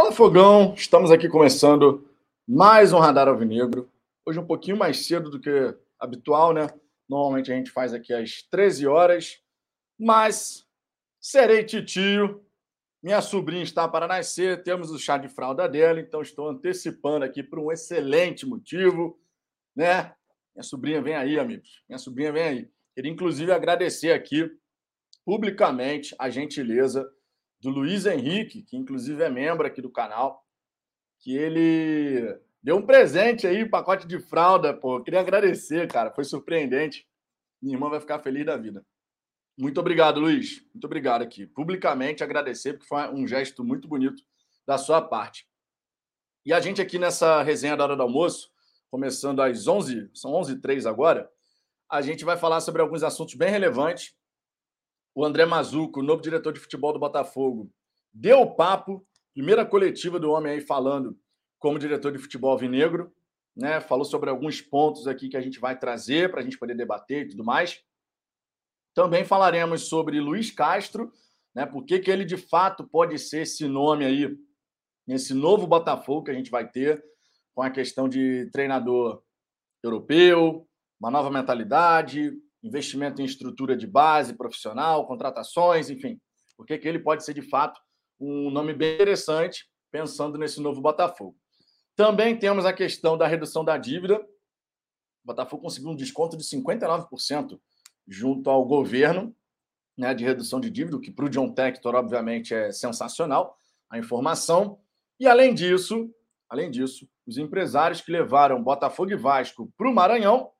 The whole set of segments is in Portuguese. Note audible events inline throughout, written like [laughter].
Fala Fogão, estamos aqui começando mais um Radar Alvinegro. Hoje um pouquinho mais cedo do que habitual, né? Normalmente a gente faz aqui às 13 horas, mas serei titio. Minha sobrinha está para nascer, temos o chá de fralda dela, então estou antecipando aqui por um excelente motivo, né? Minha sobrinha vem aí, amigos. Minha sobrinha vem aí. Queria inclusive agradecer aqui publicamente a gentileza do Luiz Henrique, que inclusive é membro aqui do canal, que ele deu um presente aí, um pacote de fralda, pô. Eu queria agradecer, cara, foi surpreendente. Minha irmã vai ficar feliz da vida. Muito obrigado, Luiz. Muito obrigado aqui. Publicamente agradecer, porque foi um gesto muito bonito da sua parte. E a gente aqui nessa resenha da hora do almoço, começando às 11, são 11h03 agora, a gente vai falar sobre alguns assuntos bem relevantes o André Mazuco, novo diretor de futebol do Botafogo, deu o papo, primeira coletiva do homem aí falando como diretor de futebol vinegro, né? Falou sobre alguns pontos aqui que a gente vai trazer para a gente poder debater e tudo mais. Também falaremos sobre Luiz Castro, né? Por que, que ele de fato pode ser esse nome aí, nesse novo Botafogo que a gente vai ter, com a questão de treinador europeu, uma nova mentalidade, investimento em estrutura de base profissional, contratações, enfim. Porque que ele pode ser, de fato, um nome bem interessante, pensando nesse novo Botafogo. Também temos a questão da redução da dívida. O Botafogo conseguiu um desconto de 59% junto ao governo né, de redução de dívida, o que para o John Tector, obviamente, é sensacional, a informação. E, além disso, além disso, os empresários que levaram Botafogo e Vasco para o Maranhão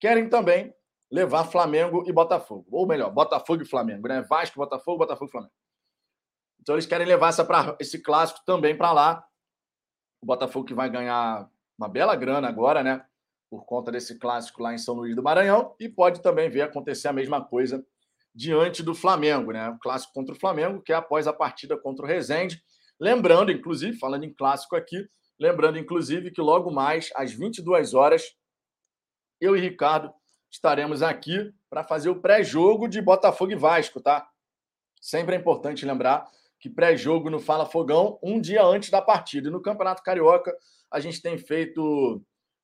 querem também levar Flamengo e Botafogo. Ou melhor, Botafogo e Flamengo, né? Vasco, Botafogo, Botafogo e Flamengo. Então eles querem levar essa pra, esse clássico também para lá. O Botafogo que vai ganhar uma bela grana agora, né? Por conta desse clássico lá em São Luís do Maranhão. E pode também ver acontecer a mesma coisa diante do Flamengo, né? O clássico contra o Flamengo, que é após a partida contra o Rezende. Lembrando, inclusive, falando em clássico aqui, lembrando, inclusive, que logo mais, às 22 horas, eu e Ricardo estaremos aqui para fazer o pré-jogo de Botafogo e Vasco, tá? Sempre é importante lembrar que pré-jogo no Fala Fogão um dia antes da partida. E no Campeonato Carioca, a gente tem feito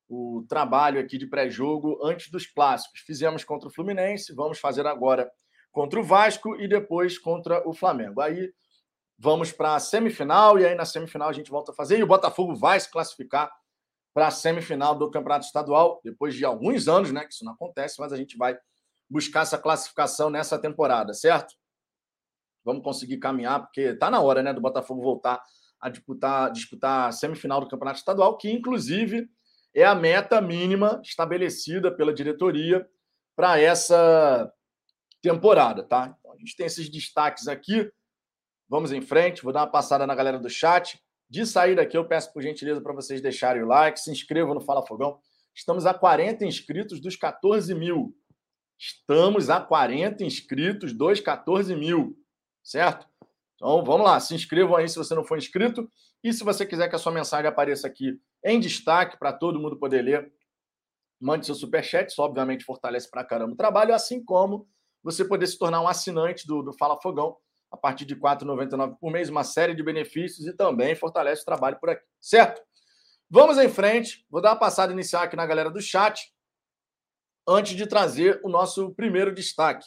o trabalho aqui de pré-jogo antes dos clássicos. Fizemos contra o Fluminense, vamos fazer agora contra o Vasco e depois contra o Flamengo. Aí vamos para a semifinal e aí na semifinal a gente volta a fazer e o Botafogo vai se classificar para a semifinal do Campeonato Estadual, depois de alguns anos, né? Que isso não acontece, mas a gente vai buscar essa classificação nessa temporada, certo? Vamos conseguir caminhar, porque está na hora, né, do Botafogo voltar a disputar, disputar a semifinal do Campeonato Estadual, que inclusive é a meta mínima estabelecida pela diretoria para essa temporada, tá? Então, a gente tem esses destaques aqui. Vamos em frente, vou dar uma passada na galera do chat. De sair daqui, eu peço por gentileza para vocês deixarem o like, se inscrevam no Fala Fogão. Estamos a 40 inscritos dos 14 mil. Estamos a 40 inscritos dos 14 mil, certo? Então vamos lá, se inscrevam aí se você não for inscrito. E se você quiser que a sua mensagem apareça aqui em destaque para todo mundo poder ler, mande seu superchat. Isso obviamente fortalece para caramba o trabalho, assim como você poder se tornar um assinante do, do Fala Fogão a partir de R$ 4,99 por mês, uma série de benefícios e também fortalece o trabalho por aqui, certo? Vamos em frente, vou dar uma passada inicial aqui na galera do chat, antes de trazer o nosso primeiro destaque.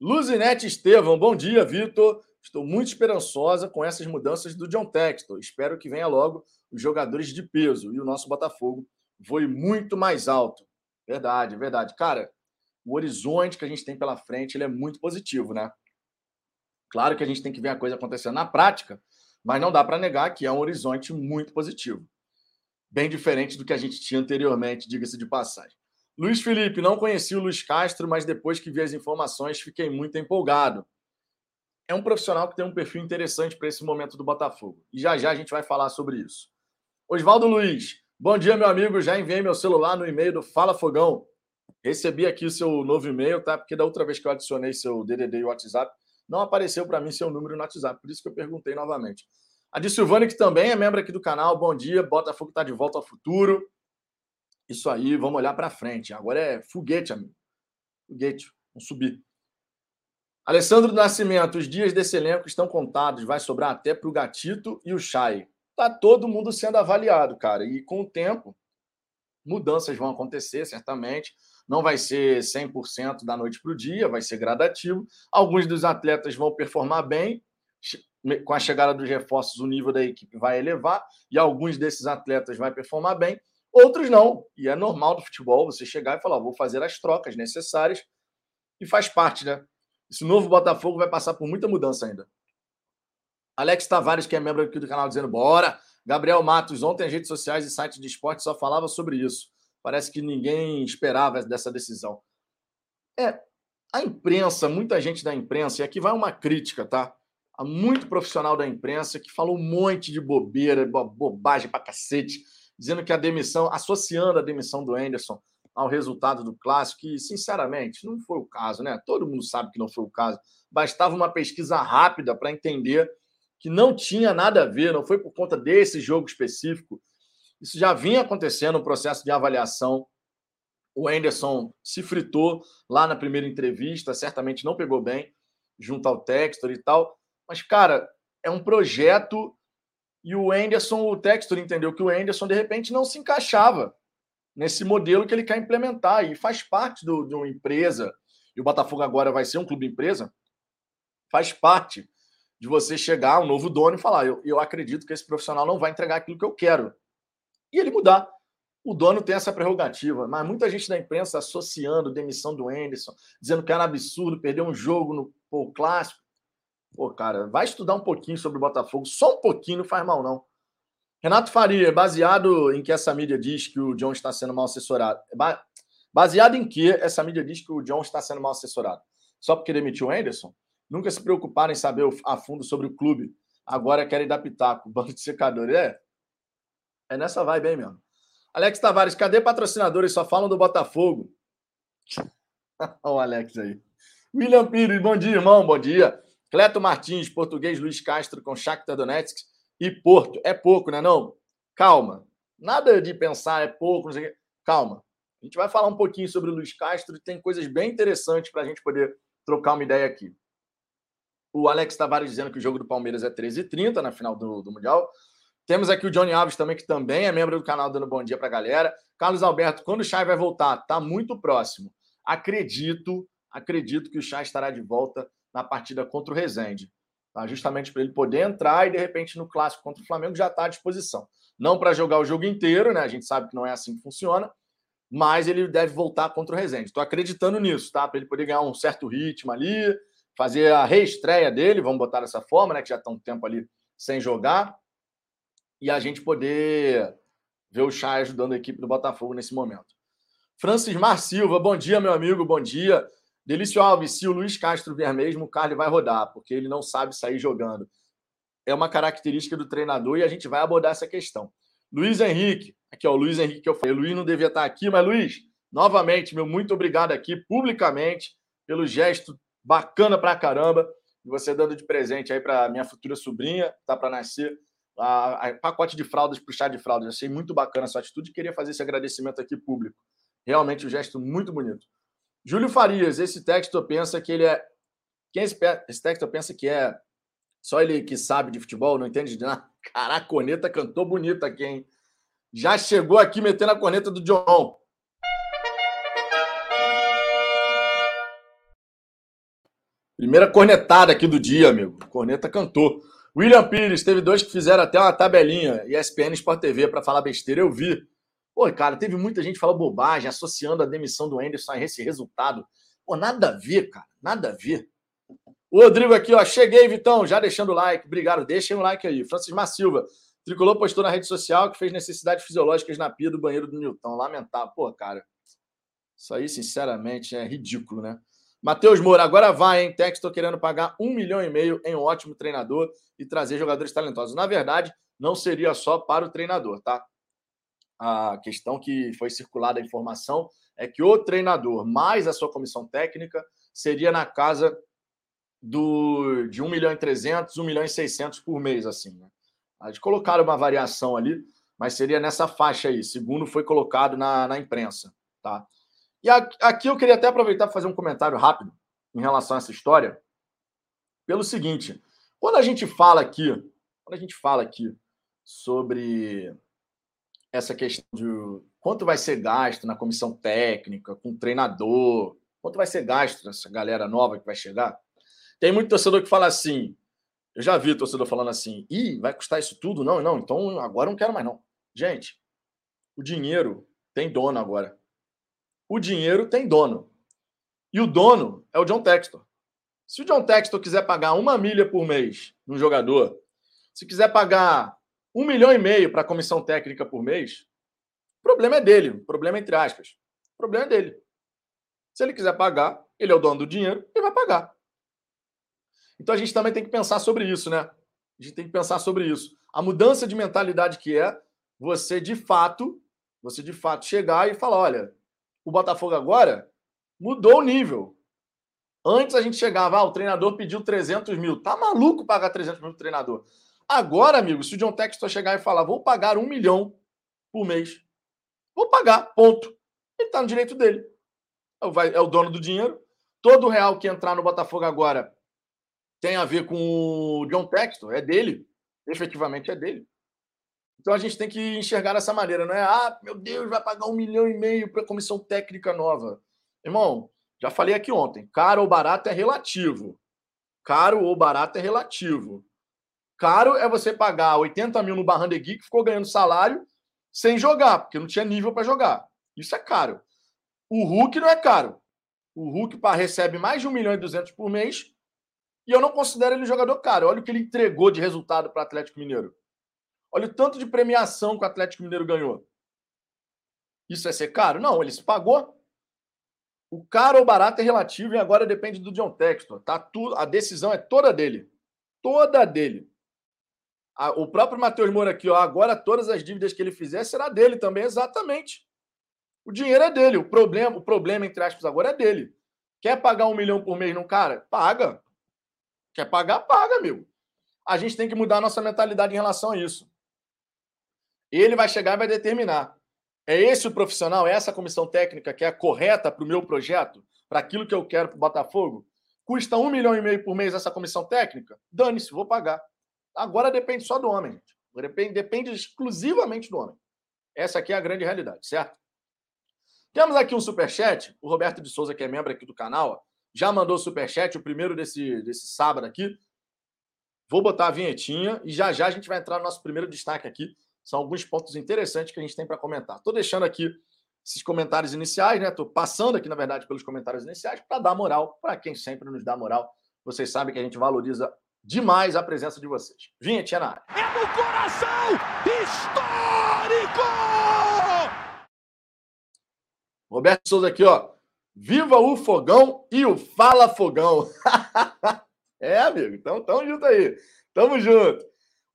Luzinete Estevam, bom dia, Vitor. Estou muito esperançosa com essas mudanças do John Textor. Espero que venha logo os jogadores de peso e o nosso Botafogo voe muito mais alto. Verdade, verdade. Cara, o horizonte que a gente tem pela frente ele é muito positivo, né? Claro que a gente tem que ver a coisa acontecendo na prática, mas não dá para negar que é um horizonte muito positivo. Bem diferente do que a gente tinha anteriormente, diga-se de passagem. Luiz Felipe, não conheci o Luiz Castro, mas depois que vi as informações fiquei muito empolgado. É um profissional que tem um perfil interessante para esse momento do Botafogo. E já já a gente vai falar sobre isso. Oswaldo Luiz, bom dia, meu amigo. Já enviei meu celular no e-mail do Fala Fogão. Recebi aqui o seu novo e-mail, tá? Porque da outra vez que eu adicionei seu DDD e WhatsApp, não apareceu para mim seu número no WhatsApp, por isso que eu perguntei novamente. A de que também é membro aqui do canal, bom dia, Botafogo está de volta ao futuro. Isso aí, vamos olhar para frente. Agora é foguete, amigo. Foguete, vamos subir. Alessandro Nascimento, os dias desse elenco estão contados, vai sobrar até para o Gatito e o Chay. Tá todo mundo sendo avaliado, cara. E com o tempo, mudanças vão acontecer, certamente. Não vai ser 100% da noite para o dia, vai ser gradativo. Alguns dos atletas vão performar bem, com a chegada dos reforços, o nível da equipe vai elevar, e alguns desses atletas vai performar bem, outros não. E é normal do futebol você chegar e falar: vou fazer as trocas necessárias, e faz parte, né? Esse novo Botafogo vai passar por muita mudança ainda. Alex Tavares, que é membro aqui do canal, dizendo: bora. Gabriel Matos, ontem as redes sociais e sites de esporte só falava sobre isso. Parece que ninguém esperava dessa decisão. É, a imprensa, muita gente da imprensa, e aqui vai uma crítica, tá? Há muito profissional da imprensa que falou um monte de bobeira, bobagem pra cacete, dizendo que a demissão, associando a demissão do Anderson ao resultado do clássico, que, sinceramente, não foi o caso, né? Todo mundo sabe que não foi o caso. Bastava uma pesquisa rápida para entender que não tinha nada a ver, não foi por conta desse jogo específico. Isso já vinha acontecendo no processo de avaliação. O Anderson se fritou lá na primeira entrevista, certamente não pegou bem, junto ao Textor e tal. Mas, cara, é um projeto e o Anderson, o Textor entendeu que o Anderson, de repente, não se encaixava nesse modelo que ele quer implementar e faz parte do, de uma empresa. E o Botafogo agora vai ser um clube empresa. Faz parte de você chegar um novo dono e falar: eu, eu acredito que esse profissional não vai entregar aquilo que eu quero. E ele mudar. O dono tem essa prerrogativa, mas muita gente da imprensa associando demissão do Anderson, dizendo que era absurdo perder um jogo no pô, clássico. Pô, cara, vai estudar um pouquinho sobre o Botafogo, só um pouquinho, não faz mal, não. Renato Faria, baseado em que essa mídia diz que o John está sendo mal assessorado. Baseado em que essa mídia diz que o John está sendo mal assessorado? Só porque demitiu o Anderson? Nunca se preocuparam em saber a fundo sobre o clube. Agora querem dar pitaco. [laughs] Banco de secador. É, é nessa vibe aí mesmo. Alex Tavares, cadê patrocinadores? Só falam do Botafogo. [laughs] Olha o Alex aí. William Pires, bom dia, irmão. Bom dia. Cleto Martins, português Luiz Castro com Shakhtar Donetsk e Porto. É pouco, né? Não? Calma. Nada de pensar é pouco, não sei o quê. Calma. A gente vai falar um pouquinho sobre o Luiz Castro e tem coisas bem interessantes para a gente poder trocar uma ideia aqui. O Alex Tavares dizendo que o jogo do Palmeiras é 13h30 na final do, do Mundial. Temos aqui o Johnny Alves também, que também é membro do canal, dando bom dia para a galera. Carlos Alberto, quando o Chay vai voltar? Está muito próximo. Acredito, acredito que o Chay estará de volta na partida contra o Rezende. Tá? Justamente para ele poder entrar e, de repente, no clássico contra o Flamengo já está à disposição. Não para jogar o jogo inteiro, né? A gente sabe que não é assim que funciona, mas ele deve voltar contra o Rezende. Estou acreditando nisso, tá? Para ele poder ganhar um certo ritmo ali, fazer a reestreia dele, vamos botar dessa forma, né? Que já está um tempo ali sem jogar, e a gente poder ver o Chay ajudando a equipe do Botafogo nesse momento. Francis Mar Silva, bom dia, meu amigo, bom dia. Delício Alves, se o Luiz Castro vier mesmo, o Carly vai rodar, porque ele não sabe sair jogando. É uma característica do treinador e a gente vai abordar essa questão. Luiz Henrique, aqui ó, o Luiz Henrique que eu falei, Luiz não devia estar aqui, mas Luiz, novamente, meu muito obrigado aqui publicamente pelo gesto bacana pra caramba e você dando de presente aí para minha futura sobrinha, tá para nascer, a, a, pacote de fraldas para o chá de fraldas. Achei muito bacana a sua atitude e queria fazer esse agradecimento aqui público. Realmente um gesto muito bonito. Júlio Farias, esse texto pensa que ele é. Quem é esse, esse texto pensa que é só ele que sabe de futebol, não entende de nada. [laughs] Caraca, a corneta cantou bonita aqui, hein? Já chegou aqui metendo a corneta do John. Primeira cornetada aqui do dia, amigo. Corneta cantou. William Pires, teve dois que fizeram até uma tabelinha, ESPN Sport TV, para falar besteira, eu vi. Pô, cara, teve muita gente falando bobagem, associando a demissão do Anderson a esse resultado. Pô, nada a ver, cara, nada a ver. O Rodrigo aqui, ó, cheguei, Vitão, já deixando o like, obrigado, deixem o like aí. Francis Silva, Tricolor postou na rede social que fez necessidades fisiológicas na pia do banheiro do Newton, lamentável. Pô, cara, isso aí, sinceramente, é ridículo, né? Matheus Moura, agora vai, hein? Textor querendo pagar um milhão e meio em um ótimo treinador e trazer jogadores talentosos. Na verdade, não seria só para o treinador, tá? a questão que foi circulada a informação é que o treinador mais a sua comissão técnica seria na casa do, de 1 milhão e 300, 1 milhão e 600 por mês, assim. Né? Eles colocaram uma variação ali, mas seria nessa faixa aí, segundo foi colocado na, na imprensa. Tá? E aqui eu queria até aproveitar para fazer um comentário rápido em relação a essa história. pelo seguinte: quando a gente fala aqui, quando a gente fala aqui sobre essa questão de quanto vai ser gasto na comissão técnica, com o treinador, quanto vai ser gasto nessa galera nova que vai chegar, tem muito torcedor que fala assim. Eu já vi torcedor falando assim: ih, vai custar isso tudo? Não, não, então agora não quero mais, não. Gente, o dinheiro tem dono agora. O dinheiro tem dono. E o dono é o John Textor. Se o John Textor quiser pagar uma milha por mês no jogador, se quiser pagar um milhão e meio para a comissão técnica por mês, o problema é dele. O problema é entre aspas. O problema é dele. Se ele quiser pagar, ele é o dono do dinheiro, ele vai pagar. Então a gente também tem que pensar sobre isso, né? A gente tem que pensar sobre isso. A mudança de mentalidade que é você de fato, você de fato chegar e falar, olha, o Botafogo agora mudou o nível. Antes a gente chegava, ah, o treinador pediu 300 mil. Tá maluco pagar 300 mil pro treinador. Agora, amigo, se o John Textor chegar e falar, vou pagar um milhão por mês, vou pagar, ponto. Ele tá no direito dele. É, é o dono do dinheiro. Todo real que entrar no Botafogo agora tem a ver com o John Textor, é dele. Efetivamente é dele. Então a gente tem que enxergar dessa maneira, não é? Ah, meu Deus, vai pagar um milhão e meio para a comissão técnica nova. Irmão, já falei aqui ontem, caro ou barato é relativo. Caro ou barato é relativo. Caro é você pagar 80 mil no Barrandegui que ficou ganhando salário sem jogar, porque não tinha nível para jogar. Isso é caro. O Hulk não é caro. O Hulk recebe mais de 1 milhão e 200 por mês e eu não considero ele um jogador caro. Olha o que ele entregou de resultado para o Atlético Mineiro. Olha o tanto de premiação que o Atlético Mineiro ganhou. Isso é ser caro? Não, ele se pagou. O caro ou barato é relativo e agora depende do John Textor. Tá tudo, a decisão é toda dele. Toda dele. A, o próprio Matheus Moura aqui, ó, agora todas as dívidas que ele fizer será dele também, exatamente. O dinheiro é dele. O problema, o problema entre aspas, agora é dele. Quer pagar um milhão por mês num cara? Paga. Quer pagar? Paga, amigo. A gente tem que mudar a nossa mentalidade em relação a isso. Ele vai chegar e vai determinar. É esse o profissional, é essa comissão técnica que é correta para o meu projeto, para aquilo que eu quero para o Botafogo? Custa um milhão e meio por mês essa comissão técnica? Dane-se, vou pagar. Agora depende só do homem, gente. Depende, depende exclusivamente do homem. Essa aqui é a grande realidade, certo? Temos aqui um superchat. O Roberto de Souza, que é membro aqui do canal, já mandou o superchat, o primeiro desse, desse sábado aqui. Vou botar a vinhetinha e já já a gente vai entrar no nosso primeiro destaque aqui são alguns pontos interessantes que a gente tem para comentar. Estou deixando aqui esses comentários iniciais, né? Estou passando aqui, na verdade, pelos comentários iniciais para dar moral para quem sempre nos dá moral. Vocês sabem que a gente valoriza demais a presença de vocês. Vinhetinha na área. É no coração histórico! Roberto Souza aqui, ó. Viva o fogão e o Fala Fogão. [laughs] é, amigo. Então, tamo junto aí. Tamo junto.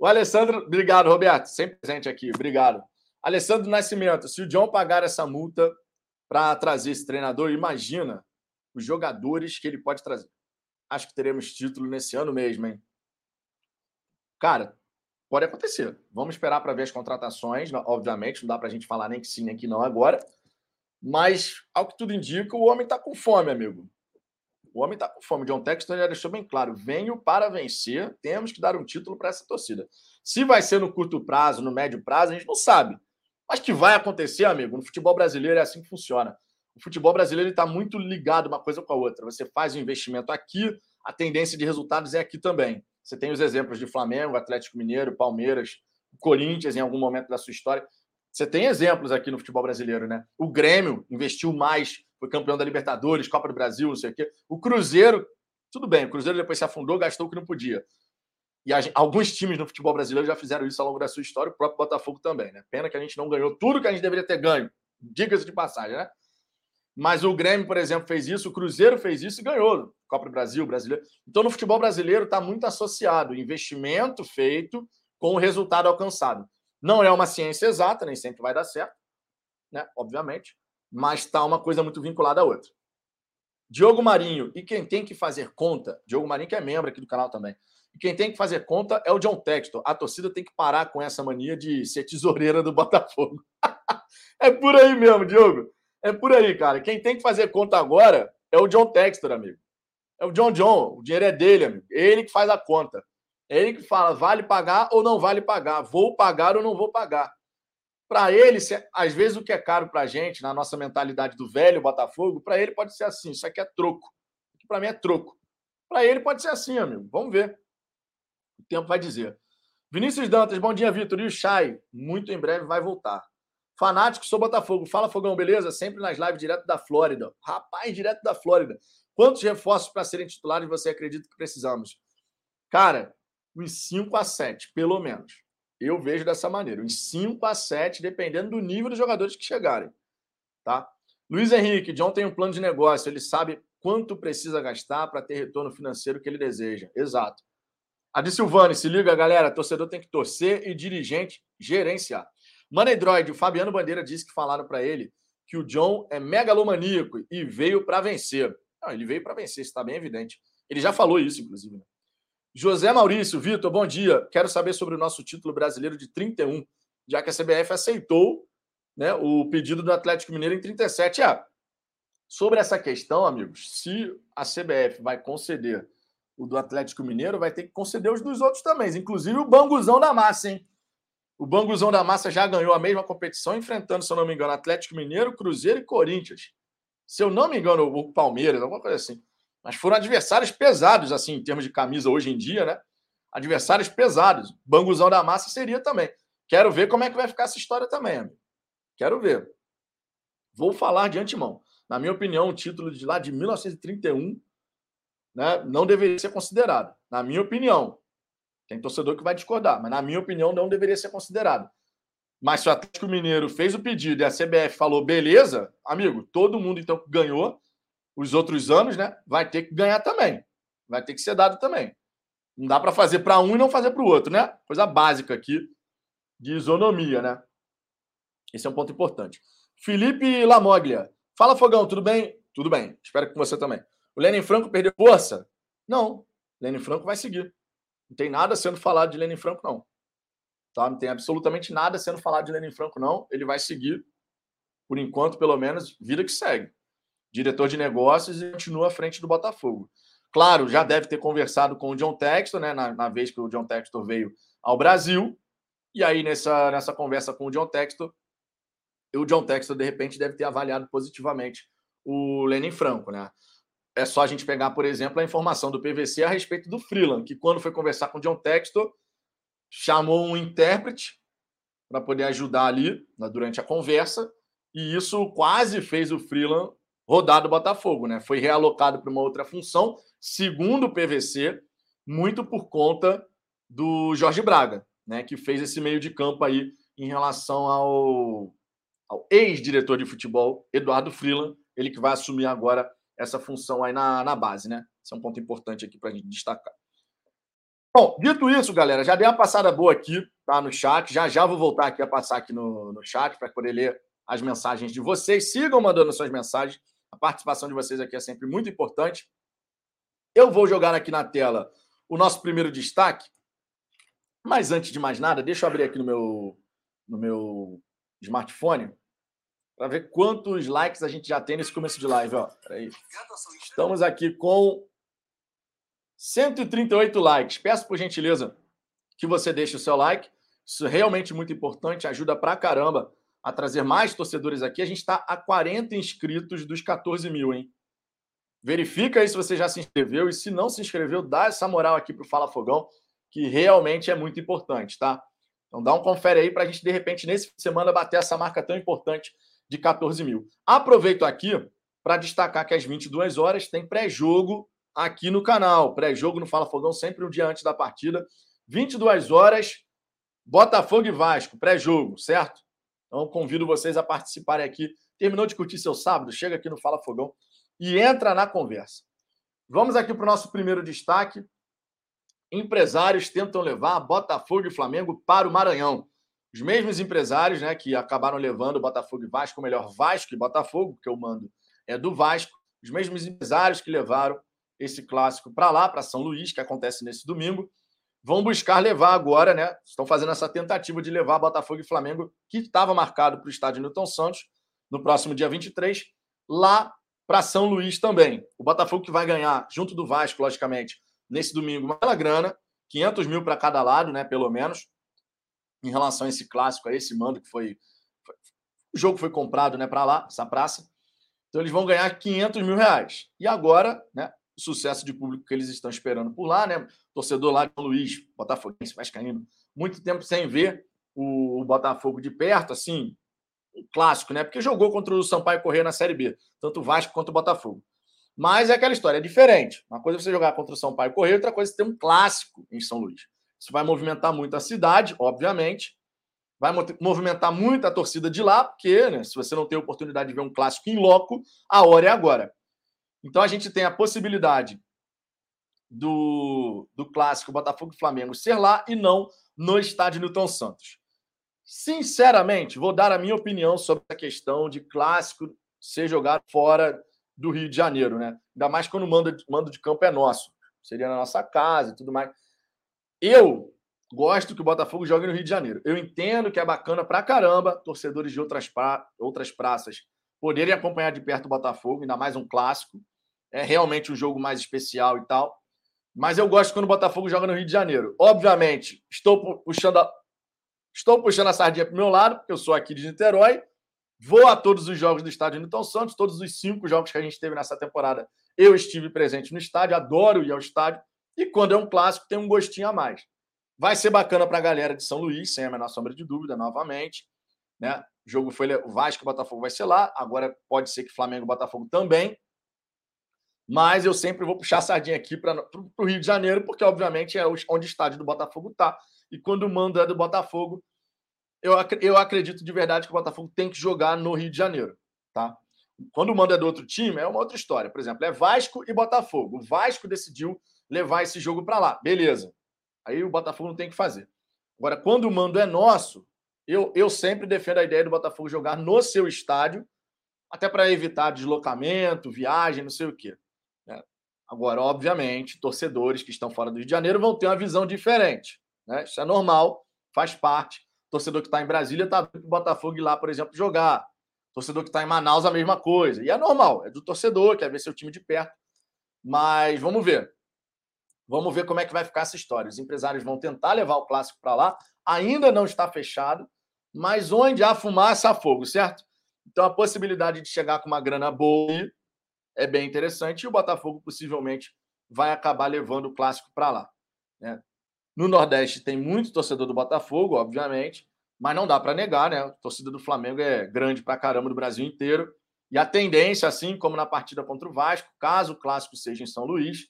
O Alessandro, obrigado, Roberto, sempre presente aqui, obrigado. Alessandro Nascimento, se o John pagar essa multa para trazer esse treinador, imagina os jogadores que ele pode trazer. Acho que teremos título nesse ano mesmo, hein? Cara, pode acontecer. Vamos esperar para ver as contratações, obviamente, não dá para a gente falar nem que sim, nem que não agora. Mas, ao que tudo indica, o homem está com fome, amigo. O homem está com fome. John Texton já deixou bem claro: venho para vencer, temos que dar um título para essa torcida. Se vai ser no curto prazo, no médio prazo, a gente não sabe. Mas que vai acontecer, amigo. No futebol brasileiro é assim que funciona. O futebol brasileiro está muito ligado uma coisa com a outra. Você faz o um investimento aqui, a tendência de resultados é aqui também. Você tem os exemplos de Flamengo, Atlético Mineiro, Palmeiras, Corinthians em algum momento da sua história. Você tem exemplos aqui no futebol brasileiro, né? O Grêmio investiu mais foi campeão da Libertadores, Copa do Brasil, não sei o quê. O Cruzeiro, tudo bem, o Cruzeiro depois se afundou, gastou o que não podia. E a, alguns times no futebol brasileiro já fizeram isso ao longo da sua história, o próprio Botafogo também, né? Pena que a gente não ganhou tudo que a gente deveria ter ganho, diga-se de passagem, né? Mas o Grêmio, por exemplo, fez isso, o Cruzeiro fez isso e ganhou. Copa do Brasil, brasileiro. Então, no futebol brasileiro está muito associado o investimento feito com o resultado alcançado. Não é uma ciência exata, nem sempre vai dar certo, né? Obviamente mas está uma coisa muito vinculada à outra. Diogo Marinho, e quem tem que fazer conta, Diogo Marinho, que é membro aqui do canal também, e quem tem que fazer conta é o John Textor. A torcida tem que parar com essa mania de ser tesoureira do Botafogo. [laughs] é por aí mesmo, Diogo. É por aí, cara. Quem tem que fazer conta agora é o John Textor, amigo. É o John John, o dinheiro é dele, amigo. Ele que faz a conta. É ele que fala, vale pagar ou não vale pagar, vou pagar ou não vou pagar. Para ele, às vezes o que é caro para a gente, na nossa mentalidade do velho Botafogo, para ele pode ser assim, isso aqui é troco. Para mim é troco. Para ele pode ser assim, amigo. Vamos ver. O tempo vai dizer. Vinícius Dantas, bom dia, Vitor. E o Chay, muito em breve vai voltar. Fanático, sou Botafogo. Fala, Fogão, beleza? Sempre nas lives direto da Flórida. Rapaz, direto da Flórida. Quantos reforços para serem titulares você acredita que precisamos? Cara, uns 5 a 7, pelo menos. Eu vejo dessa maneira, uns 5 a 7, dependendo do nível dos jogadores que chegarem. Tá? Luiz Henrique, John tem um plano de negócio, ele sabe quanto precisa gastar para ter retorno financeiro que ele deseja. Exato. A de Silvane, se liga, galera, torcedor tem que torcer e dirigente gerenciar. Droid, o Fabiano Bandeira disse que falaram para ele que o John é megalomaníaco e veio para vencer. Não, ele veio para vencer, está bem evidente. Ele já falou isso, inclusive. Né? José Maurício, Vitor, bom dia. Quero saber sobre o nosso título brasileiro de 31, já que a CBF aceitou né, o pedido do Atlético Mineiro em 37. É, sobre essa questão, amigos, se a CBF vai conceder o do Atlético Mineiro, vai ter que conceder os dos outros também, inclusive o Banguzão da Massa, hein? O Banguzão da Massa já ganhou a mesma competição, enfrentando, se eu não me engano, Atlético Mineiro, Cruzeiro e Corinthians se eu não me engano, o Palmeiras, alguma coisa assim. Mas foram adversários pesados, assim, em termos de camisa hoje em dia, né? Adversários pesados. Banguzão da massa seria também. Quero ver como é que vai ficar essa história também, amigo. Quero ver. Vou falar de antemão. Na minha opinião, o título de lá de 1931 né, não deveria ser considerado. Na minha opinião. Tem torcedor que vai discordar, mas na minha opinião não deveria ser considerado. Mas se o Atlético Mineiro fez o pedido e a CBF falou, beleza, amigo, todo mundo então ganhou os outros anos, né? Vai ter que ganhar também. Vai ter que ser dado também. Não dá para fazer para um e não fazer para o outro, né? Coisa básica aqui de isonomia, né? Esse é um ponto importante. Felipe Lamoglia. Fala, Fogão, tudo bem? Tudo bem. Espero que você também. O Lenin Franco perdeu força? Não. Lenin Franco vai seguir. Não tem nada sendo falado de Lenin Franco, não. Tá? Não tem absolutamente nada sendo falado de Lenin Franco, não. Ele vai seguir, por enquanto, pelo menos, vida que segue. Diretor de negócios e continua à frente do Botafogo. Claro, já deve ter conversado com o John Textor, né? Na, na vez que o John Textor veio ao Brasil. E aí, nessa, nessa conversa com o John Textor, o John Textor, de repente, deve ter avaliado positivamente o Lenin Franco, né? É só a gente pegar, por exemplo, a informação do PVC a respeito do Freeland, que quando foi conversar com o John Textor, chamou um intérprete para poder ajudar ali né, durante a conversa, e isso quase fez o Freeland rodar do Botafogo, né? Foi realocado para uma outra função, segundo o PVC, muito por conta do Jorge Braga, né? Que fez esse meio de campo aí em relação ao, ao ex-diretor de futebol, Eduardo Freeland, ele que vai assumir agora essa função aí na, na base, né? Esse é um ponto importante aqui para a gente destacar. Bom, dito isso, galera, já dei uma passada boa aqui tá, no chat. Já já vou voltar aqui a passar aqui no, no chat para poder ler as mensagens de vocês. Sigam mandando suas mensagens. A participação de vocês aqui é sempre muito importante. Eu vou jogar aqui na tela o nosso primeiro destaque. Mas antes de mais nada, deixa eu abrir aqui no meu, no meu smartphone para ver quantos likes a gente já tem nesse começo de live. Ó. Estamos aqui com 138 likes. Peço por gentileza que você deixe o seu like. Isso é realmente muito importante, ajuda pra caramba a trazer mais torcedores aqui. A gente está a 40 inscritos dos 14 mil, hein? Verifica aí se você já se inscreveu e se não se inscreveu, dá essa moral aqui pro Fala Fogão, que realmente é muito importante, tá? Então dá um confere aí para a gente, de repente, nesse fim de semana, bater essa marca tão importante de 14 mil. Aproveito aqui para destacar que às 22 horas tem pré-jogo aqui no canal. Pré-jogo no Fala Fogão, sempre um dia antes da partida. 22 horas, Botafogo e Vasco, pré-jogo, certo? Então convido vocês a participarem aqui. Terminou de curtir seu sábado? Chega aqui no Fala Fogão e entra na conversa. Vamos aqui para o nosso primeiro destaque. Empresários tentam levar Botafogo e Flamengo para o Maranhão. Os mesmos empresários né, que acabaram levando Botafogo e Vasco, ou melhor, Vasco e Botafogo, porque o mando é do Vasco, os mesmos empresários que levaram esse clássico para lá, para São Luís, que acontece nesse domingo. Vão buscar levar agora, né? Estão fazendo essa tentativa de levar Botafogo e Flamengo, que estava marcado para o estádio Newton Santos, no próximo dia 23, lá para São Luís também. O Botafogo que vai ganhar, junto do Vasco, logicamente, nesse domingo, uma bela grana, 500 mil para cada lado, né, pelo menos, em relação a esse clássico, a esse mando que foi. foi o jogo foi comprado né, para lá, essa praça. Então eles vão ganhar 500 mil reais. E agora, né, o sucesso de público que eles estão esperando por lá, né? Torcedor lá de São Luís, Botafoguense, Vascaíno, muito tempo sem ver o Botafogo de perto, assim, um clássico, né? Porque jogou contra o Sampaio Corrêa na Série B, tanto o Vasco quanto o Botafogo. Mas é aquela história, é diferente. Uma coisa é você jogar contra o Sampaio Corrêa, outra coisa é ter um clássico em São Luís. Isso vai movimentar muito a cidade, obviamente. Vai movimentar muito a torcida de lá, porque né, se você não tem oportunidade de ver um clássico em loco, a hora é agora. Então a gente tem a possibilidade do, do clássico Botafogo Flamengo ser lá e não no estádio Newton Santos. Sinceramente, vou dar a minha opinião sobre a questão de clássico ser jogado fora do Rio de Janeiro, né? Ainda mais quando o mando, mando de campo é nosso. Seria na nossa casa e tudo mais. Eu gosto que o Botafogo jogue no Rio de Janeiro. Eu entendo que é bacana pra caramba torcedores de outras, pra... outras praças poderem acompanhar de perto o Botafogo, ainda mais um clássico. É realmente um jogo mais especial e tal. Mas eu gosto quando o Botafogo joga no Rio de Janeiro. Obviamente, estou puxando a, estou puxando a sardinha para o meu lado, porque eu sou aqui de Niterói. Vou a todos os jogos do estádio Newton Santos, todos os cinco jogos que a gente teve nessa temporada. Eu estive presente no estádio, adoro ir ao estádio. E quando é um clássico, tem um gostinho a mais. Vai ser bacana para a galera de São Luís, sem a menor sombra de dúvida, novamente. Né? O jogo foi o Vasco e o Botafogo vai ser lá. Agora pode ser que Flamengo e Botafogo também. Mas eu sempre vou puxar a sardinha aqui para o Rio de Janeiro, porque, obviamente, é onde o estádio do Botafogo está. E quando o mando é do Botafogo, eu, eu acredito de verdade que o Botafogo tem que jogar no Rio de Janeiro. Tá? Quando o mando é do outro time, é uma outra história. Por exemplo, é Vasco e Botafogo. O Vasco decidiu levar esse jogo para lá. Beleza. Aí o Botafogo não tem que fazer. Agora, quando o mando é nosso, eu, eu sempre defendo a ideia do Botafogo jogar no seu estádio, até para evitar deslocamento, viagem, não sei o quê. Agora, obviamente, torcedores que estão fora do Rio de Janeiro vão ter uma visão diferente. Né? Isso é normal, faz parte. Torcedor que está em Brasília está vendo o Botafogo ir lá, por exemplo, jogar. Torcedor que está em Manaus, a mesma coisa. E é normal, é do torcedor, quer ver seu time de perto. Mas vamos ver. Vamos ver como é que vai ficar essa história. Os empresários vão tentar levar o clássico para lá. Ainda não está fechado, mas onde há fumaça, há fogo, certo? Então a possibilidade de chegar com uma grana boa é bem interessante e o Botafogo possivelmente vai acabar levando o clássico para lá. Né? No Nordeste tem muito torcedor do Botafogo, obviamente, mas não dá para negar, né? A torcida do Flamengo é grande para caramba no Brasil inteiro. E a tendência, assim como na partida contra o Vasco, caso o clássico seja em São Luís,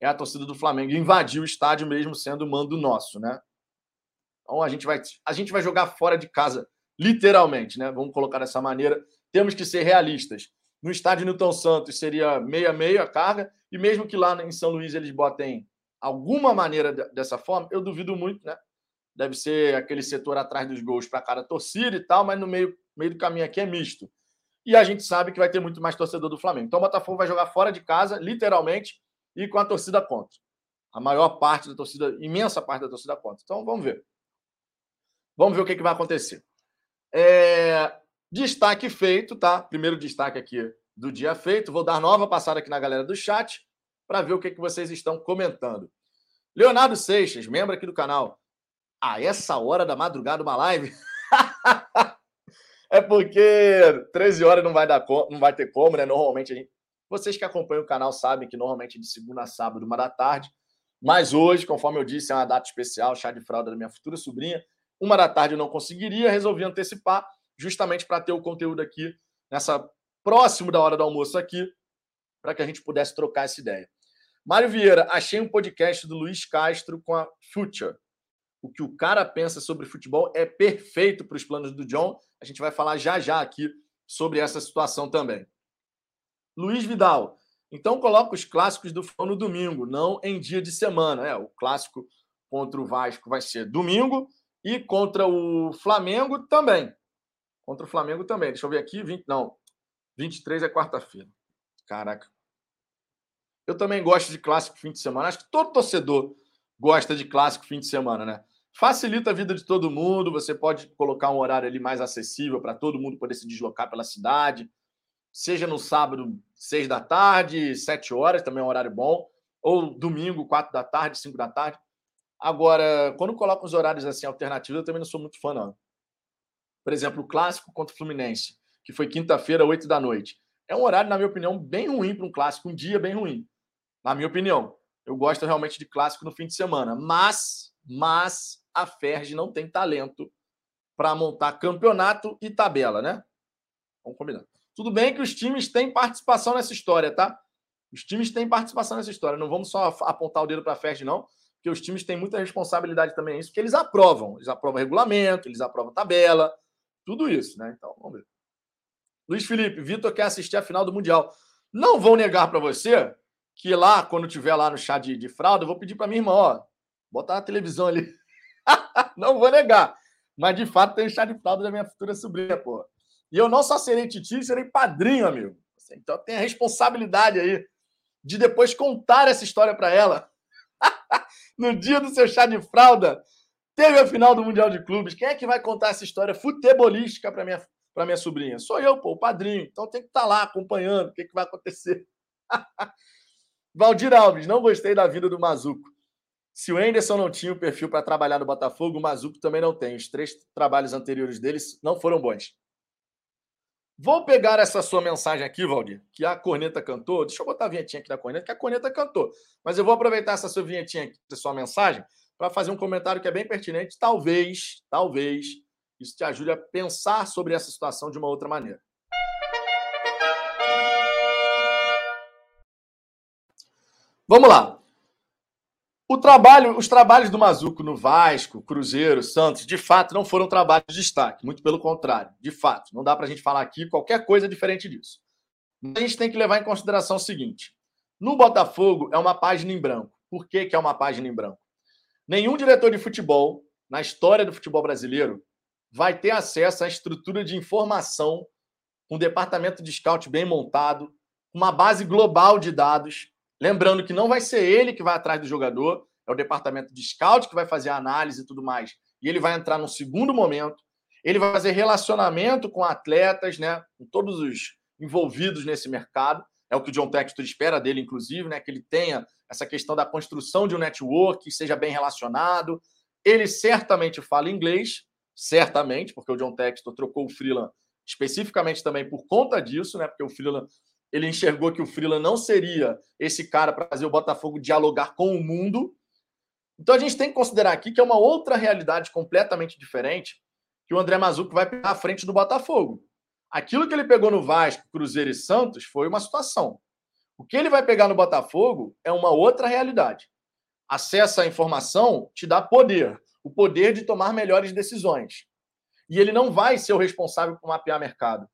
é a torcida do Flamengo invadir o estádio mesmo sendo mando nosso, né? Então a gente vai a gente vai jogar fora de casa, literalmente, né? Vamos colocar dessa maneira. Temos que ser realistas. No estádio Newton Santos seria meia-meia a carga, e mesmo que lá em São Luís eles botem alguma maneira dessa forma, eu duvido muito, né? Deve ser aquele setor atrás dos gols para cada torcida e tal, mas no meio, meio do caminho aqui é misto. E a gente sabe que vai ter muito mais torcedor do Flamengo. Então o Botafogo vai jogar fora de casa, literalmente, e com a torcida contra. A maior parte da torcida, imensa parte da torcida contra. Então vamos ver. Vamos ver o que, que vai acontecer. É... Destaque feito, tá? Primeiro destaque aqui do dia feito. Vou dar nova passada aqui na galera do chat para ver o que, que vocês estão comentando. Leonardo Seixas, membro aqui do canal. A essa hora da madrugada, uma live? [laughs] é porque 13 horas não vai, dar, não vai ter como, né? Normalmente a gente. Vocês que acompanham o canal sabem que normalmente é de segunda a sábado, uma da tarde. Mas hoje, conforme eu disse, é uma data especial, chá de fralda da minha futura sobrinha. Uma da tarde eu não conseguiria, resolvi antecipar justamente para ter o conteúdo aqui nessa próximo da hora do almoço aqui, para que a gente pudesse trocar essa ideia. Mário Vieira, achei um podcast do Luiz Castro com a Future. O que o cara pensa sobre futebol é perfeito para os planos do John. A gente vai falar já já aqui sobre essa situação também. Luiz Vidal, então coloca os clássicos do Fã no domingo, não em dia de semana. É, o clássico contra o Vasco vai ser domingo e contra o Flamengo também. Contra o Flamengo também. Deixa eu ver aqui. 20, não, 23 é quarta-feira. Caraca. Eu também gosto de clássico fim de semana. Acho que todo torcedor gosta de clássico fim de semana, né? Facilita a vida de todo mundo. Você pode colocar um horário ali mais acessível para todo mundo poder se deslocar pela cidade. Seja no sábado seis da tarde, sete horas, também é um horário bom. Ou domingo, quatro da tarde, cinco da tarde. Agora, quando coloca os horários assim alternativos, eu também não sou muito fã, não. Por exemplo, o clássico contra o Fluminense, que foi quinta-feira, oito da noite. É um horário, na minha opinião, bem ruim para um clássico, um dia bem ruim. Na minha opinião. Eu gosto realmente de clássico no fim de semana. Mas, mas a Ferg não tem talento para montar campeonato e tabela, né? Vamos combinar. Tudo bem que os times têm participação nessa história, tá? Os times têm participação nessa história. Não vamos só apontar o dedo para a Ferg, não, porque os times têm muita responsabilidade também nisso, porque eles aprovam. Eles aprovam regulamento, eles aprovam tabela, tudo isso, né? Então, vamos ver. Luiz Felipe, Vitor quer assistir a final do Mundial. Não vou negar para você que lá, quando tiver lá no chá de, de fralda, eu vou pedir para minha irmã, ó, botar na televisão ali. [laughs] não vou negar. Mas, de fato, tem chá de fralda da minha futura sobrinha, pô. E eu não só serei titio, serei padrinho, amigo. Então, tem a responsabilidade aí de depois contar essa história para ela. [laughs] no dia do seu chá de fralda, teve a final do Mundial de Clubes. Quem é que vai contar essa história futebolística para minha, minha sobrinha? Sou eu, pô, o padrinho. Então tem que estar tá lá acompanhando o que, que vai acontecer. [laughs] Valdir Alves, não gostei da vida do Mazuco. Se o Anderson não tinha o perfil para trabalhar no Botafogo, o Mazuco também não tem. Os três trabalhos anteriores deles não foram bons. Vou pegar essa sua mensagem aqui, Valdir, que a corneta cantou. Deixa eu botar a vinhetinha aqui da corneta, que a corneta cantou. Mas eu vou aproveitar essa sua vinhetinha aqui, essa sua mensagem, para fazer um comentário que é bem pertinente. Talvez, talvez, isso te ajude a pensar sobre essa situação de uma outra maneira. Vamos lá. O trabalho, os trabalhos do Mazuco no Vasco, Cruzeiro, Santos, de fato, não foram trabalhos de destaque. Muito pelo contrário. De fato, não dá para a gente falar aqui qualquer coisa diferente disso. A gente tem que levar em consideração o seguinte: no Botafogo é uma página em branco. Por que, que é uma página em branco? Nenhum diretor de futebol, na história do futebol brasileiro, vai ter acesso à estrutura de informação, um departamento de scout bem montado, uma base global de dados Lembrando que não vai ser ele que vai atrás do jogador, é o departamento de scout que vai fazer a análise e tudo mais. E ele vai entrar no segundo momento. Ele vai fazer relacionamento com atletas, né? Com todos os envolvidos nesse mercado. É o que o John Textor espera dele, inclusive, né? Que ele tenha essa questão da construção de um network, que seja bem relacionado. Ele certamente fala inglês, certamente, porque o John Textor trocou o Freeland especificamente também por conta disso, né? Porque o Freeland ele enxergou que o Freeland não seria esse cara para fazer o Botafogo dialogar com o mundo. Então a gente tem que considerar aqui que é uma outra realidade completamente diferente que o André Mazuco vai pegar à frente do Botafogo. Aquilo que ele pegou no Vasco, Cruzeiro e Santos foi uma situação. O que ele vai pegar no Botafogo é uma outra realidade. Acesso à informação te dá poder, o poder de tomar melhores decisões. E ele não vai ser o responsável por mapear mercado.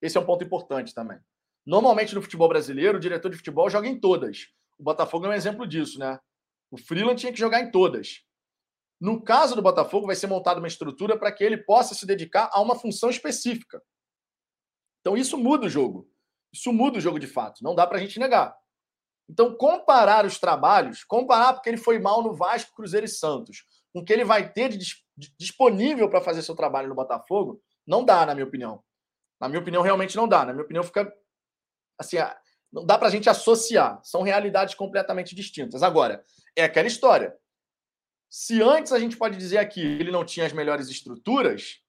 Esse é um ponto importante também. Normalmente no futebol brasileiro, o diretor de futebol joga em todas. O Botafogo é um exemplo disso, né? O Freeland tinha que jogar em todas. No caso do Botafogo, vai ser montada uma estrutura para que ele possa se dedicar a uma função específica. Então isso muda o jogo. Isso muda o jogo de fato. Não dá para a gente negar. Então, comparar os trabalhos, comparar porque ele foi mal no Vasco, Cruzeiro e Santos, com o que ele vai ter de, disponível para fazer seu trabalho no Botafogo, não dá, na minha opinião. Na minha opinião, realmente não dá. Na minha opinião, fica assim, não dá para a gente associar. São realidades completamente distintas. Agora, é aquela história. Se antes a gente pode dizer aqui ele não tinha as melhores estruturas,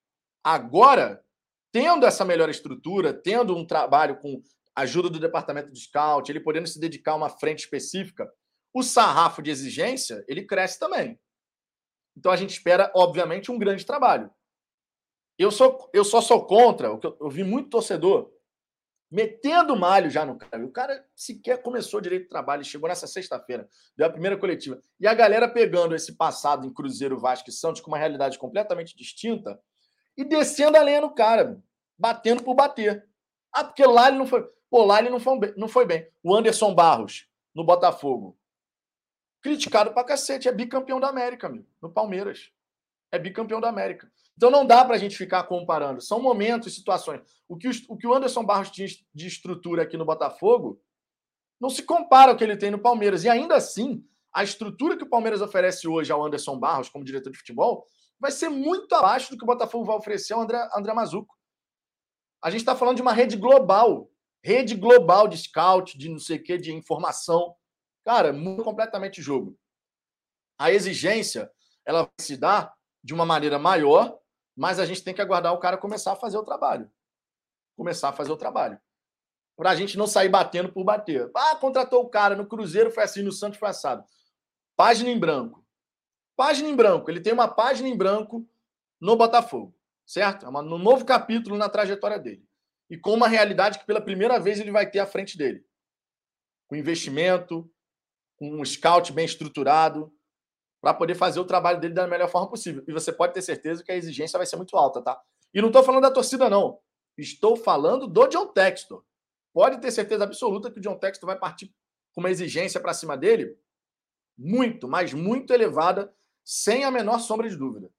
agora, tendo essa melhor estrutura, tendo um trabalho com ajuda do departamento de scout, ele podendo se dedicar a uma frente específica, o sarrafo de exigência, ele cresce também. Então a gente espera, obviamente, um grande trabalho. Eu, sou, eu só sou contra, eu, eu vi muito torcedor metendo malho já no cara. O cara sequer começou direito de trabalho, chegou nessa sexta-feira, deu a primeira coletiva. E a galera pegando esse passado em Cruzeiro, Vasco e Santos com uma realidade completamente distinta e descendo a lenha no cara, batendo por bater. Ah, porque lá ele não foi. Pô, lá ele não foi, não foi bem. O Anderson Barros, no Botafogo. Criticado pra cacete, é bicampeão da América, amigo, no Palmeiras. É bicampeão da América. Então não dá para a gente ficar comparando. São momentos, situações. O que, o que o Anderson Barros tinha de estrutura aqui no Botafogo não se compara ao que ele tem no Palmeiras. E ainda assim, a estrutura que o Palmeiras oferece hoje ao Anderson Barros como diretor de futebol vai ser muito abaixo do que o Botafogo vai oferecer ao André, André Mazuco. A gente está falando de uma rede global. rede global de scout, de não sei o que, de informação. Cara, muda completamente o jogo. A exigência, ela vai se dar de uma maneira maior, mas a gente tem que aguardar o cara começar a fazer o trabalho. Começar a fazer o trabalho. Para a gente não sair batendo por bater. Ah, contratou o cara no Cruzeiro, foi assim, no Santos foi assado. Página em branco. Página em branco. Ele tem uma página em branco no Botafogo, certo? É um novo capítulo na trajetória dele e com uma realidade que pela primeira vez ele vai ter à frente dele. Com investimento, com um scout bem estruturado, para poder fazer o trabalho dele da melhor forma possível. E você pode ter certeza que a exigência vai ser muito alta, tá? E não estou falando da torcida, não. Estou falando do John Textor. Pode ter certeza absoluta que o John Textor vai partir com uma exigência para cima dele muito, mas muito elevada, sem a menor sombra de dúvida.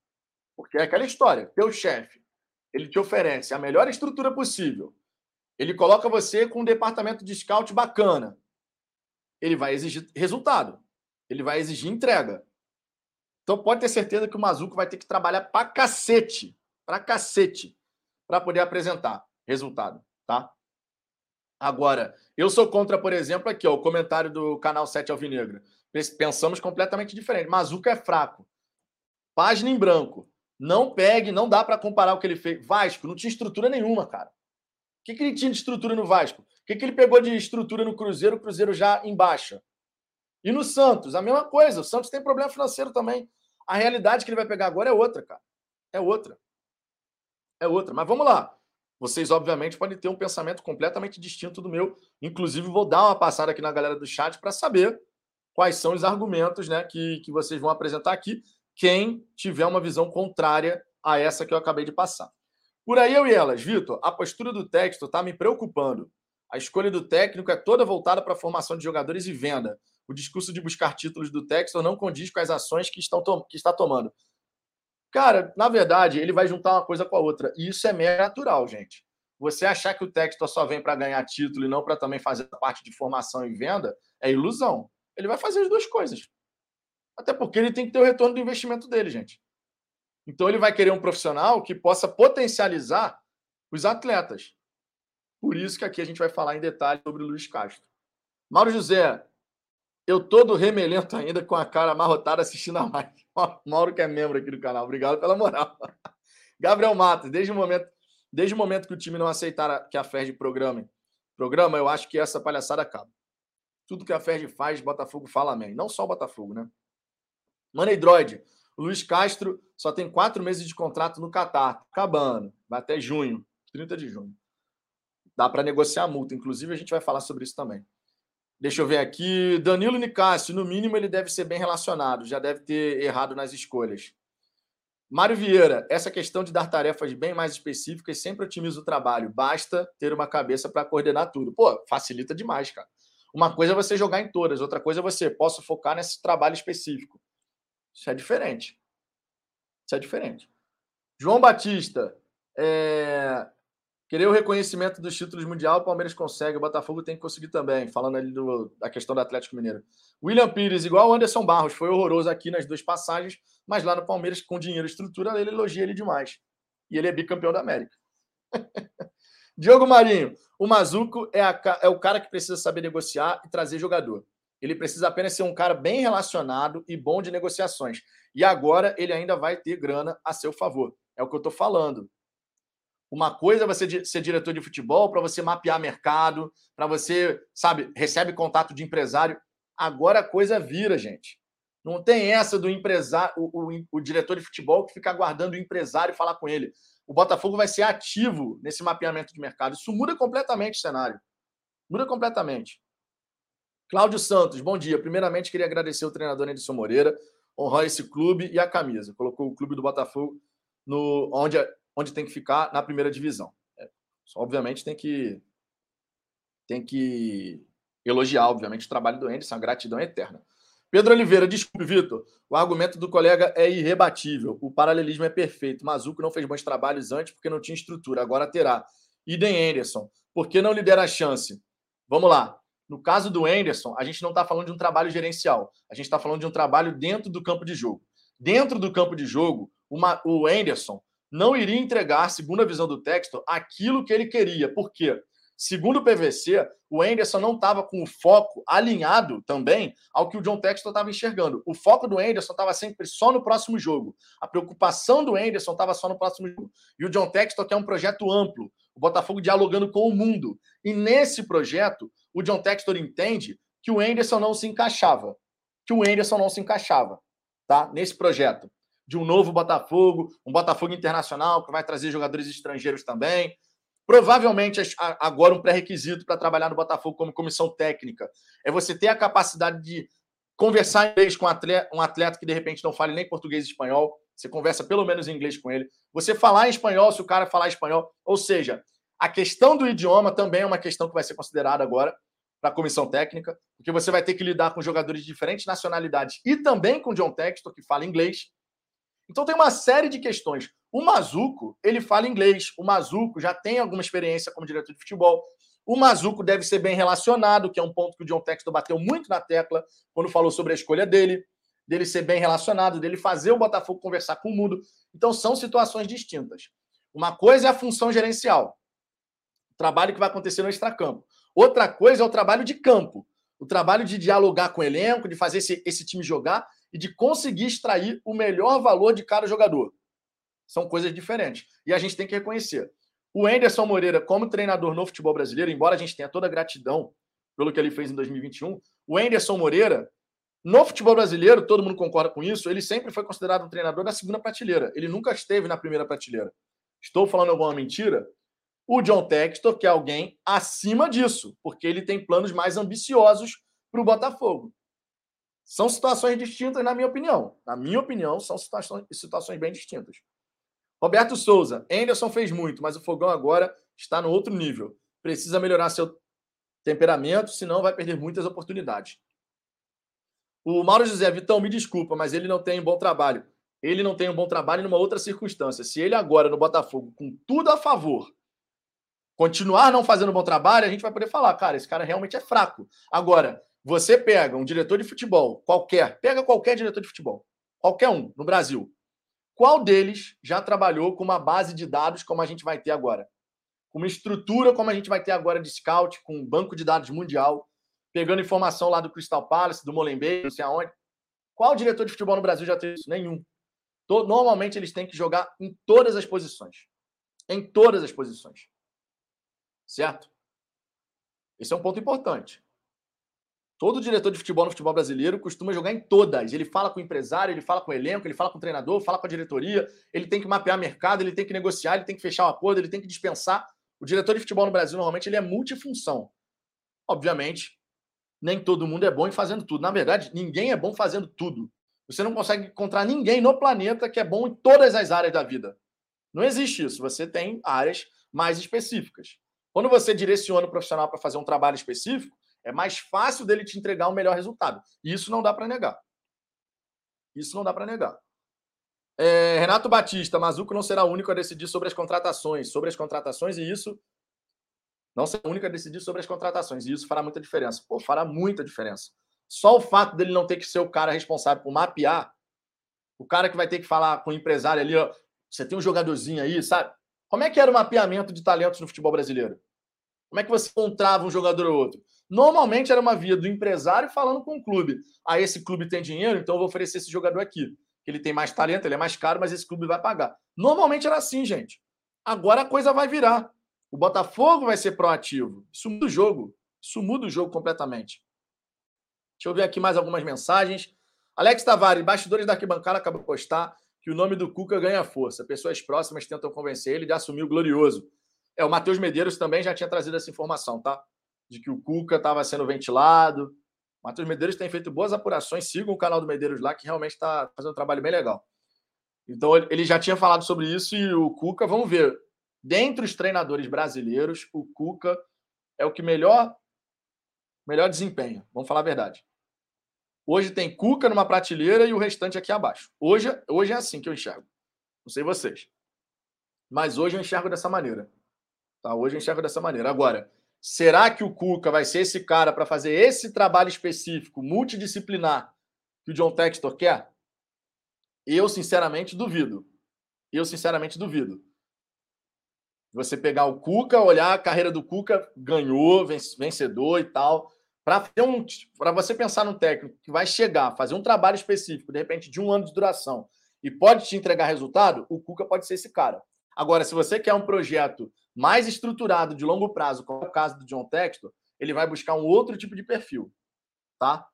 Porque é aquela história: teu chefe ele te oferece a melhor estrutura possível, ele coloca você com um departamento de scout bacana, ele vai exigir resultado, ele vai exigir entrega. Então pode ter certeza que o Mazuco vai ter que trabalhar pra cacete, pra cacete, para poder apresentar resultado, tá? Agora, eu sou contra, por exemplo, aqui, ó, o comentário do canal 7 Alvinegra. Pensamos completamente diferente. Mazuco é fraco. Página em branco. Não pegue, não dá para comparar o que ele fez. Vasco não tinha estrutura nenhuma, cara. O que, que ele tinha de estrutura no Vasco? O que, que ele pegou de estrutura no Cruzeiro, o Cruzeiro já em baixa? E no Santos, a mesma coisa. O Santos tem problema financeiro também. A realidade que ele vai pegar agora é outra, cara. É outra. É outra. Mas vamos lá. Vocês, obviamente, podem ter um pensamento completamente distinto do meu. Inclusive, vou dar uma passada aqui na galera do chat para saber quais são os argumentos né, que, que vocês vão apresentar aqui quem tiver uma visão contrária a essa que eu acabei de passar. Por aí eu e elas, Vitor, a postura do texto está me preocupando. A escolha do técnico é toda voltada para a formação de jogadores e venda. O discurso de buscar títulos do texto não condiz com as ações que, estão que está tomando. Cara, na verdade, ele vai juntar uma coisa com a outra. E isso é meio natural, gente. Você achar que o texto só vem para ganhar título e não para também fazer parte de formação e venda é ilusão. Ele vai fazer as duas coisas. Até porque ele tem que ter o retorno do investimento dele, gente. Então ele vai querer um profissional que possa potencializar os atletas. Por isso que aqui a gente vai falar em detalhe sobre o Luiz Castro. Mauro José, eu todo remelento ainda com a cara amarrotada assistindo a live. [laughs] Mauro que é membro aqui do canal. Obrigado pela moral. [laughs] Gabriel Matos, desde o momento, desde o momento que o time não aceitar que a Ferdi programe, programa, eu acho que essa palhaçada acaba. Tudo que a Ferdi faz, Botafogo fala amém. Não só o Botafogo, né? Money Droid. Luiz Castro só tem quatro meses de contrato no Catar. Acabando. Vai até junho, 30 de junho. Dá para negociar a multa. Inclusive, a gente vai falar sobre isso também. Deixa eu ver aqui. Danilo Nicásio, no mínimo, ele deve ser bem relacionado. Já deve ter errado nas escolhas. Mário Vieira, essa questão de dar tarefas bem mais específicas sempre otimiza o trabalho. Basta ter uma cabeça para coordenar tudo. Pô, facilita demais, cara. Uma coisa é você jogar em todas, outra coisa é você posso focar nesse trabalho específico. Isso é diferente. Isso é diferente. João Batista, é... querer o reconhecimento dos títulos mundial, o Palmeiras consegue, o Botafogo tem que conseguir também, falando ali do, da questão do Atlético Mineiro. William Pires, igual o Anderson Barros, foi horroroso aqui nas duas passagens, mas lá no Palmeiras, com dinheiro e estrutura, ele elogia ele demais. E ele é bicampeão da América. [laughs] Diogo Marinho, o Mazuco é, a, é o cara que precisa saber negociar e trazer jogador. Ele precisa apenas ser um cara bem relacionado e bom de negociações. E agora ele ainda vai ter grana a seu favor. É o que eu estou falando. Uma coisa é você ser diretor de futebol para você mapear mercado, para você, sabe, recebe contato de empresário. Agora a coisa vira, gente. Não tem essa do empresário, o, o, o diretor de futebol que fica aguardando o empresário falar com ele. O Botafogo vai ser ativo nesse mapeamento de mercado. Isso muda completamente o cenário. Muda completamente. Cláudio Santos, bom dia. Primeiramente, queria agradecer o treinador Edson Moreira, honrar esse clube e a camisa. Colocou o clube do Botafogo no onde, onde tem que ficar na primeira divisão. É, obviamente tem que tem que elogiar, obviamente, o trabalho do Anderson, a gratidão é eterna. Pedro Oliveira, desculpe, Vitor. O argumento do colega é irrebatível. O paralelismo é perfeito. Mazuco não fez bons trabalhos antes porque não tinha estrutura, agora terá. Idem Anderson. Por que não lhe der a chance? Vamos lá. No caso do Anderson, a gente não está falando de um trabalho gerencial, a gente está falando de um trabalho dentro do campo de jogo. Dentro do campo de jogo, uma, o Anderson não iria entregar, segundo a visão do texto, aquilo que ele queria. Por quê? Segundo o PVC, o Anderson não estava com o foco alinhado também ao que o John Textor estava enxergando. O foco do Anderson estava sempre só no próximo jogo. A preocupação do Anderson estava só no próximo jogo. E o John Textor quer um projeto amplo, o Botafogo dialogando com o mundo. E nesse projeto, o John Textor entende que o Anderson não se encaixava. Que o Anderson não se encaixava, tá? Nesse projeto de um novo Botafogo, um Botafogo internacional que vai trazer jogadores estrangeiros também. Provavelmente agora um pré-requisito para trabalhar no Botafogo como comissão técnica é você ter a capacidade de conversar em inglês com um atleta, um atleta que de repente não fale nem português e espanhol. Você conversa pelo menos em inglês com ele. Você falar em espanhol se o cara falar espanhol. Ou seja, a questão do idioma também é uma questão que vai ser considerada agora para a comissão técnica, porque você vai ter que lidar com jogadores de diferentes nacionalidades e também com John Textor, que fala inglês. Então tem uma série de questões. O Mazuco, ele fala inglês. O Mazuco já tem alguma experiência como diretor de futebol. O Mazuco deve ser bem relacionado, que é um ponto que o John Textor bateu muito na tecla quando falou sobre a escolha dele, dele ser bem relacionado, dele fazer o Botafogo conversar com o mundo. Então são situações distintas. Uma coisa é a função gerencial, o trabalho que vai acontecer no extracampo. Outra coisa é o trabalho de campo, o trabalho de dialogar com o elenco, de fazer esse, esse time jogar e de conseguir extrair o melhor valor de cada jogador. São coisas diferentes. E a gente tem que reconhecer. O Anderson Moreira, como treinador no futebol brasileiro, embora a gente tenha toda a gratidão pelo que ele fez em 2021, o Anderson Moreira, no futebol brasileiro, todo mundo concorda com isso, ele sempre foi considerado um treinador da segunda prateleira. Ele nunca esteve na primeira prateleira. Estou falando alguma mentira? O John Textor, que é alguém acima disso, porque ele tem planos mais ambiciosos para o Botafogo. São situações distintas, na minha opinião. Na minha opinião, são situações, situações bem distintas. Roberto Souza, Anderson fez muito, mas o Fogão agora está no outro nível. Precisa melhorar seu temperamento, senão vai perder muitas oportunidades. O Mauro José, Vitão, me desculpa, mas ele não tem um bom trabalho. Ele não tem um bom trabalho numa outra circunstância. Se ele agora no Botafogo, com tudo a favor, continuar não fazendo um bom trabalho, a gente vai poder falar, cara, esse cara realmente é fraco. Agora, você pega um diretor de futebol, qualquer, pega qualquer diretor de futebol, qualquer um no Brasil. Qual deles já trabalhou com uma base de dados como a gente vai ter agora? Com uma estrutura como a gente vai ter agora de scout, com um banco de dados mundial, pegando informação lá do Crystal Palace, do Molenbeek, não sei aonde. Qual diretor de futebol no Brasil já teve isso? Nenhum. Normalmente eles têm que jogar em todas as posições. Em todas as posições. Certo? Esse é um ponto importante. Todo diretor de futebol no futebol brasileiro costuma jogar em todas. Ele fala com o empresário, ele fala com o elenco, ele fala com o treinador, fala com a diretoria, ele tem que mapear mercado, ele tem que negociar, ele tem que fechar o acordo, ele tem que dispensar. O diretor de futebol no Brasil, normalmente, ele é multifunção. Obviamente, nem todo mundo é bom em fazendo tudo. Na verdade, ninguém é bom fazendo tudo. Você não consegue encontrar ninguém no planeta que é bom em todas as áreas da vida. Não existe isso. Você tem áreas mais específicas. Quando você direciona o profissional para fazer um trabalho específico, é mais fácil dele te entregar um melhor resultado. Isso não dá para negar. Isso não dá para negar. É, Renato Batista, Mazuco não será o único a decidir sobre as contratações. Sobre as contratações, e isso não será o único a decidir sobre as contratações. E isso fará muita diferença. Pô, fará muita diferença. Só o fato dele não ter que ser o cara responsável por mapear, o cara que vai ter que falar com o empresário ali, ó, você tem um jogadorzinho aí, sabe? Como é que era o mapeamento de talentos no futebol brasileiro? Como é que você encontrava um jogador ou outro? Normalmente era uma via do empresário falando com o clube. Ah, esse clube tem dinheiro, então eu vou oferecer esse jogador aqui. Ele tem mais talento, ele é mais caro, mas esse clube vai pagar. Normalmente era assim, gente. Agora a coisa vai virar. O Botafogo vai ser proativo. Isso muda o jogo. Isso muda o jogo completamente. Deixa eu ver aqui mais algumas mensagens. Alex Tavares, bastidores da arquibancada, acabou de postar que o nome do Cuca ganha força. Pessoas próximas tentam convencer ele de assumir o glorioso. É, o Matheus Medeiros também já tinha trazido essa informação, tá? De que o Cuca estava sendo ventilado. Matheus Medeiros tem feito boas apurações. Sigam o canal do Medeiros lá, que realmente está fazendo um trabalho bem legal. Então, ele já tinha falado sobre isso e o Cuca, vamos ver. Dentre os treinadores brasileiros, o Cuca é o que melhor, melhor desempenha. Vamos falar a verdade. Hoje tem Cuca numa prateleira e o restante aqui abaixo. Hoje, hoje é assim que eu enxergo. Não sei vocês. Mas hoje eu enxergo dessa maneira. Tá? Hoje eu enxergo dessa maneira. Agora, Será que o Cuca vai ser esse cara para fazer esse trabalho específico, multidisciplinar, que o John Textor quer? Eu, sinceramente, duvido. Eu, sinceramente, duvido. Você pegar o Cuca, olhar a carreira do Cuca, ganhou, vencedor e tal. Para um, você pensar num técnico que vai chegar, fazer um trabalho específico, de repente, de um ano de duração, e pode te entregar resultado, o Cuca pode ser esse cara. Agora, se você quer um projeto mais estruturado de longo prazo, como é o caso do John Textor, ele vai buscar um outro tipo de perfil, tá?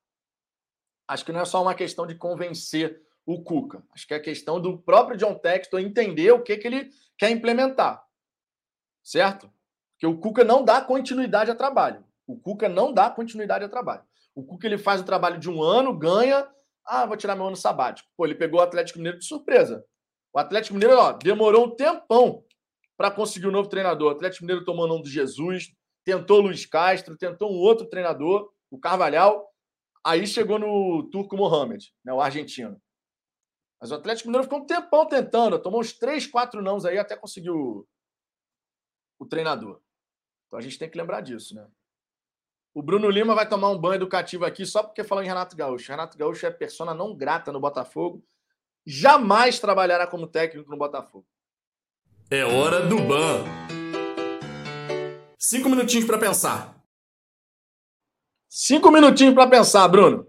Acho que não é só uma questão de convencer o Cuca. Acho que é questão do próprio John Textor entender o que, que ele quer implementar. Certo? Porque o Cuca não dá continuidade a trabalho. O Cuca não dá continuidade a trabalho. O Cuca ele faz o trabalho de um ano, ganha. Ah, vou tirar meu ano sabático. Pô, ele pegou o Atlético Mineiro de surpresa. O Atlético Mineiro, ó, demorou um tempão para conseguir um novo treinador. O Atlético Mineiro tomou o nome de Jesus, tentou o Luiz Castro, tentou um outro treinador, o Carvalhal. Aí chegou no Turco Mohamed, né, o argentino. Mas o Atlético Mineiro ficou um tempão tentando, tomou uns três, quatro nãos aí até conseguir o, o treinador. Então a gente tem que lembrar disso, né? O Bruno Lima vai tomar um banho educativo aqui só porque falou em Renato Gaúcho. Renato Gaúcho é persona não grata no Botafogo jamais trabalhará como técnico no Botafogo. É hora do ban. Cinco minutinhos para pensar. Cinco minutinhos para pensar, Bruno.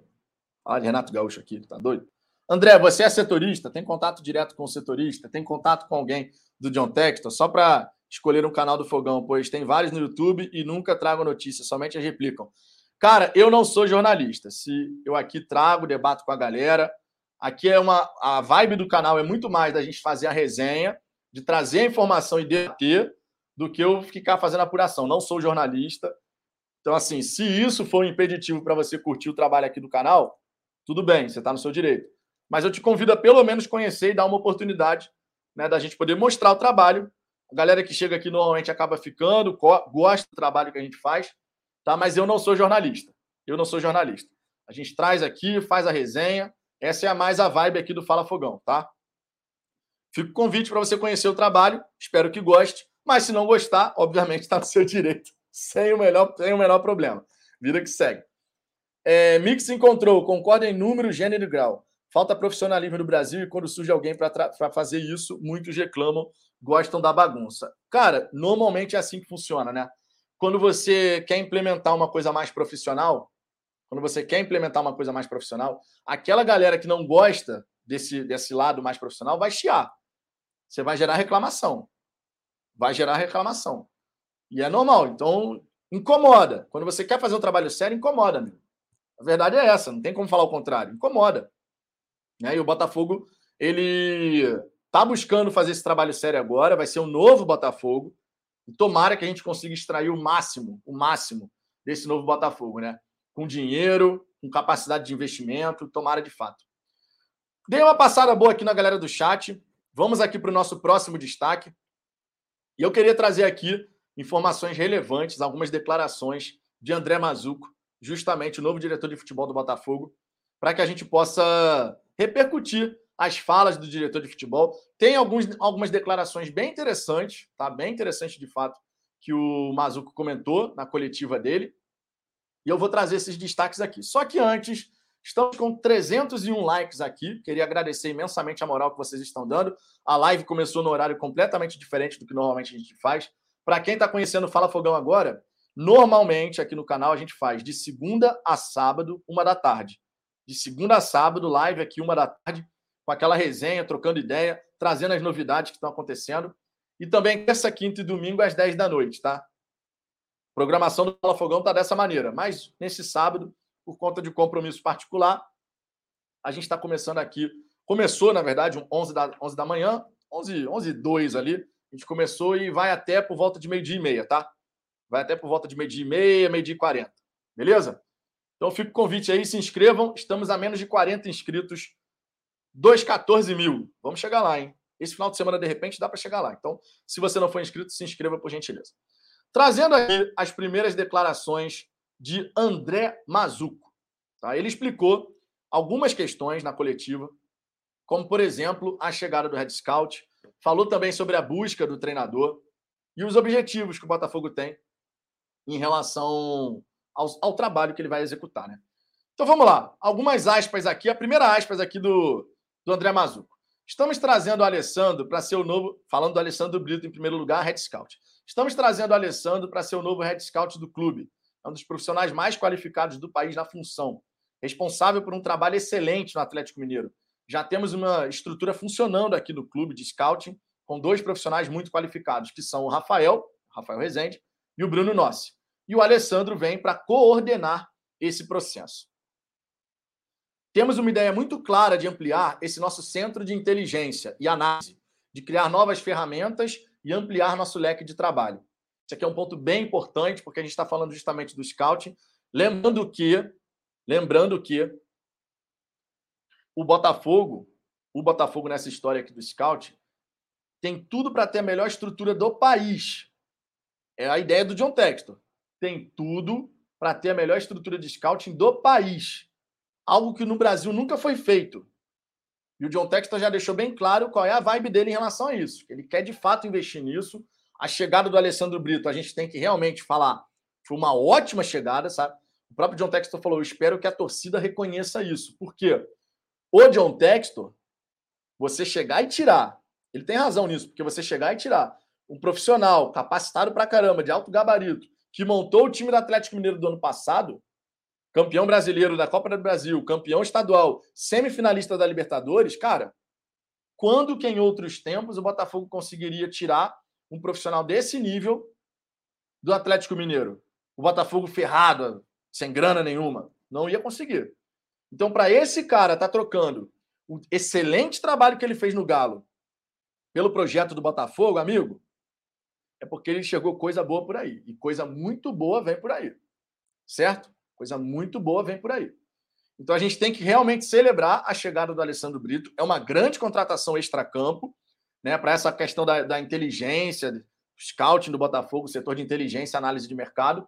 Olha, Renato Gaúcho aqui, tá doido? André, você é setorista? Tem contato direto com o setorista? Tem contato com alguém do John Textor? Só para escolher um canal do Fogão, pois tem vários no YouTube e nunca trago notícias, somente as replicam. Cara, eu não sou jornalista. Se eu aqui trago, debato com a galera, Aqui é uma a vibe do canal é muito mais da gente fazer a resenha, de trazer a informação e debater, do que eu ficar fazendo apuração. Não sou jornalista. Então, assim, se isso for um impeditivo para você curtir o trabalho aqui do canal, tudo bem, você está no seu direito. Mas eu te convido a pelo menos conhecer e dar uma oportunidade né, da gente poder mostrar o trabalho. A galera que chega aqui normalmente acaba ficando, gosta do trabalho que a gente faz, tá? Mas eu não sou jornalista. Eu não sou jornalista. A gente traz aqui, faz a resenha, essa é a mais a vibe aqui do Fala Fogão, tá? Fico convite para você conhecer o trabalho, espero que goste, mas se não gostar, obviamente está [laughs] no seu direito, sem o, melhor, sem o menor problema. Vida que segue. É, Mix encontrou, concorda em número, gênero e grau. Falta profissionalismo no Brasil e quando surge alguém para fazer isso, muitos reclamam, gostam da bagunça. Cara, normalmente é assim que funciona, né? Quando você quer implementar uma coisa mais profissional, quando você quer implementar uma coisa mais profissional, aquela galera que não gosta desse, desse lado mais profissional vai chiar. Você vai gerar reclamação. Vai gerar reclamação. E é normal. Então, incomoda. Quando você quer fazer um trabalho sério, incomoda. Amigo. A verdade é essa. Não tem como falar o contrário. Incomoda. Né? E o Botafogo, ele tá buscando fazer esse trabalho sério agora. Vai ser um novo Botafogo. E tomara que a gente consiga extrair o máximo, o máximo desse novo Botafogo, né? Com dinheiro, com capacidade de investimento, tomara de fato. Dei uma passada boa aqui na galera do chat. Vamos aqui para o nosso próximo destaque. E eu queria trazer aqui informações relevantes, algumas declarações de André Mazuco, justamente o novo diretor de futebol do Botafogo, para que a gente possa repercutir as falas do diretor de futebol. Tem alguns, algumas declarações bem interessantes, tá? Bem interessante de fato, que o Mazuco comentou na coletiva dele. E eu vou trazer esses destaques aqui. Só que antes, estamos com 301 likes aqui. Queria agradecer imensamente a moral que vocês estão dando. A live começou no horário completamente diferente do que normalmente a gente faz. Para quem está conhecendo Fala Fogão agora, normalmente aqui no canal a gente faz de segunda a sábado, uma da tarde. De segunda a sábado, live aqui, uma da tarde, com aquela resenha, trocando ideia, trazendo as novidades que estão acontecendo. E também terça, quinta e domingo às 10 da noite, tá? Programação do Fala Fogão está dessa maneira. Mas nesse sábado, por conta de compromisso particular, a gente está começando aqui. Começou, na verdade, 11 da, 11 da manhã, 11, 11 e 2 ali. A gente começou e vai até por volta de meio-dia e meia, tá? Vai até por volta de meio-dia e meia, meio-dia e 40. Beleza? Então fica o convite aí, se inscrevam. Estamos a menos de 40 inscritos. 214 mil. Vamos chegar lá, hein? Esse final de semana, de repente, dá para chegar lá. Então, se você não for inscrito, se inscreva por gentileza. Trazendo aqui as primeiras declarações de André Mazuco. Tá? Ele explicou algumas questões na coletiva, como, por exemplo, a chegada do Red Scout, falou também sobre a busca do treinador e os objetivos que o Botafogo tem em relação ao, ao trabalho que ele vai executar. Né? Então vamos lá, algumas aspas aqui. A primeira aspas aqui do, do André Mazuco. Estamos trazendo o Alessandro para ser o novo. Falando do Alessandro Brito em primeiro lugar, Head Scout. Estamos trazendo o Alessandro para ser o novo Head Scout do clube. É um dos profissionais mais qualificados do país na função. Responsável por um trabalho excelente no Atlético Mineiro. Já temos uma estrutura funcionando aqui no clube de scouting, com dois profissionais muito qualificados, que são o Rafael, Rafael Rezende, e o Bruno Nossi. E o Alessandro vem para coordenar esse processo. Temos uma ideia muito clara de ampliar esse nosso centro de inteligência e análise, de criar novas ferramentas e ampliar nosso leque de trabalho. Isso aqui é um ponto bem importante, porque a gente está falando justamente do scouting. Lembrando que, lembrando que o Botafogo, o Botafogo nessa história aqui do scout, tem tudo para ter a melhor estrutura do país. É a ideia do John Textor. Tem tudo para ter a melhor estrutura de scouting do país algo que no Brasil nunca foi feito. E o John Textor já deixou bem claro qual é a vibe dele em relação a isso. Ele quer de fato investir nisso. A chegada do Alessandro Brito, a gente tem que realmente falar, foi uma ótima chegada, sabe? O próprio John Textor falou: Eu espero que a torcida reconheça isso. Por quê? O John Textor, você chegar e tirar, ele tem razão nisso, porque você chegar e tirar um profissional capacitado pra caramba, de alto gabarito, que montou o time do Atlético Mineiro do ano passado, campeão brasileiro da Copa do Brasil, campeão estadual, semifinalista da Libertadores, cara, quando que em outros tempos o Botafogo conseguiria tirar um profissional desse nível do Atlético Mineiro? O Botafogo ferrado, sem grana nenhuma, não ia conseguir. Então, para esse cara tá trocando o excelente trabalho que ele fez no Galo pelo projeto do Botafogo, amigo, é porque ele chegou coisa boa por aí. E coisa muito boa vem por aí. Certo? Coisa muito boa vem por aí. Então a gente tem que realmente celebrar a chegada do Alessandro Brito. É uma grande contratação extra-campo, né, para essa questão da, da inteligência, scouting do Botafogo, setor de inteligência, análise de mercado,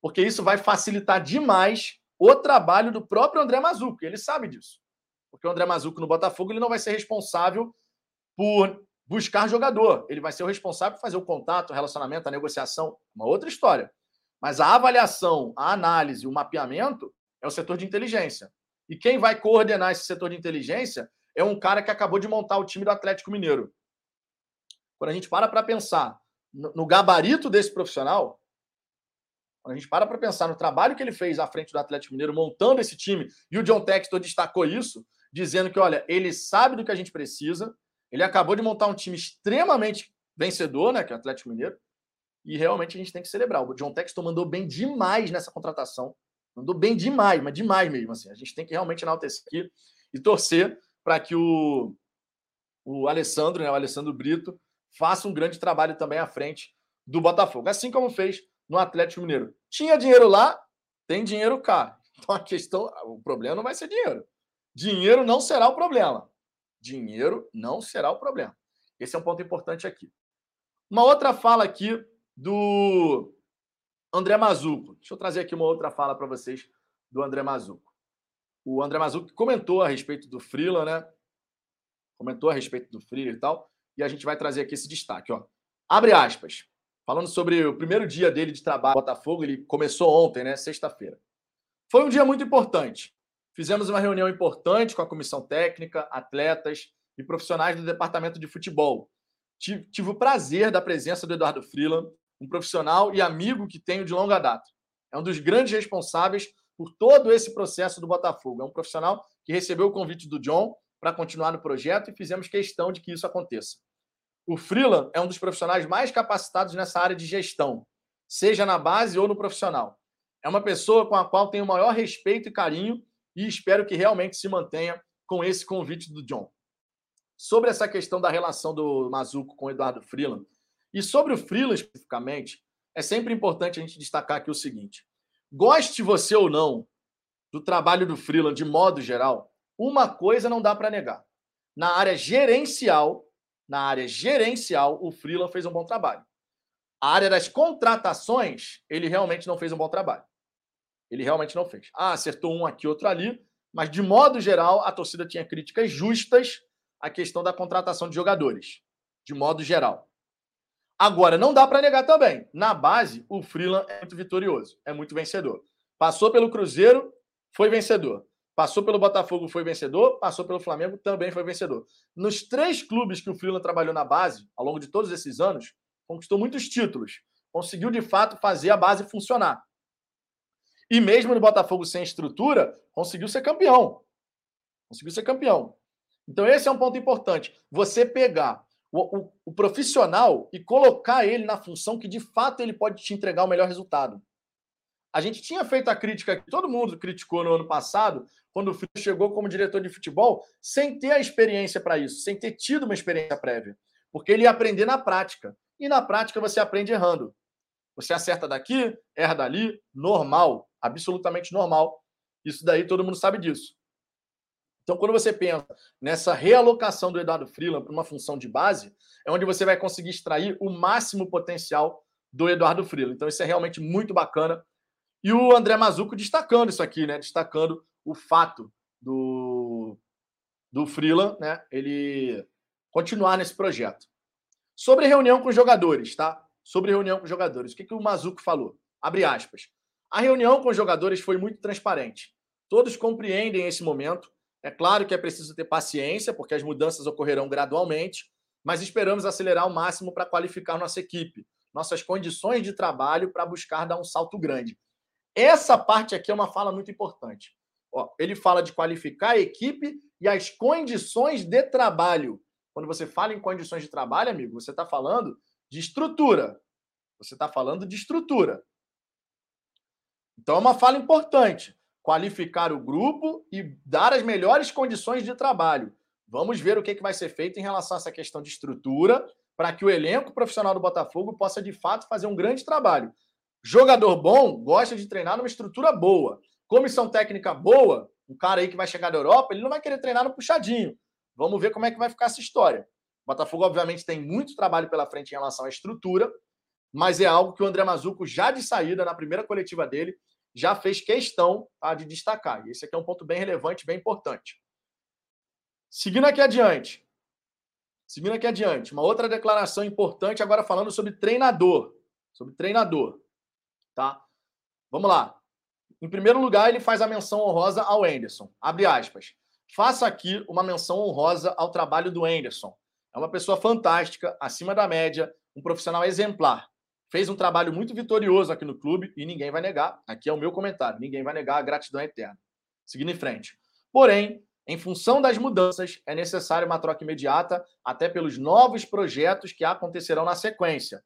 porque isso vai facilitar demais o trabalho do próprio André Mazuco. Ele sabe disso. Porque o André Mazuco no Botafogo ele não vai ser responsável por buscar jogador. Ele vai ser o responsável por fazer o contato, o relacionamento, a negociação, uma outra história. Mas a avaliação, a análise, o mapeamento é o setor de inteligência. E quem vai coordenar esse setor de inteligência é um cara que acabou de montar o time do Atlético Mineiro. Quando a gente para para pensar no gabarito desse profissional, quando a gente para para pensar no trabalho que ele fez à frente do Atlético Mineiro, montando esse time, e o John Textor destacou isso, dizendo que, olha, ele sabe do que a gente precisa, ele acabou de montar um time extremamente vencedor, né, que é o Atlético Mineiro, e realmente a gente tem que celebrar. O John Texton mandou bem demais nessa contratação. Mandou bem demais, mas demais mesmo. Assim. A gente tem que realmente enaltecer aqui e torcer para que o, o Alessandro, né, o Alessandro Brito, faça um grande trabalho também à frente do Botafogo. Assim como fez no Atlético Mineiro. Tinha dinheiro lá, tem dinheiro cá. [laughs] Então a questão, o problema não vai ser dinheiro. Dinheiro não será o problema. Dinheiro não será o problema. Esse é um ponto importante aqui. Uma outra fala aqui do André Mazuco. Deixa eu trazer aqui uma outra fala para vocês do André Mazuco. O André Mazuco comentou a respeito do Freela, né? Comentou a respeito do Freela e tal. E a gente vai trazer aqui esse destaque, ó. Abre aspas. Falando sobre o primeiro dia dele de trabalho no Botafogo, ele começou ontem, né? Sexta-feira. Foi um dia muito importante. Fizemos uma reunião importante com a comissão técnica, atletas e profissionais do departamento de futebol. Tive, tive o prazer da presença do Eduardo Freeland, um profissional e amigo que tenho de longa data. É um dos grandes responsáveis por todo esse processo do Botafogo. É um profissional que recebeu o convite do John para continuar no projeto e fizemos questão de que isso aconteça. O Freeland é um dos profissionais mais capacitados nessa área de gestão, seja na base ou no profissional. É uma pessoa com a qual tenho o maior respeito e carinho e espero que realmente se mantenha com esse convite do John. Sobre essa questão da relação do Mazuco com o Eduardo Freeland, e sobre o Freeland especificamente, é sempre importante a gente destacar aqui o seguinte: goste você ou não do trabalho do Freeland de modo geral, uma coisa não dá para negar. Na área gerencial, na área gerencial, o Freeland fez um bom trabalho. A área das contratações, ele realmente não fez um bom trabalho. Ele realmente não fez. Ah, acertou um aqui, outro ali, mas de modo geral, a torcida tinha críticas justas à questão da contratação de jogadores, de modo geral. Agora, não dá para negar também. Na base, o Freeland é muito vitorioso, é muito vencedor. Passou pelo Cruzeiro, foi vencedor. Passou pelo Botafogo, foi vencedor. Passou pelo Flamengo, também foi vencedor. Nos três clubes que o Freeland trabalhou na base, ao longo de todos esses anos, conquistou muitos títulos. Conseguiu, de fato, fazer a base funcionar. E mesmo no Botafogo sem estrutura, conseguiu ser campeão. Conseguiu ser campeão. Então, esse é um ponto importante. Você pegar o, o, o, profissional e colocar ele na função que de fato ele pode te entregar o melhor resultado. A gente tinha feito a crítica que todo mundo criticou no ano passado, quando o Filho chegou como diretor de futebol, sem ter a experiência para isso, sem ter tido uma experiência prévia. Porque ele ia aprender na prática. E na prática você aprende errando. Você acerta daqui, erra dali, normal, absolutamente normal. Isso daí todo mundo sabe disso. Então, quando você pensa nessa realocação do Eduardo Freeland para uma função de base, é onde você vai conseguir extrair o máximo potencial do Eduardo Freeland. Então, isso é realmente muito bacana. E o André Mazuco destacando isso aqui, né? Destacando o fato do, do Freeland, né? Ele continuar nesse projeto. Sobre reunião com os jogadores, tá? Sobre reunião com jogadores. O que, que o Mazuco falou? Abre aspas. A reunião com os jogadores foi muito transparente. Todos compreendem esse momento é claro que é preciso ter paciência, porque as mudanças ocorrerão gradualmente, mas esperamos acelerar ao máximo para qualificar nossa equipe, nossas condições de trabalho para buscar dar um salto grande. Essa parte aqui é uma fala muito importante. Ó, ele fala de qualificar a equipe e as condições de trabalho. Quando você fala em condições de trabalho, amigo, você está falando de estrutura. Você está falando de estrutura. Então é uma fala importante qualificar o grupo e dar as melhores condições de trabalho. Vamos ver o que, que vai ser feito em relação a essa questão de estrutura, para que o elenco profissional do Botafogo possa, de fato, fazer um grande trabalho. Jogador bom gosta de treinar numa estrutura boa. Comissão técnica boa, um cara aí que vai chegar da Europa, ele não vai querer treinar no puxadinho. Vamos ver como é que vai ficar essa história. O Botafogo, obviamente, tem muito trabalho pela frente em relação à estrutura, mas é algo que o André Mazuco, já de saída, na primeira coletiva dele, já fez questão tá, de destacar. E esse aqui é um ponto bem relevante, bem importante. Seguindo aqui adiante. Seguindo aqui adiante, uma outra declaração importante agora falando sobre treinador, sobre treinador, tá? Vamos lá. Em primeiro lugar, ele faz a menção honrosa ao Anderson. Abre aspas. Faça aqui uma menção honrosa ao trabalho do Anderson. É uma pessoa fantástica, acima da média, um profissional exemplar fez um trabalho muito vitorioso aqui no clube e ninguém vai negar. Aqui é o meu comentário: ninguém vai negar a gratidão eterna. Seguindo em frente. Porém, em função das mudanças, é necessária uma troca imediata, até pelos novos projetos que acontecerão na sequência.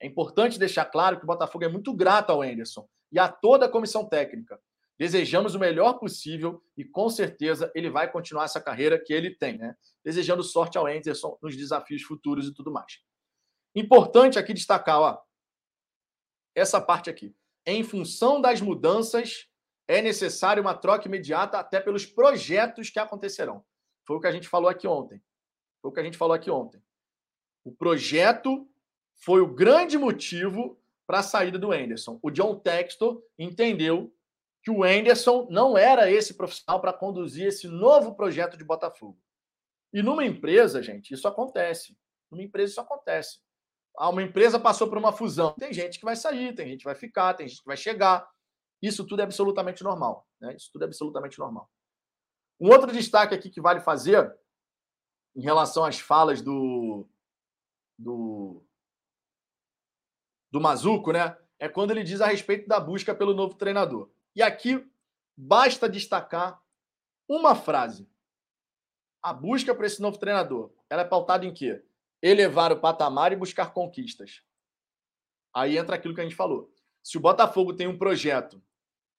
É importante deixar claro que o Botafogo é muito grato ao Anderson e a toda a comissão técnica. Desejamos o melhor possível e com certeza ele vai continuar essa carreira que ele tem, né? Desejando sorte ao Anderson nos desafios futuros e tudo mais. Importante aqui destacar, ó, essa parte aqui. Em função das mudanças, é necessário uma troca imediata até pelos projetos que acontecerão. Foi o que a gente falou aqui ontem. Foi o que a gente falou aqui ontem. O projeto foi o grande motivo para a saída do Anderson. O John Textor entendeu que o Anderson não era esse profissional para conduzir esse novo projeto de Botafogo. E numa empresa, gente, isso acontece. Numa empresa isso acontece. Ah, uma empresa passou por uma fusão. Tem gente que vai sair, tem gente que vai ficar, tem gente que vai chegar. Isso tudo é absolutamente normal. Né? Isso tudo é absolutamente normal. Um outro destaque aqui que vale fazer em relação às falas do do, do Mazuco, né? É quando ele diz a respeito da busca pelo novo treinador. E aqui basta destacar uma frase. A busca para esse novo treinador, ela é pautada em quê? Elevar o patamar e buscar conquistas. Aí entra aquilo que a gente falou. Se o Botafogo tem um projeto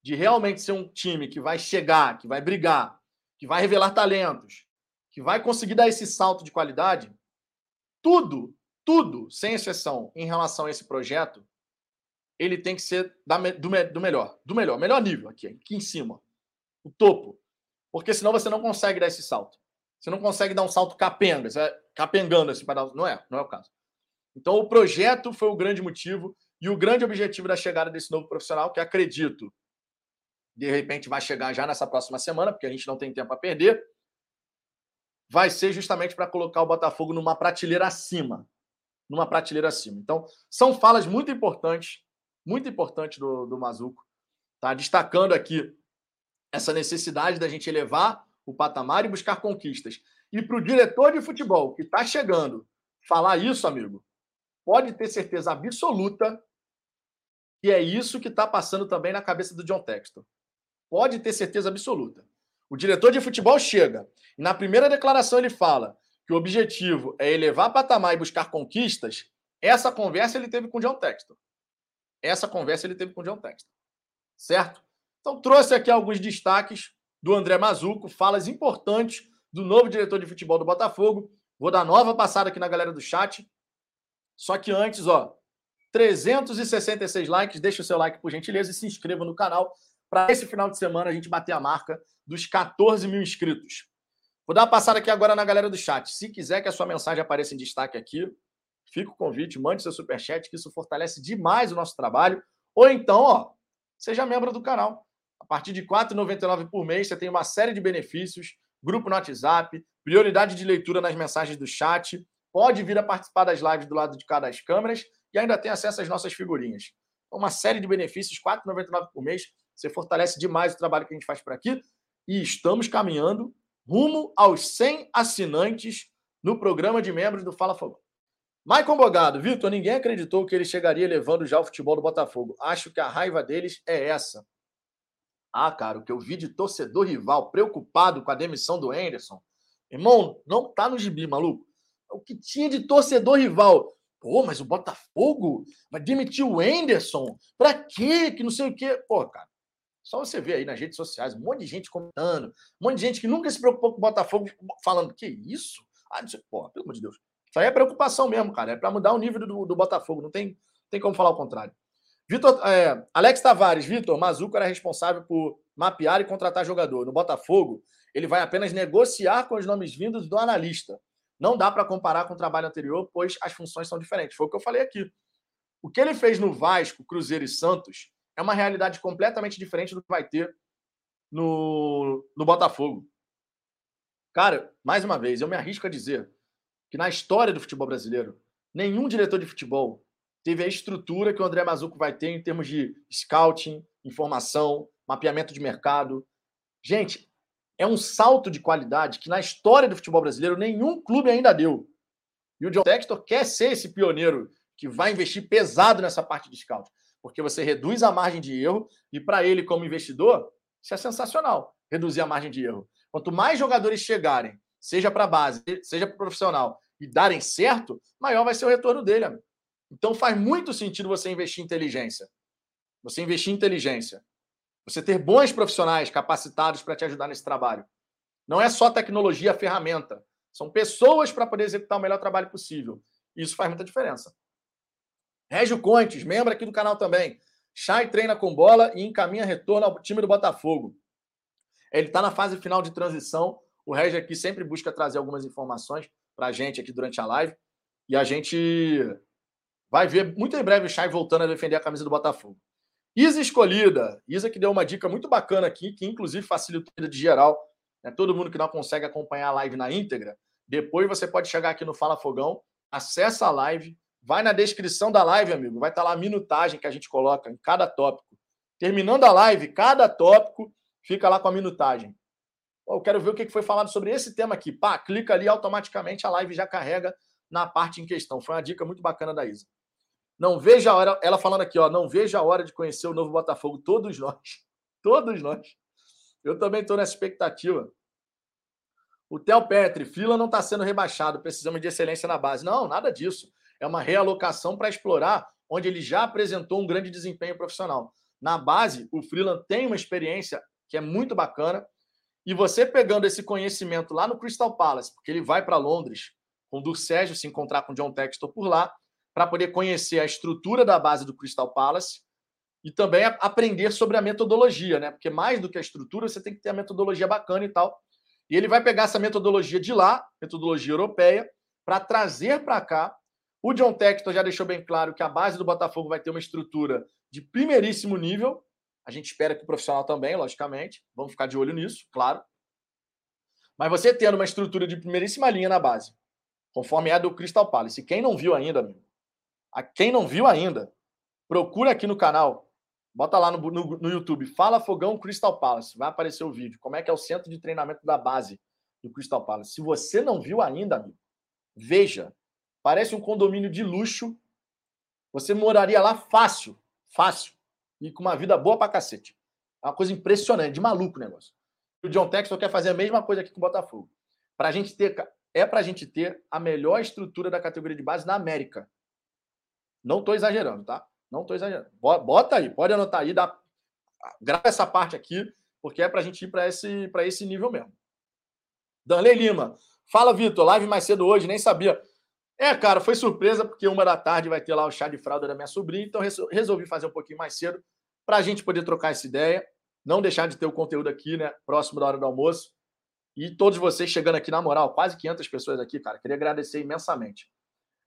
de realmente ser um time que vai chegar, que vai brigar, que vai revelar talentos, que vai conseguir dar esse salto de qualidade, tudo, tudo, sem exceção, em relação a esse projeto, ele tem que ser do, do melhor, do melhor, melhor nível aqui, aqui em cima, o topo. Porque senão você não consegue dar esse salto. Você não consegue dar um salto capenga, você vai capengando assim para dar. Não é, não é o caso. Então, o projeto foi o grande motivo e o grande objetivo da chegada desse novo profissional, que acredito, de repente vai chegar já nessa próxima semana, porque a gente não tem tempo a perder, vai ser justamente para colocar o Botafogo numa prateleira acima. Numa prateleira acima. Então, são falas muito importantes, muito importantes do, do Mazuco, tá? Destacando aqui essa necessidade da gente elevar o patamar e buscar conquistas. E para o diretor de futebol que está chegando falar isso, amigo, pode ter certeza absoluta que é isso que está passando também na cabeça do John Texton. Pode ter certeza absoluta. O diretor de futebol chega e na primeira declaração ele fala que o objetivo é elevar patamar e buscar conquistas. Essa conversa ele teve com o John Texton. Essa conversa ele teve com o John Texton. Certo? Então trouxe aqui alguns destaques do André Mazuco, falas importantes do novo diretor de futebol do Botafogo. Vou dar nova passada aqui na galera do chat. Só que antes, ó, 366 likes, deixa o seu like por gentileza e se inscreva no canal para esse final de semana a gente bater a marca dos 14 mil inscritos. Vou dar uma passada aqui agora na galera do chat. Se quiser que a sua mensagem apareça em destaque aqui, fica o convite, mande seu superchat, que isso fortalece demais o nosso trabalho. Ou então, ó, seja membro do canal. A partir de R$ 4,99 por mês, você tem uma série de benefícios, grupo no WhatsApp, prioridade de leitura nas mensagens do chat, pode vir a participar das lives do lado de cada das câmeras e ainda tem acesso às nossas figurinhas. Então, uma série de benefícios, R$ 4,99 por mês. Você fortalece demais o trabalho que a gente faz por aqui. E estamos caminhando rumo aos 100 assinantes no programa de membros do Fala Fogão. Maicon Bogado, Vitor, ninguém acreditou que ele chegaria levando já o futebol do Botafogo. Acho que a raiva deles é essa. Ah, cara, o que eu vi de torcedor rival preocupado com a demissão do Anderson. Irmão, não tá no gibi, maluco. O que tinha de torcedor rival Pô, mas o Botafogo vai demitir o Enderson? Pra quê? Que não sei o quê. Pô, cara, só você ver aí nas redes sociais, um monte de gente comentando, um monte de gente que nunca se preocupou com o Botafogo falando, que isso? Ah, não sei, pô, pelo amor de Deus. Isso aí é preocupação mesmo, cara. É para mudar o nível do, do Botafogo. Não tem, tem como falar o contrário. Vitor, é, Alex Tavares, Vitor, Mazuco era responsável por mapear e contratar jogador. No Botafogo, ele vai apenas negociar com os nomes vindos do analista. Não dá para comparar com o trabalho anterior, pois as funções são diferentes. Foi o que eu falei aqui. O que ele fez no Vasco, Cruzeiro e Santos é uma realidade completamente diferente do que vai ter no, no Botafogo. Cara, mais uma vez, eu me arrisco a dizer que na história do futebol brasileiro, nenhum diretor de futebol teve a estrutura que o André Mazuco vai ter em termos de scouting, informação, mapeamento de mercado. Gente, é um salto de qualidade que na história do futebol brasileiro nenhum clube ainda deu. E o John Textor quer ser esse pioneiro que vai investir pesado nessa parte de scout, porque você reduz a margem de erro e para ele como investidor, isso é sensacional, reduzir a margem de erro. Quanto mais jogadores chegarem, seja para base, seja para profissional, e darem certo, maior vai ser o retorno dele. Amigo. Então faz muito sentido você investir em inteligência. Você investir em inteligência. Você ter bons profissionais capacitados para te ajudar nesse trabalho. Não é só tecnologia, ferramenta. São pessoas para poder executar o melhor trabalho possível. Isso faz muita diferença. Régio Contes, membro aqui do canal também. Chay treina com bola e encaminha retorno ao time do Botafogo. Ele está na fase final de transição. O Régio aqui sempre busca trazer algumas informações para a gente aqui durante a live. E a gente vai ver muito em breve o Chay voltando a defender a camisa do Botafogo. Isa escolhida. Isa que deu uma dica muito bacana aqui, que inclusive facilita a vida de geral. Né? Todo mundo que não consegue acompanhar a live na íntegra, depois você pode chegar aqui no Fala Fogão, acessa a live, vai na descrição da live, amigo. Vai estar lá a minutagem que a gente coloca em cada tópico. Terminando a live, cada tópico fica lá com a minutagem. Eu quero ver o que foi falado sobre esse tema aqui. Pá, clica ali automaticamente, a live já carrega na parte em questão. Foi uma dica muito bacana da Isa. Não veja a hora, ela falando aqui, ó, não veja a hora de conhecer o novo Botafogo, todos nós. [laughs] Todos nós. Eu também estou nessa expectativa. O Theo Petri, fila não está sendo rebaixado, precisamos de excelência na base. Não, nada disso. É uma realocação para explorar onde ele já apresentou um grande desempenho profissional. Na base, o Freeland tem uma experiência que é muito bacana. E você pegando esse conhecimento lá no Crystal Palace, porque ele vai para Londres, com o Sérgio se encontrar com o John Textor por lá, para poder conhecer a estrutura da base do Crystal Palace e também aprender sobre a metodologia, né? Porque mais do que a estrutura, você tem que ter a metodologia bacana e tal. E ele vai pegar essa metodologia de lá, metodologia europeia, para trazer para cá. O John Textor já deixou bem claro que a base do Botafogo vai ter uma estrutura de primeiríssimo nível. A gente espera que o profissional também, logicamente. Vamos ficar de olho nisso, claro. Mas você tendo uma estrutura de primeiríssima linha na base, conforme é a do Crystal Palace. E quem não viu ainda, amigo, a quem não viu ainda, procura aqui no canal Bota lá no, no, no, YouTube, Fala Fogão Crystal Palace. Vai aparecer o vídeo. Como é que é o centro de treinamento da base do Crystal Palace. Se você não viu ainda, amigo, veja. Parece um condomínio de luxo. Você moraria lá fácil, fácil. E com uma vida boa pra cacete. É uma coisa impressionante, de maluco o negócio. O John Texton quer fazer a mesma coisa aqui com o Botafogo. Pra gente ter, é pra gente ter a melhor estrutura da categoria de base na América. Não tô exagerando, tá? Não estou exagerando. Bota aí, pode anotar aí, dá, grava essa parte aqui, porque é para a gente ir para esse, esse nível mesmo. Danley Lima. Fala, Vitor. Live mais cedo hoje, nem sabia. É, cara, foi surpresa, porque uma da tarde vai ter lá o chá de fralda da minha sobrinha, então resolvi fazer um pouquinho mais cedo para a gente poder trocar essa ideia, não deixar de ter o conteúdo aqui, né, próximo da hora do almoço. E todos vocês chegando aqui, na moral, quase 500 pessoas aqui, cara, queria agradecer imensamente.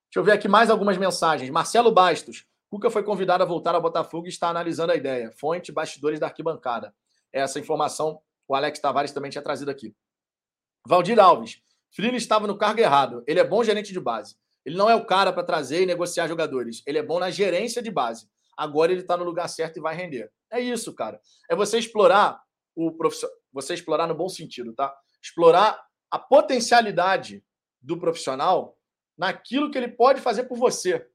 Deixa eu ver aqui mais algumas mensagens. Marcelo Bastos. Cuca foi convidado a voltar ao Botafogo e está analisando a ideia. Fonte, bastidores da arquibancada. Essa informação o Alex Tavares também tinha trazido aqui. Valdir Alves. Frilo estava no cargo errado. Ele é bom gerente de base. Ele não é o cara para trazer e negociar jogadores. Ele é bom na gerência de base. Agora ele está no lugar certo e vai render. É isso, cara. É você explorar o profissional. Você explorar no bom sentido, tá? Explorar a potencialidade do profissional naquilo que ele pode fazer por você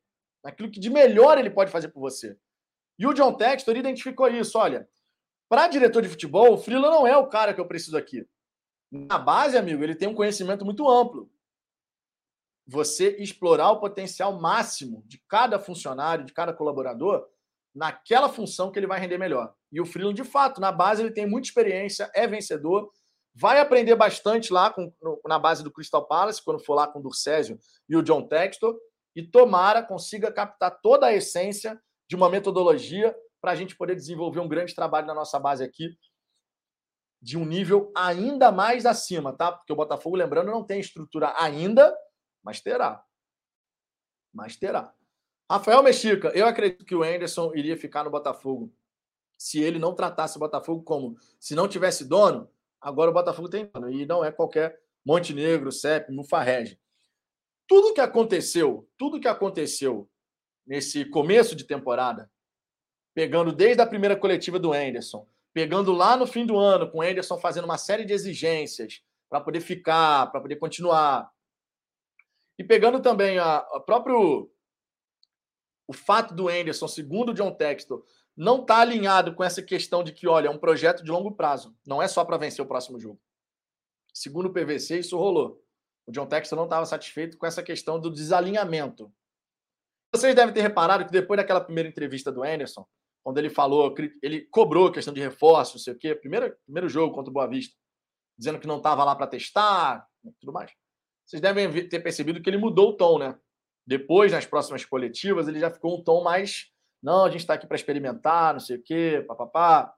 naquilo que de melhor ele pode fazer por você. E o John Textor identificou isso. Olha, para diretor de futebol, o Freeland não é o cara que eu preciso aqui. Na base, amigo, ele tem um conhecimento muito amplo. Você explorar o potencial máximo de cada funcionário, de cada colaborador, naquela função que ele vai render melhor. E o Freeland, de fato, na base, ele tem muita experiência, é vencedor, vai aprender bastante lá com, no, na base do Crystal Palace, quando for lá com o Durcésio e o John Textor e tomara consiga captar toda a essência de uma metodologia para a gente poder desenvolver um grande trabalho na nossa base aqui de um nível ainda mais acima, tá? Porque o Botafogo, lembrando, não tem estrutura ainda, mas terá. Mas terá. Rafael Mexica, eu acredito que o Anderson iria ficar no Botafogo se ele não tratasse o Botafogo como se não tivesse dono. Agora o Botafogo tem e não é qualquer Montenegro, CEP, Mufarrege tudo que aconteceu, tudo que aconteceu nesse começo de temporada, pegando desde a primeira coletiva do Anderson, pegando lá no fim do ano, com o Anderson fazendo uma série de exigências para poder ficar, para poder continuar. E pegando também a, a próprio o fato do Anderson, segundo o John Textor, não está alinhado com essa questão de que, olha, é um projeto de longo prazo, não é só para vencer o próximo jogo. Segundo o PVC, isso rolou. O John Texton não estava satisfeito com essa questão do desalinhamento. Vocês devem ter reparado que depois daquela primeira entrevista do Anderson, quando ele falou, ele cobrou a questão de reforço, não sei o quê, primeiro, primeiro jogo contra o Boa Vista, dizendo que não estava lá para testar, tudo mais. Vocês devem ter percebido que ele mudou o tom, né? Depois, nas próximas coletivas, ele já ficou um tom mais. Não, a gente está aqui para experimentar, não sei o quê, papapá.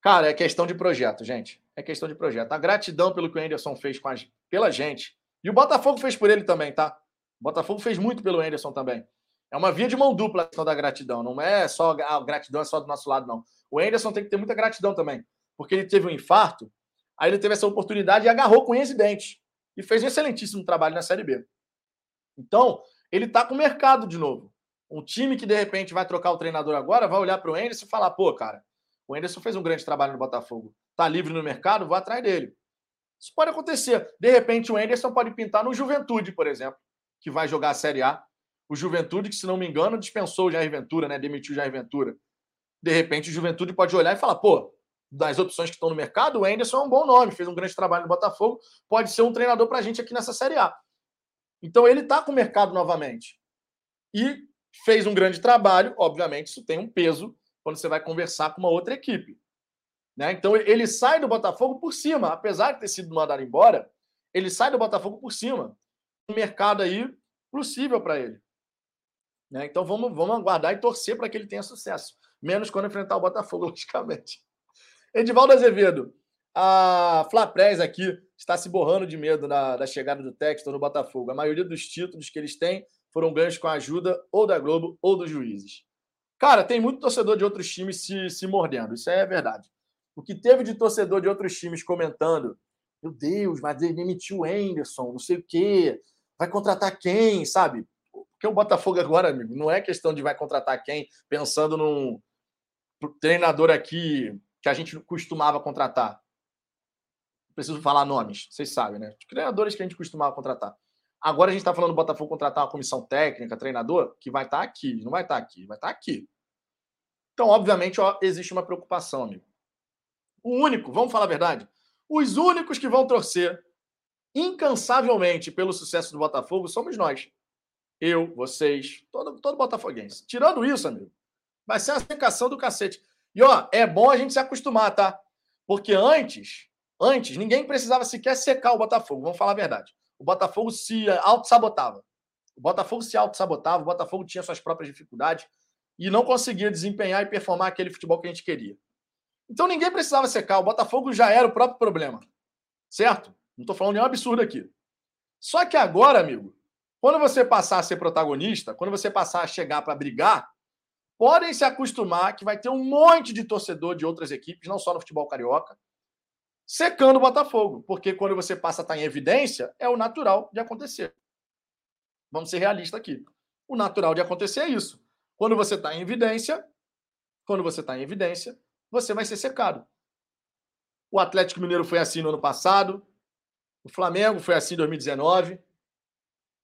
Cara, é questão de projeto, gente. É questão de projeto. A gratidão pelo que o Anderson fez com a, pela gente. E o Botafogo fez por ele também, tá? O Botafogo fez muito pelo Anderson também. É uma via de mão dupla a questão da gratidão. Não é só a gratidão é só do nosso lado, não. O Anderson tem que ter muita gratidão também. Porque ele teve um infarto, aí ele teve essa oportunidade e agarrou com esse dente. E fez um excelentíssimo trabalho na Série B. Então, ele tá com o mercado de novo. Um time que de repente vai trocar o treinador agora, vai olhar para o Anderson e falar: pô, cara, o Anderson fez um grande trabalho no Botafogo. Tá livre no mercado, vou atrás dele. Isso pode acontecer. De repente, o Anderson pode pintar no Juventude, por exemplo, que vai jogar a Série A. O Juventude, que, se não me engano, dispensou o Jair Ventura, né? Demitiu o Jair Ventura. De repente, o Juventude pode olhar e falar: pô, das opções que estão no mercado, o Anderson é um bom nome, fez um grande trabalho no Botafogo, pode ser um treinador para a gente aqui nessa Série A. Então, ele está com o mercado novamente. E fez um grande trabalho, obviamente, isso tem um peso quando você vai conversar com uma outra equipe. Né? Então ele sai do Botafogo por cima, apesar de ter sido mandado embora, ele sai do Botafogo por cima. Um mercado aí possível para ele. Né? Então vamos, vamos aguardar e torcer para que ele tenha sucesso. Menos quando enfrentar o Botafogo, [laughs] logicamente. Edivaldo Azevedo, a Flaprés aqui está se borrando de medo da, da chegada do Textor no Botafogo. A maioria dos títulos que eles têm foram ganhos com a ajuda ou da Globo ou dos juízes. Cara, tem muito torcedor de outros times se, se mordendo, isso é verdade. O que teve de torcedor de outros times comentando: meu Deus, mas ele demitiu o Anderson, não sei o quê, vai contratar quem, sabe? Porque o Botafogo agora, amigo, não é questão de vai contratar quem pensando num, treinador aqui que a gente costumava contratar. Preciso falar nomes, vocês sabem, né? Treinadores que a gente costumava contratar. Agora a gente está falando do Botafogo contratar uma comissão técnica, treinador, que vai estar tá aqui, não vai estar tá aqui, vai estar tá aqui. Então, obviamente, ó, existe uma preocupação, amigo. O único, vamos falar a verdade, os únicos que vão torcer incansavelmente pelo sucesso do Botafogo somos nós. Eu, vocês, todo, todo botafoguense. Tirando isso, amigo, vai ser a secação do cacete. E, ó, é bom a gente se acostumar, tá? Porque antes, antes, ninguém precisava sequer secar o Botafogo, vamos falar a verdade. O Botafogo se auto-sabotava. O Botafogo se auto-sabotava, o Botafogo tinha suas próprias dificuldades e não conseguia desempenhar e performar aquele futebol que a gente queria. Então ninguém precisava secar, o Botafogo já era o próprio problema. Certo? Não estou falando nenhum absurdo aqui. Só que agora, amigo, quando você passar a ser protagonista, quando você passar a chegar para brigar, podem se acostumar que vai ter um monte de torcedor de outras equipes, não só no futebol carioca, secando o Botafogo. Porque quando você passa a estar em evidência, é o natural de acontecer. Vamos ser realistas aqui. O natural de acontecer é isso. Quando você está em evidência, quando você está em evidência, você vai ser secado. O Atlético Mineiro foi assim no ano passado, o Flamengo foi assim em 2019,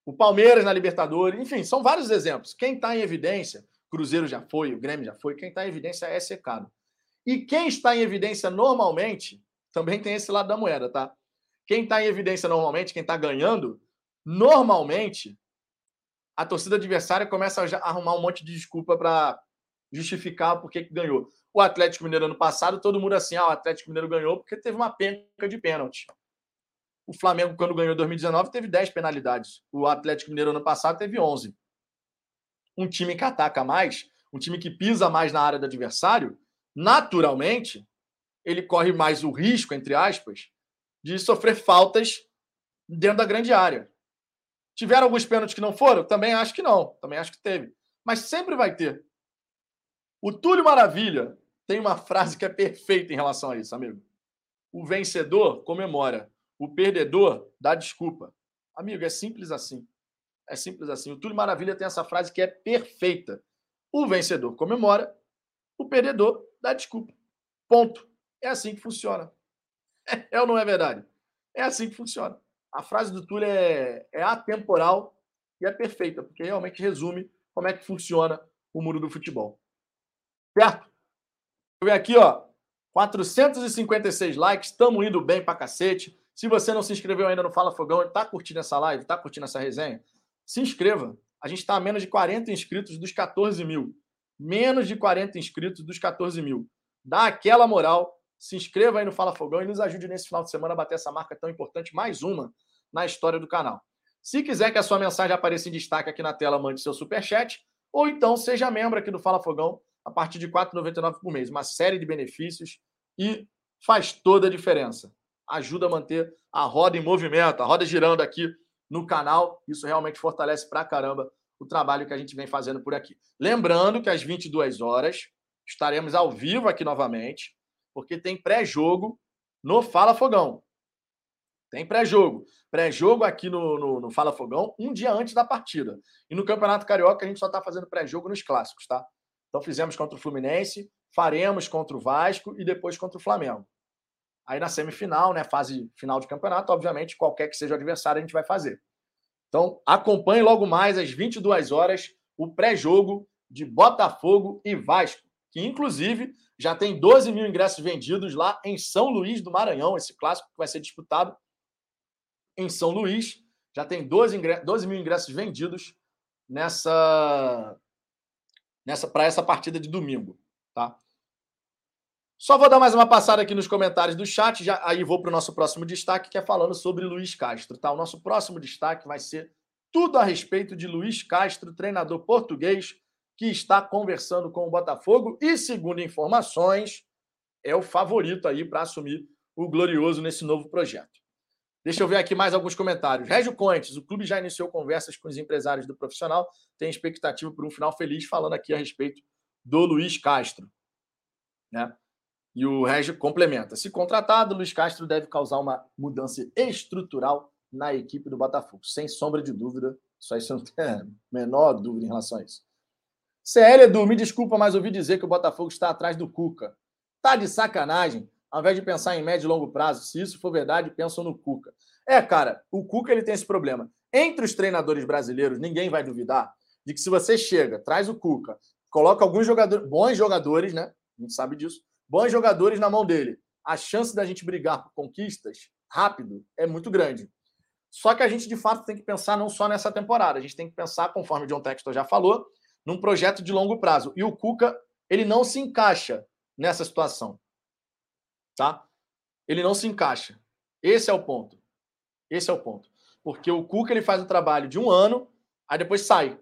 o Palmeiras na Libertadores, enfim, são vários exemplos. Quem está em evidência, Cruzeiro já foi, o Grêmio já foi, quem está em evidência é secado. E quem está em evidência normalmente, também tem esse lado da moeda, tá? Quem está em evidência normalmente, quem está ganhando, normalmente a torcida adversária começa a arrumar um monte de desculpa para justificar por que ganhou. O Atlético Mineiro ano passado, todo mundo assim, ah, o Atlético Mineiro ganhou porque teve uma penca de pênalti. O Flamengo, quando ganhou em 2019, teve 10 penalidades. O Atlético Mineiro ano passado teve 11. Um time que ataca mais, um time que pisa mais na área do adversário, naturalmente, ele corre mais o risco, entre aspas, de sofrer faltas dentro da grande área. Tiveram alguns pênaltis que não foram? Também acho que não. Também acho que teve. Mas sempre vai ter. O Túlio Maravilha tem uma frase que é perfeita em relação a isso, amigo. O vencedor comemora. O perdedor dá desculpa. Amigo, é simples assim. É simples assim. O Túlio Maravilha tem essa frase que é perfeita. O vencedor comemora, o perdedor dá desculpa. Ponto. É assim que funciona. É ou não é verdade? É assim que funciona. A frase do Túlio é, é atemporal e é perfeita, porque realmente resume como é que funciona o mundo do futebol. Certo? Eu ver aqui, ó. 456 likes, estamos indo bem pra cacete. Se você não se inscreveu ainda no Fala Fogão, está curtindo essa live, está curtindo essa resenha, se inscreva. A gente está a menos de 40 inscritos dos 14 mil. Menos de 40 inscritos dos 14 mil. Dá aquela moral, se inscreva aí no Fala Fogão e nos ajude nesse final de semana a bater essa marca tão importante, mais uma na história do canal. Se quiser que a sua mensagem apareça em destaque aqui na tela, mande seu superchat. Ou então seja membro aqui do Fala Fogão a partir de R$ 4,99 por mês. Uma série de benefícios e faz toda a diferença ajuda a manter a roda em movimento, a roda girando aqui no canal. Isso realmente fortalece pra caramba o trabalho que a gente vem fazendo por aqui. Lembrando que às 22 horas estaremos ao vivo aqui novamente, porque tem pré-jogo no Fala Fogão. Tem pré-jogo. Pré-jogo aqui no, no, no, Fala Fogão um dia antes da partida. E no Campeonato Carioca a gente só está fazendo pré-jogo nos clássicos, tá? Então fizemos contra o Fluminense, faremos contra o Vasco e depois contra o Flamengo. Aí na semifinal, né, fase final de campeonato, obviamente, qualquer que seja o adversário, a gente vai fazer. Então, acompanhe logo mais às 22 horas o pré-jogo de Botafogo e Vasco, inclusive já tem 12 mil ingressos vendidos lá em São Luís do Maranhão, esse clássico que vai ser disputado em São Luís. Já tem 12, 12 mil ingressos vendidos nessa, nessa para essa partida de domingo, tá? Só vou dar mais uma passada aqui nos comentários do chat, já aí vou para o nosso próximo destaque, que é falando sobre Luiz Castro. Tá? O nosso próximo destaque vai ser tudo a respeito de Luiz Castro, treinador português, que está conversando com o Botafogo e, segundo informações, é o favorito aí para assumir o Glorioso nesse novo projeto. Deixa eu ver aqui mais alguns comentários. Régio Contes, o clube já iniciou conversas com os empresários do profissional, tem expectativa por um final feliz, falando aqui a respeito do Luiz Castro. Né? E o Régio complementa. Se contratado, Luiz Castro deve causar uma mudança estrutural na equipe do Botafogo. Sem sombra de dúvida. Só isso não tem a menor dúvida em relação a isso. CL Edu, me desculpa, mas ouvi dizer que o Botafogo está atrás do Cuca. Tá de sacanagem. Ao invés de pensar em médio e longo prazo, se isso for verdade, pensam no Cuca. É, cara, o Cuca ele tem esse problema. Entre os treinadores brasileiros, ninguém vai duvidar de que se você chega, traz o Cuca, coloca alguns jogadores, bons jogadores, né? A gente sabe disso, bons jogadores na mão dele. A chance da gente brigar por conquistas rápido é muito grande. Só que a gente, de fato, tem que pensar não só nessa temporada, a gente tem que pensar, conforme o John Textor já falou, num projeto de longo prazo. E o Cuca, ele não se encaixa nessa situação. Tá? Ele não se encaixa. Esse é o ponto. Esse é o ponto. Porque o Cuca ele faz o trabalho de um ano, aí depois sai.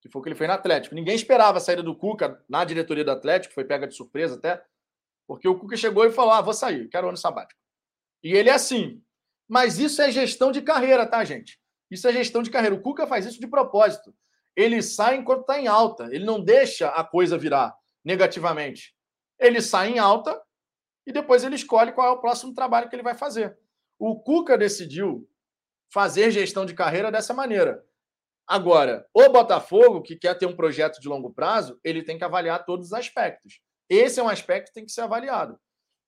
Que foi o que ele fez no Atlético. Ninguém esperava a saída do Cuca na diretoria do Atlético, foi pega de surpresa até. Porque o Cuca chegou e falou: Ah, vou sair, quero ano sabático. E ele é assim. Mas isso é gestão de carreira, tá, gente? Isso é gestão de carreira. O Cuca faz isso de propósito. Ele sai enquanto está em alta. Ele não deixa a coisa virar negativamente. Ele sai em alta e depois ele escolhe qual é o próximo trabalho que ele vai fazer. O Cuca decidiu fazer gestão de carreira dessa maneira. Agora, o Botafogo, que quer ter um projeto de longo prazo, ele tem que avaliar todos os aspectos. Esse é um aspecto que tem que ser avaliado.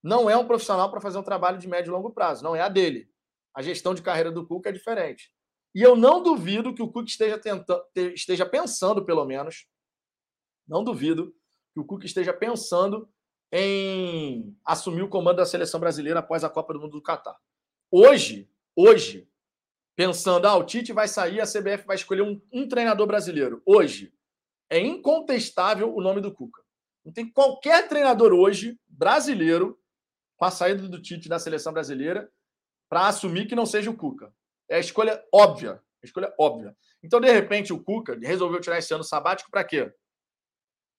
Não é um profissional para fazer um trabalho de médio e longo prazo, não é a dele. A gestão de carreira do Cuca é diferente. E eu não duvido que o Cuca esteja, tentando, esteja pensando, pelo menos, não duvido que o Cuca esteja pensando em assumir o comando da seleção brasileira após a Copa do Mundo do Catar. Hoje, hoje, pensando, ah, o Tite vai sair, a CBF vai escolher um, um treinador brasileiro. Hoje, é incontestável o nome do Cuca. Não tem qualquer treinador hoje, brasileiro, com a saída do Tite da seleção brasileira, para assumir que não seja o Cuca. É a escolha óbvia. A escolha óbvia. Então, de repente, o Cuca resolveu tirar esse ano sabático para quê?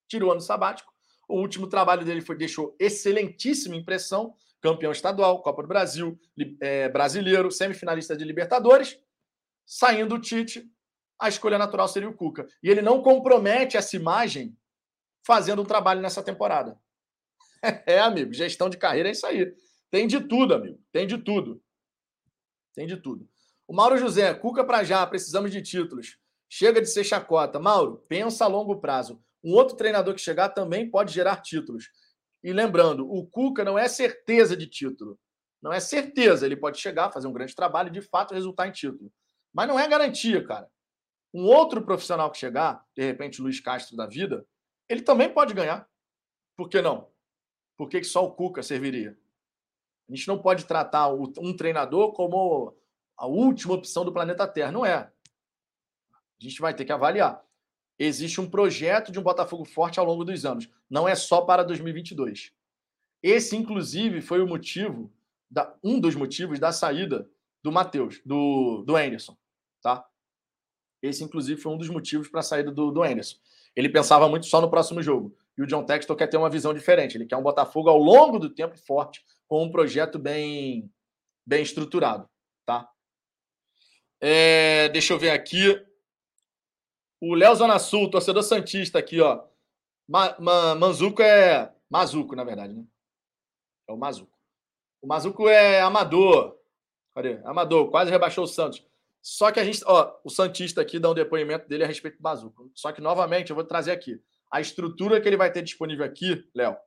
Tirou o ano sabático. O último trabalho dele foi deixou excelentíssima impressão. Campeão estadual, Copa do Brasil, é, brasileiro, semifinalista de Libertadores. Saindo o Tite, a escolha natural seria o Cuca. E ele não compromete essa imagem fazendo um trabalho nessa temporada. [laughs] É, amigo, gestão de carreira é isso aí. Tem de tudo, amigo. Tem de tudo. Tem de tudo. O Mauro José, Cuca para já, precisamos de títulos. Chega de ser chacota. Mauro, pensa a longo prazo. Um outro treinador que chegar também pode gerar títulos. E lembrando, o Cuca não é certeza de título. Não é certeza. Ele pode chegar, fazer um grande trabalho e de fato resultar em título. Mas não é garantia, cara. Um outro profissional que chegar, de repente Luiz Castro da vida, ele também pode ganhar. Por que não? Por que, que só o Cuca serviria? A gente não pode tratar um treinador como a última opção do planeta Terra. Não é. A gente vai ter que avaliar. Existe um projeto de um Botafogo forte ao longo dos anos. Não é só para 2022. Esse, inclusive, foi o motivo, da, um dos motivos da saída do Matheus, do, do Anderson. Tá? Esse, inclusive, foi um dos motivos para a saída do, do Anderson. Ele pensava muito só no próximo jogo. E o John Textor quer ter uma visão diferente. Ele quer um Botafogo ao longo do tempo forte, com um projeto bem, bem estruturado. Tá? É, deixa eu ver aqui. O Léo Zona Sul, torcedor Santista aqui, ó. Ma, Ma, Manzuco é. Mazuco, na verdade, né? É o Mazuco. O Mazuco é amador. Cadê? Amador, quase rebaixou o Santos. Só que a gente. Ó, o Santista aqui dá um depoimento dele a respeito do Mazuco. Só que, novamente, eu vou trazer aqui. A estrutura que ele vai ter disponível aqui, Léo,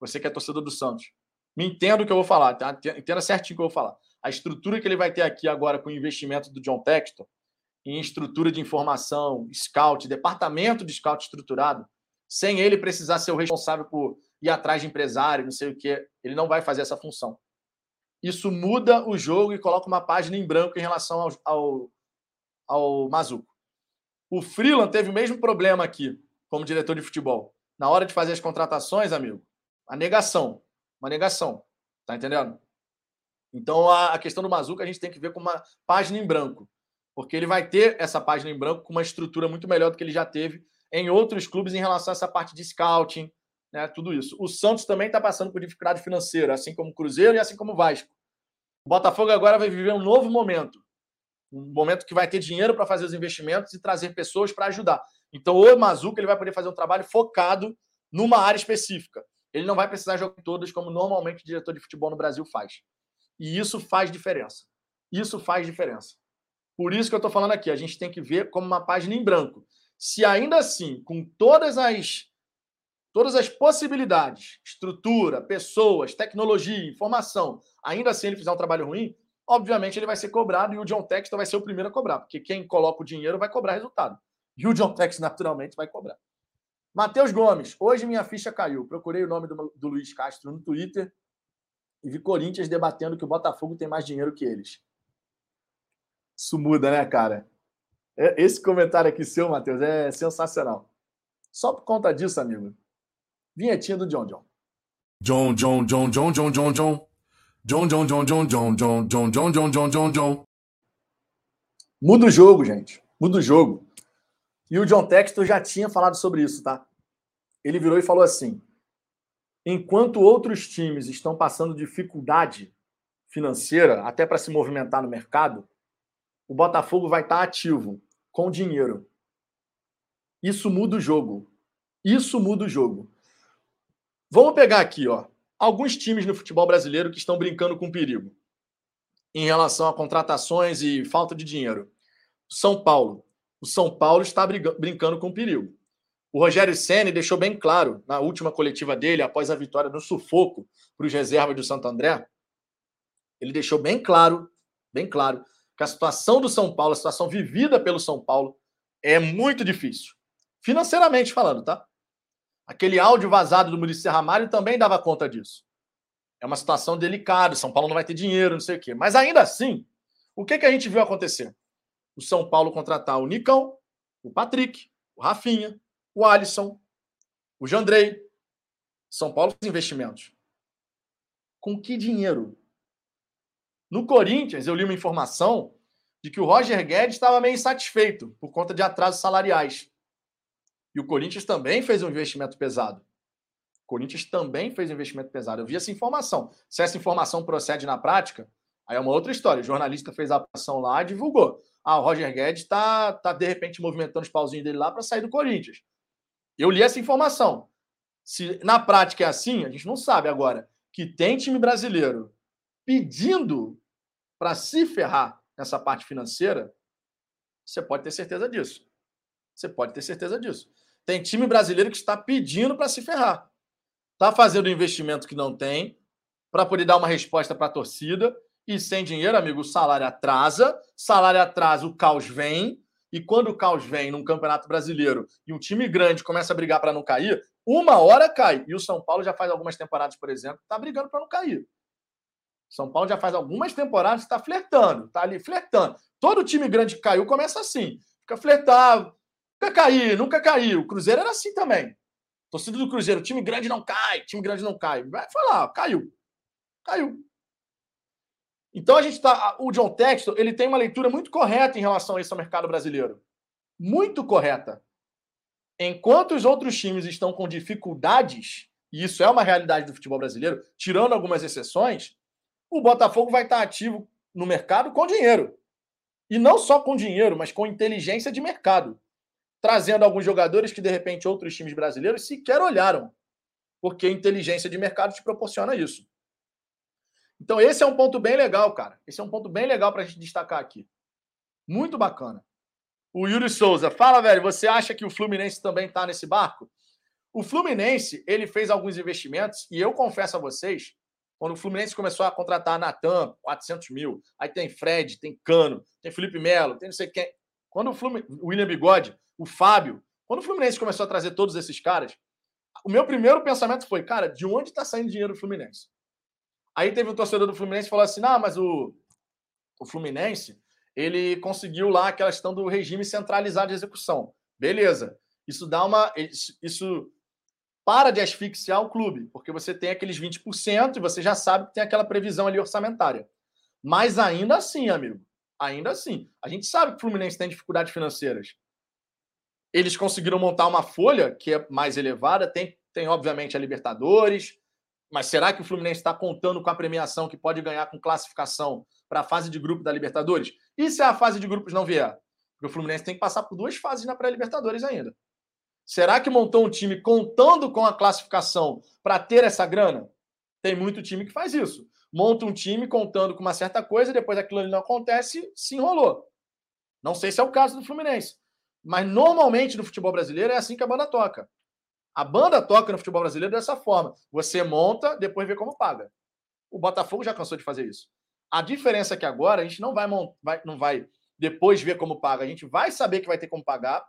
você que é torcedor do Santos, me entenda o que eu vou falar, tá? entenda certinho o que eu vou falar. A estrutura que ele vai ter aqui agora com o investimento do John Textor, em estrutura de informação, scout, departamento de scout estruturado, sem ele precisar ser o responsável por ir atrás de empresário, não sei o que, ele não vai fazer essa função. Isso muda o jogo e coloca uma página em branco em relação ao, ao, ao Mazuco. O Freeland teve o mesmo problema aqui, como diretor de futebol. Na hora de fazer as contratações, amigo, a negação uma negação. Tá entendendo? Então a, questão do Mazuca a gente tem que ver como uma página em branco. Porque ele vai ter essa página em branco com uma estrutura muito melhor do que ele já teve em outros clubes em relação a essa parte de scouting, né? Tudo isso. O Santos também está passando por dificuldade financeira, assim como o Cruzeiro e assim como o Vasco. O Botafogo agora vai viver um novo momento. Um momento que vai ter dinheiro para fazer os investimentos e trazer pessoas para ajudar. Então, o Mazuca ele vai poder fazer um trabalho focado numa área específica. Ele não vai precisar jogar todas como normalmente o diretor de futebol no Brasil faz. E isso faz diferença. Isso faz diferença. Por isso que eu estou falando aqui, a gente tem que ver como uma página em branco. Se ainda assim, com todas as todas as possibilidades, estrutura, pessoas, tecnologia, informação, ainda assim ele fizer um trabalho ruim, obviamente ele vai ser cobrado e o John Texton vai ser o primeiro a cobrar, porque quem coloca o dinheiro vai cobrar resultado. E o John Texton, naturalmente, vai cobrar. Matheus Gomes, hoje minha ficha caiu. Procurei o nome do, do Luiz Castro no Twitter e vi Corinthians debatendo que o Botafogo tem mais dinheiro que eles. Isso muda, né, cara? É, esse comentário aqui seu, Matheus, é sensacional. Só por conta disso, amigo. Vinhetinha do John John. John, John, John, John, John, John, John. John, John, John, John, John, John, John, John, John, John, John, John. Muda o jogo, gente. Muda o jogo. E o John Textor já tinha falado sobre isso, tá? Ele virou e falou assim: enquanto outros times estão passando dificuldade financeira, até para se movimentar no mercado, o Botafogo vai estar ativo, com dinheiro. Isso muda o jogo. Isso muda o jogo. Vamos pegar aqui, ó, alguns times no futebol brasileiro que estão brincando com perigo em relação a contratações e falta de dinheiro. São Paulo. O São Paulo está brincando com perigo. O Rogério Ceni deixou bem claro na última coletiva dele, após a vitória no sufoco para os reservas do Santo André, ele deixou bem claro, bem claro, que a situação do São Paulo, a situação vivida pelo São Paulo, é muito difícil. Financeiramente falando, tá? Aquele áudio vazado do Muricy Ramalho também dava conta disso. É uma situação delicada, São Paulo não vai ter dinheiro, não sei o quê. Mas ainda assim, o que, que a gente viu acontecer? O São Paulo contratar o Nicão, o Patrick, o Rafinha, o Alisson, o Jandrei. São Paulo fez investimentos. Com que dinheiro? No Corinthians, eu li uma informação de que o Roger Guedes estava meio insatisfeito por conta de atrasos salariais. E o Corinthians também fez um investimento pesado. O Corinthians também fez um investimento pesado. Eu vi essa informação. Se essa informação procede na prática, aí é uma outra história. O jornalista fez a ação lá e divulgou. Ah, o Roger Guedes está, tá, de repente, movimentando os pauzinhos dele lá para sair do Corinthians. Eu li essa informação. Se na prática é assim, a gente não sabe agora. Que tem time brasileiro pedindo para se ferrar nessa parte financeira, você pode ter certeza disso. Você pode ter certeza disso. Tem time brasileiro que está pedindo para se ferrar. Está fazendo um investimento que não tem, para poder dar uma resposta para a torcida. E sem dinheiro, amigo, o salário atrasa. Salário atrasa, o caos vem. E quando o caos vem num campeonato brasileiro e um time grande começa a brigar para não cair, uma hora cai. E o São Paulo já faz algumas temporadas, por exemplo, está brigando para não cair. São Paulo já faz algumas temporadas está flertando, está ali flertando. Todo time grande que caiu começa assim. Fica flertado, Nunca cair, nunca caiu. O Cruzeiro era assim também. Torcida do Cruzeiro, time grande não cai, time grande não cai. Vai falar, caiu. Caiu. Então a gente tá. O John Texton, ele tem uma leitura muito correta em relação a esse mercado brasileiro. Muito correta. Enquanto os outros times estão com dificuldades, e isso é uma realidade do futebol brasileiro, tirando algumas exceções, o Botafogo vai estar ativo no mercado com dinheiro. E não só com dinheiro, mas com inteligência de mercado trazendo alguns jogadores que, de repente, outros times brasileiros sequer olharam, porque inteligência de mercado te proporciona isso. Então, esse é um ponto bem legal, cara. Esse é um ponto bem legal para a gente destacar aqui. Muito bacana. O Yuri Souza, fala, velho, você acha que o Fluminense também está nesse barco? O Fluminense, ele fez alguns investimentos, e eu confesso a vocês, quando o Fluminense começou a contratar Natan, 400 mil, aí tem Fred, tem Cano, tem Felipe Melo, tem não sei quem. Quando o Fluminense, William Bigode, o Fábio. Quando o Fluminense começou a trazer todos esses caras, o meu primeiro pensamento foi, cara, de onde está saindo dinheiro do Fluminense? Aí teve um torcedor do Fluminense que falou assim: não, mas o, o Fluminense ele conseguiu lá aquela questão do regime centralizado de execução. Beleza. Isso dá uma. Isso para de asfixiar o clube, porque você tem aqueles 20% e você já sabe que tem aquela previsão ali orçamentária. Mas ainda assim, amigo, ainda assim, a gente sabe que o Fluminense tem dificuldades financeiras. Eles conseguiram montar uma folha que é mais elevada, tem, tem obviamente a Libertadores, mas será que o Fluminense está contando com a premiação que pode ganhar com classificação para a fase de grupo da Libertadores? E se a fase de grupos não vier? Porque o Fluminense tem que passar por duas fases na pré-Libertadores ainda. Será que montou um time contando com a classificação para ter essa grana? Tem muito time que faz isso. Monta um time contando com uma certa coisa, depois aquilo ali não acontece, se enrolou. Não sei se é o caso do Fluminense. Mas normalmente no futebol brasileiro é assim que a banda toca. A banda toca no futebol brasileiro dessa forma. Você monta, depois vê como paga. O Botafogo já cansou de fazer isso. A diferença é que agora a gente não vai, vai, não vai depois ver como paga. A gente vai saber que vai ter como pagar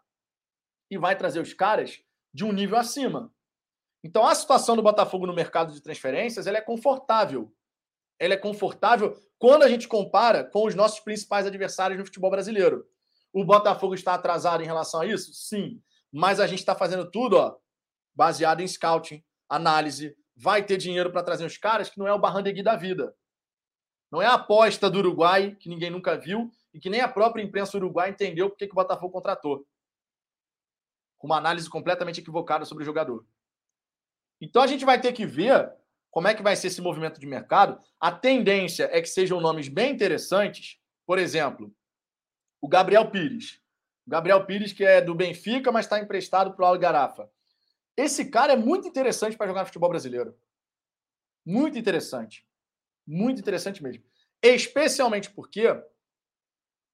e vai trazer os caras de um nível acima. Então a situação do Botafogo no mercado de transferências ela é confortável. Ela é confortável quando a gente compara com os nossos principais adversários no futebol brasileiro. O Botafogo está atrasado em relação a isso? Sim. Mas a gente está fazendo tudo ó, baseado em scouting, análise. Vai ter dinheiro para trazer os caras que não é o Barrandegui da vida. Não é a aposta do Uruguai, que ninguém nunca viu, e que nem a própria imprensa uruguai entendeu porque que o Botafogo contratou. Com uma análise completamente equivocada sobre o jogador. Então a gente vai ter que ver como é que vai ser esse movimento de mercado. A tendência é que sejam nomes bem interessantes. Por exemplo, o Gabriel Pires. O Gabriel Pires, que é do Benfica, mas está emprestado para o Algarafa. Esse cara é muito interessante para jogar no futebol brasileiro. Muito interessante. Muito interessante mesmo. Especialmente porque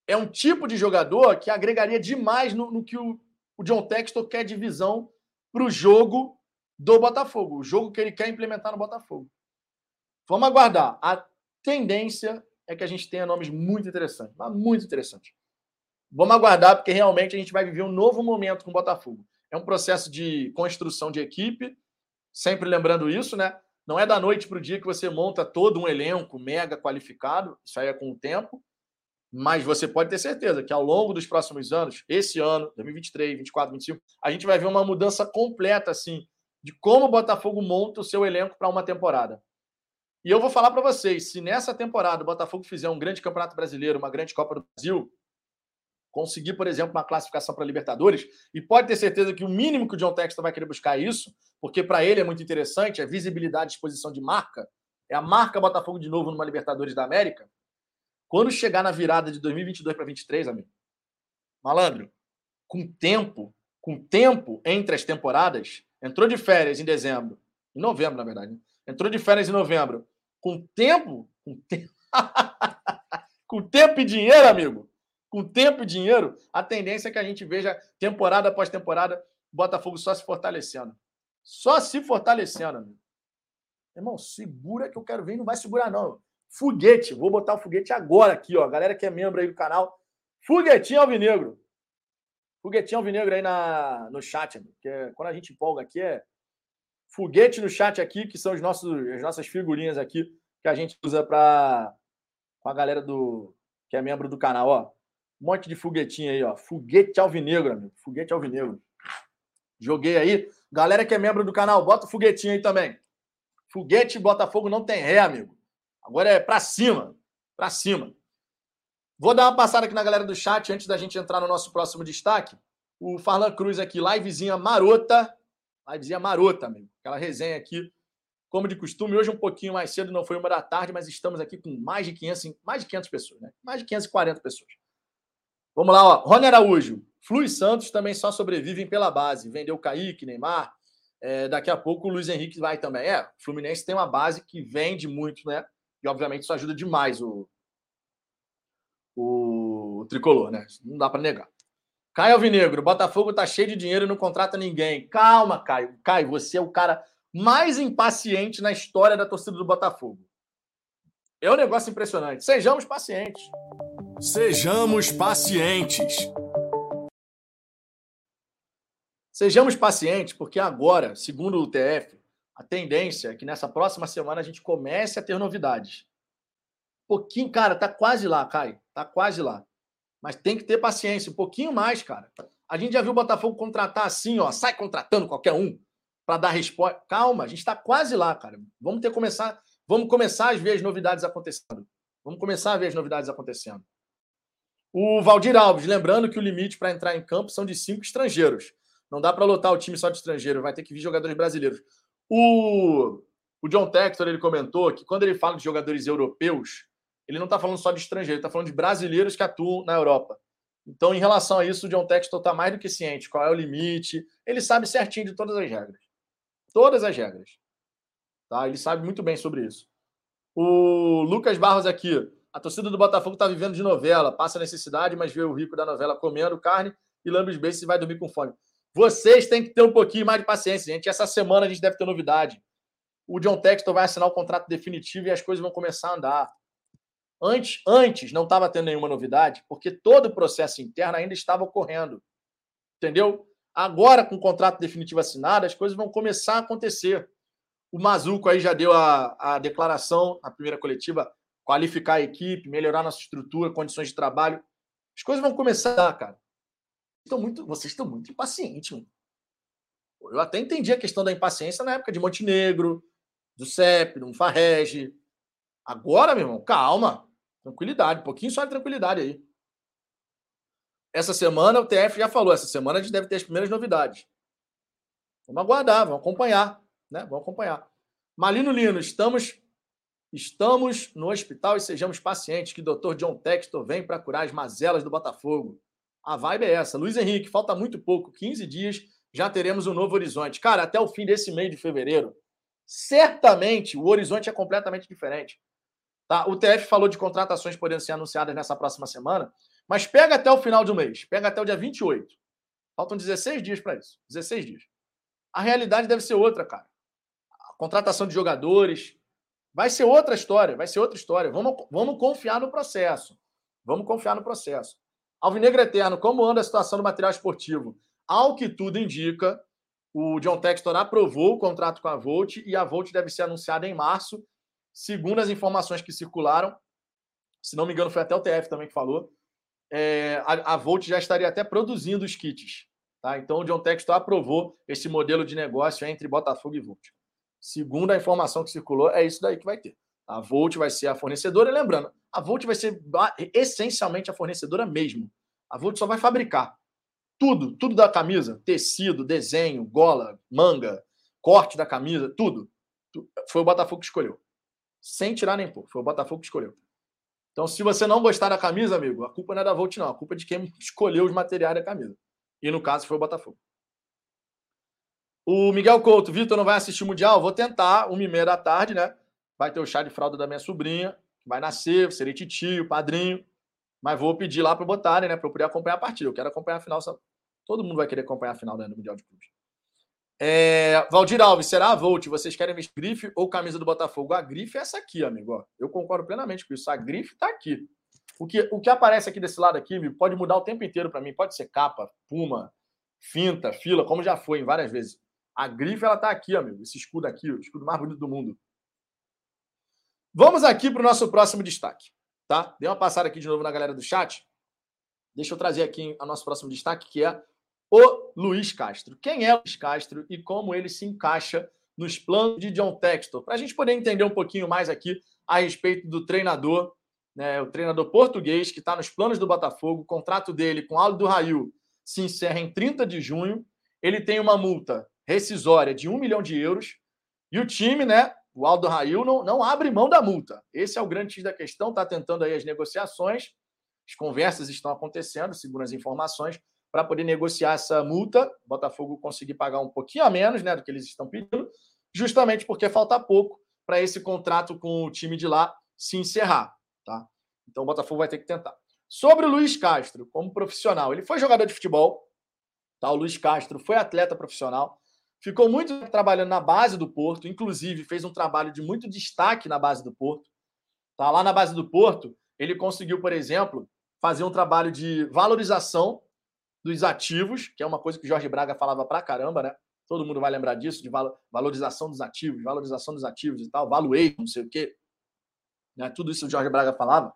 é um tipo de jogador que agregaria demais no, no que o, o, John Textor quer de visão para o jogo do Botafogo, o jogo que ele quer implementar no Botafogo. Vamos aguardar. A tendência é que a gente tenha nomes muito interessantes, mas muito interessantes. Vamos aguardar, porque realmente a gente vai viver um novo momento com o Botafogo. É um processo de construção de equipe, sempre lembrando isso, né? Não é da noite para o dia que você monta todo um elenco mega qualificado, isso aí é com o tempo. Mas você pode ter certeza que ao longo dos próximos anos, esse ano, 2023, 2024, 2025, a gente vai ver uma mudança completa assim de como o Botafogo monta o seu elenco para uma temporada. E eu vou falar para vocês, se nessa temporada o Botafogo fizer um grande Campeonato Brasileiro, uma grande Copa do Brasil, conseguir, por exemplo, uma classificação para Libertadores, e pode ter certeza que o mínimo que o John Textor vai querer buscar é isso, porque para ele é muito interessante, é visibilidade, exposição de marca, é a marca Botafogo de novo numa Libertadores da América. Quando chegar na virada de 2022 para 2023, amigo, malandro, com tempo, com tempo entre as temporadas, entrou de férias em dezembro, em novembro, na verdade, né? entrou de férias em novembro, com tempo, com tempo, [laughs] com tempo e dinheiro, amigo, com tempo e dinheiro, a tendência é que a gente veja temporada após temporada Botafogo só se fortalecendo. Só se fortalecendo. Irmão, segura que eu quero ver, não vai segurar, não. Foguete, vou botar o foguete agora aqui, ó. Galera que é membro aí do canal. Foguetinho Alvinegro. Foguetinho Alvinegro aí na, no chat, que é, quando a gente empolga aqui é foguete no chat aqui, que são os nossos, as nossas figurinhas aqui que a gente usa para com a galera do que é membro do canal, ó. Um monte de foguetinho aí, ó. Foguete Alvinegro, amigo. Foguete Alvinegro. Joguei aí. Galera que é membro do canal, bota o foguetinho aí também. Foguete Botafogo não tem ré, amigo. Agora é para cima, para cima. Vou dar uma passada aqui na galera do chat antes da gente entrar no nosso próximo destaque. O Farlan Cruz aqui, livezinha marota. Livezinha marota, amigo. Aquela resenha aqui, como de costume. Hoje um pouquinho mais cedo, não foi uma da tarde, mas estamos aqui com mais de 500, mais de 500 pessoas, né? Mais de 540 pessoas. Vamos lá, ó. Rony Araújo. Flui Santos também só sobrevivem pela base. Vendeu Kaique, Neymar. É, daqui a pouco o Luiz Henrique vai também. É, o Fluminense tem uma base que vende muito, né? E, obviamente, isso ajuda demais o, o, o tricolor, né? Não dá para negar. Caio Alvinegro, Botafogo tá cheio de dinheiro e não contrata ninguém. Calma, Caio. Caio, você é o cara mais impaciente na história da torcida do Botafogo. É um negócio impressionante. Sejamos pacientes. Sejamos pacientes. Sejamos pacientes, porque agora, segundo o TF, a tendência é que nessa próxima semana a gente comece a ter novidades. Um pouquinho, cara, tá quase lá, Caio. Tá quase lá. Mas tem que ter paciência, um pouquinho mais, cara. A gente já viu o Botafogo contratar assim, ó, sai contratando qualquer um para dar resposta. Calma, a gente está quase lá, cara. Vamos ter começar, vamos começar a ver as novidades acontecendo. Vamos começar a ver as novidades acontecendo. O Valdir Alves, lembrando que o limite para entrar em campo são de cinco estrangeiros. Não dá para lotar o time só de estrangeiro, vai ter que vir jogadores brasileiros. O, o John Textor ele comentou que quando ele fala de jogadores europeus, ele não está falando só de estrangeiro, ele está falando de brasileiros que atuam na Europa. Então, em relação a isso, o John Textor está mais do que ciente qual é o limite. Ele sabe certinho de todas as regras. Todas as regras. Tá? Ele sabe muito bem sobre isso. O Lucas Barros aqui. A torcida do Botafogo está vivendo de novela. Passa necessidade, mas vê o rico da novela comendo carne e lambe os beijos e vai dormir com fome. Vocês têm que ter um pouquinho mais de paciência, gente. Essa semana a gente deve ter novidade. O John Textor vai assinar o contrato definitivo e as coisas vão começar a andar. Antes, antes não estava tendo nenhuma novidade, porque todo o processo interno ainda estava ocorrendo. Entendeu? Agora, com o contrato definitivo assinado, as coisas vão começar a acontecer. O Mazuco aí já deu a, a declaração na primeira coletiva, qualificar a equipe, melhorar nossa estrutura, condições de trabalho. As coisas vão começar, cara. Estão muito, vocês estão muito impacientes, mano. Eu até entendi a questão da impaciência na época de Montenegro, do CEP, do Farrege. Agora, meu irmão, calma. Tranquilidade, um pouquinho só de tranquilidade aí. Essa semana o TF já falou, essa semana a gente deve ter as primeiras novidades. Vamos aguardar, vamos acompanhar né? Vamos acompanhar. Malino Lino, estamos estamos no hospital e sejamos pacientes que o Dr. John Textor vem para curar as mazelas do Botafogo. A vibe é essa. Luiz Henrique, falta muito pouco, 15 dias, já teremos um novo horizonte. Cara, até o fim desse mês de fevereiro, certamente o horizonte é completamente diferente. Tá? O TF falou de contratações podendo ser anunciadas nessa próxima semana, mas pega até o final do mês, pega até o dia 28. Faltam 16 dias para isso. 16 dias. A realidade deve ser outra, cara contratação de jogadores. Vai ser outra história, vai ser outra história. Vamos, vamos confiar no processo. Vamos confiar no processo. Alvinegro Eterno, como anda a situação do material esportivo? Ao que tudo indica, o John Textor aprovou o contrato com a Volt e a Volt deve ser anunciada em março, segundo as informações que circularam. Se não me engano, foi até o TF também que falou. É, a, a Volt já estaria até produzindo os kits. Tá? Então, o John Textor aprovou esse modelo de negócio entre Botafogo e Volt. Segundo a informação que circulou, é isso daí que vai ter. A Volt vai ser a fornecedora, e lembrando, a Volt vai ser essencialmente a fornecedora mesmo. A Volt só vai fabricar tudo, tudo da camisa, tecido, desenho, gola, manga, corte da camisa, tudo. Foi o Botafogo que escolheu. Sem tirar nem pôr, foi o Botafogo que escolheu. Então, se você não gostar da camisa, amigo, a culpa não é da Volt, não. A culpa é de quem [laughs] escolheu os materiais da camisa. E no caso foi o Botafogo. O Miguel Couto, Vitor, não vai assistir o Mundial? Vou tentar, uma e meia da tarde, né? Vai ter o chá de fralda da minha sobrinha, vai nascer, serei titio, padrinho. Mas vou pedir lá para botarem, né? Para eu poder acompanhar a partida. Eu quero acompanhar a final. Todo mundo vai querer acompanhar a final né, do Mundial de Clubes. É... Valdir Alves, será a Volt? Vocês querem ver grife ou camisa do Botafogo? A grife é essa aqui, amigo. Eu concordo plenamente com isso. A grife está aqui. O que, o que aparece aqui desse lado aqui pode mudar o tempo inteiro para mim. Pode ser capa, puma, finta, fila, como já foi em várias vezes. A grife, ela tá aqui, amigo. Esse escudo aqui, o escudo mais bonito do mundo. Vamos aqui para o nosso próximo destaque, tá? Dê uma passada aqui de novo na galera do chat. Deixa eu trazer aqui o nosso próximo destaque, que é o Luiz Castro. Quem é o Luiz Castro e como ele se encaixa nos planos de John Textor? Para a gente poder entender um pouquinho mais aqui a respeito do treinador, né, o treinador português que está nos planos do Botafogo. O contrato dele com Aldo Rail se encerra em 30 de junho. Ele tem uma multa rescisória de um milhão de euros. E o time, né? O Aldo Rail não, não abre mão da multa. Esse é o grande X da questão, está tentando aí as negociações. As conversas estão acontecendo, segundo as informações, para poder negociar essa multa. O Botafogo conseguir pagar um pouquinho a menos né, do que eles estão pedindo, justamente porque falta pouco para esse contrato com o time de lá se encerrar. Tá? Então o Botafogo vai ter que tentar. Sobre o Luiz Castro, como profissional, ele foi jogador de futebol. Tá? O Luiz Castro foi atleta profissional Ficou muito trabalhando na base do Porto, inclusive fez um trabalho de muito destaque na base do Porto. Tá lá na base do Porto, ele conseguiu, por exemplo, fazer um trabalho de valorização dos ativos, que é uma coisa que o Jorge Braga falava pra caramba, né? Todo mundo vai lembrar disso, de valorização dos ativos, valorização dos ativos e tal, valuation, não sei o quê. Né? Tudo isso o Jorge Braga falava.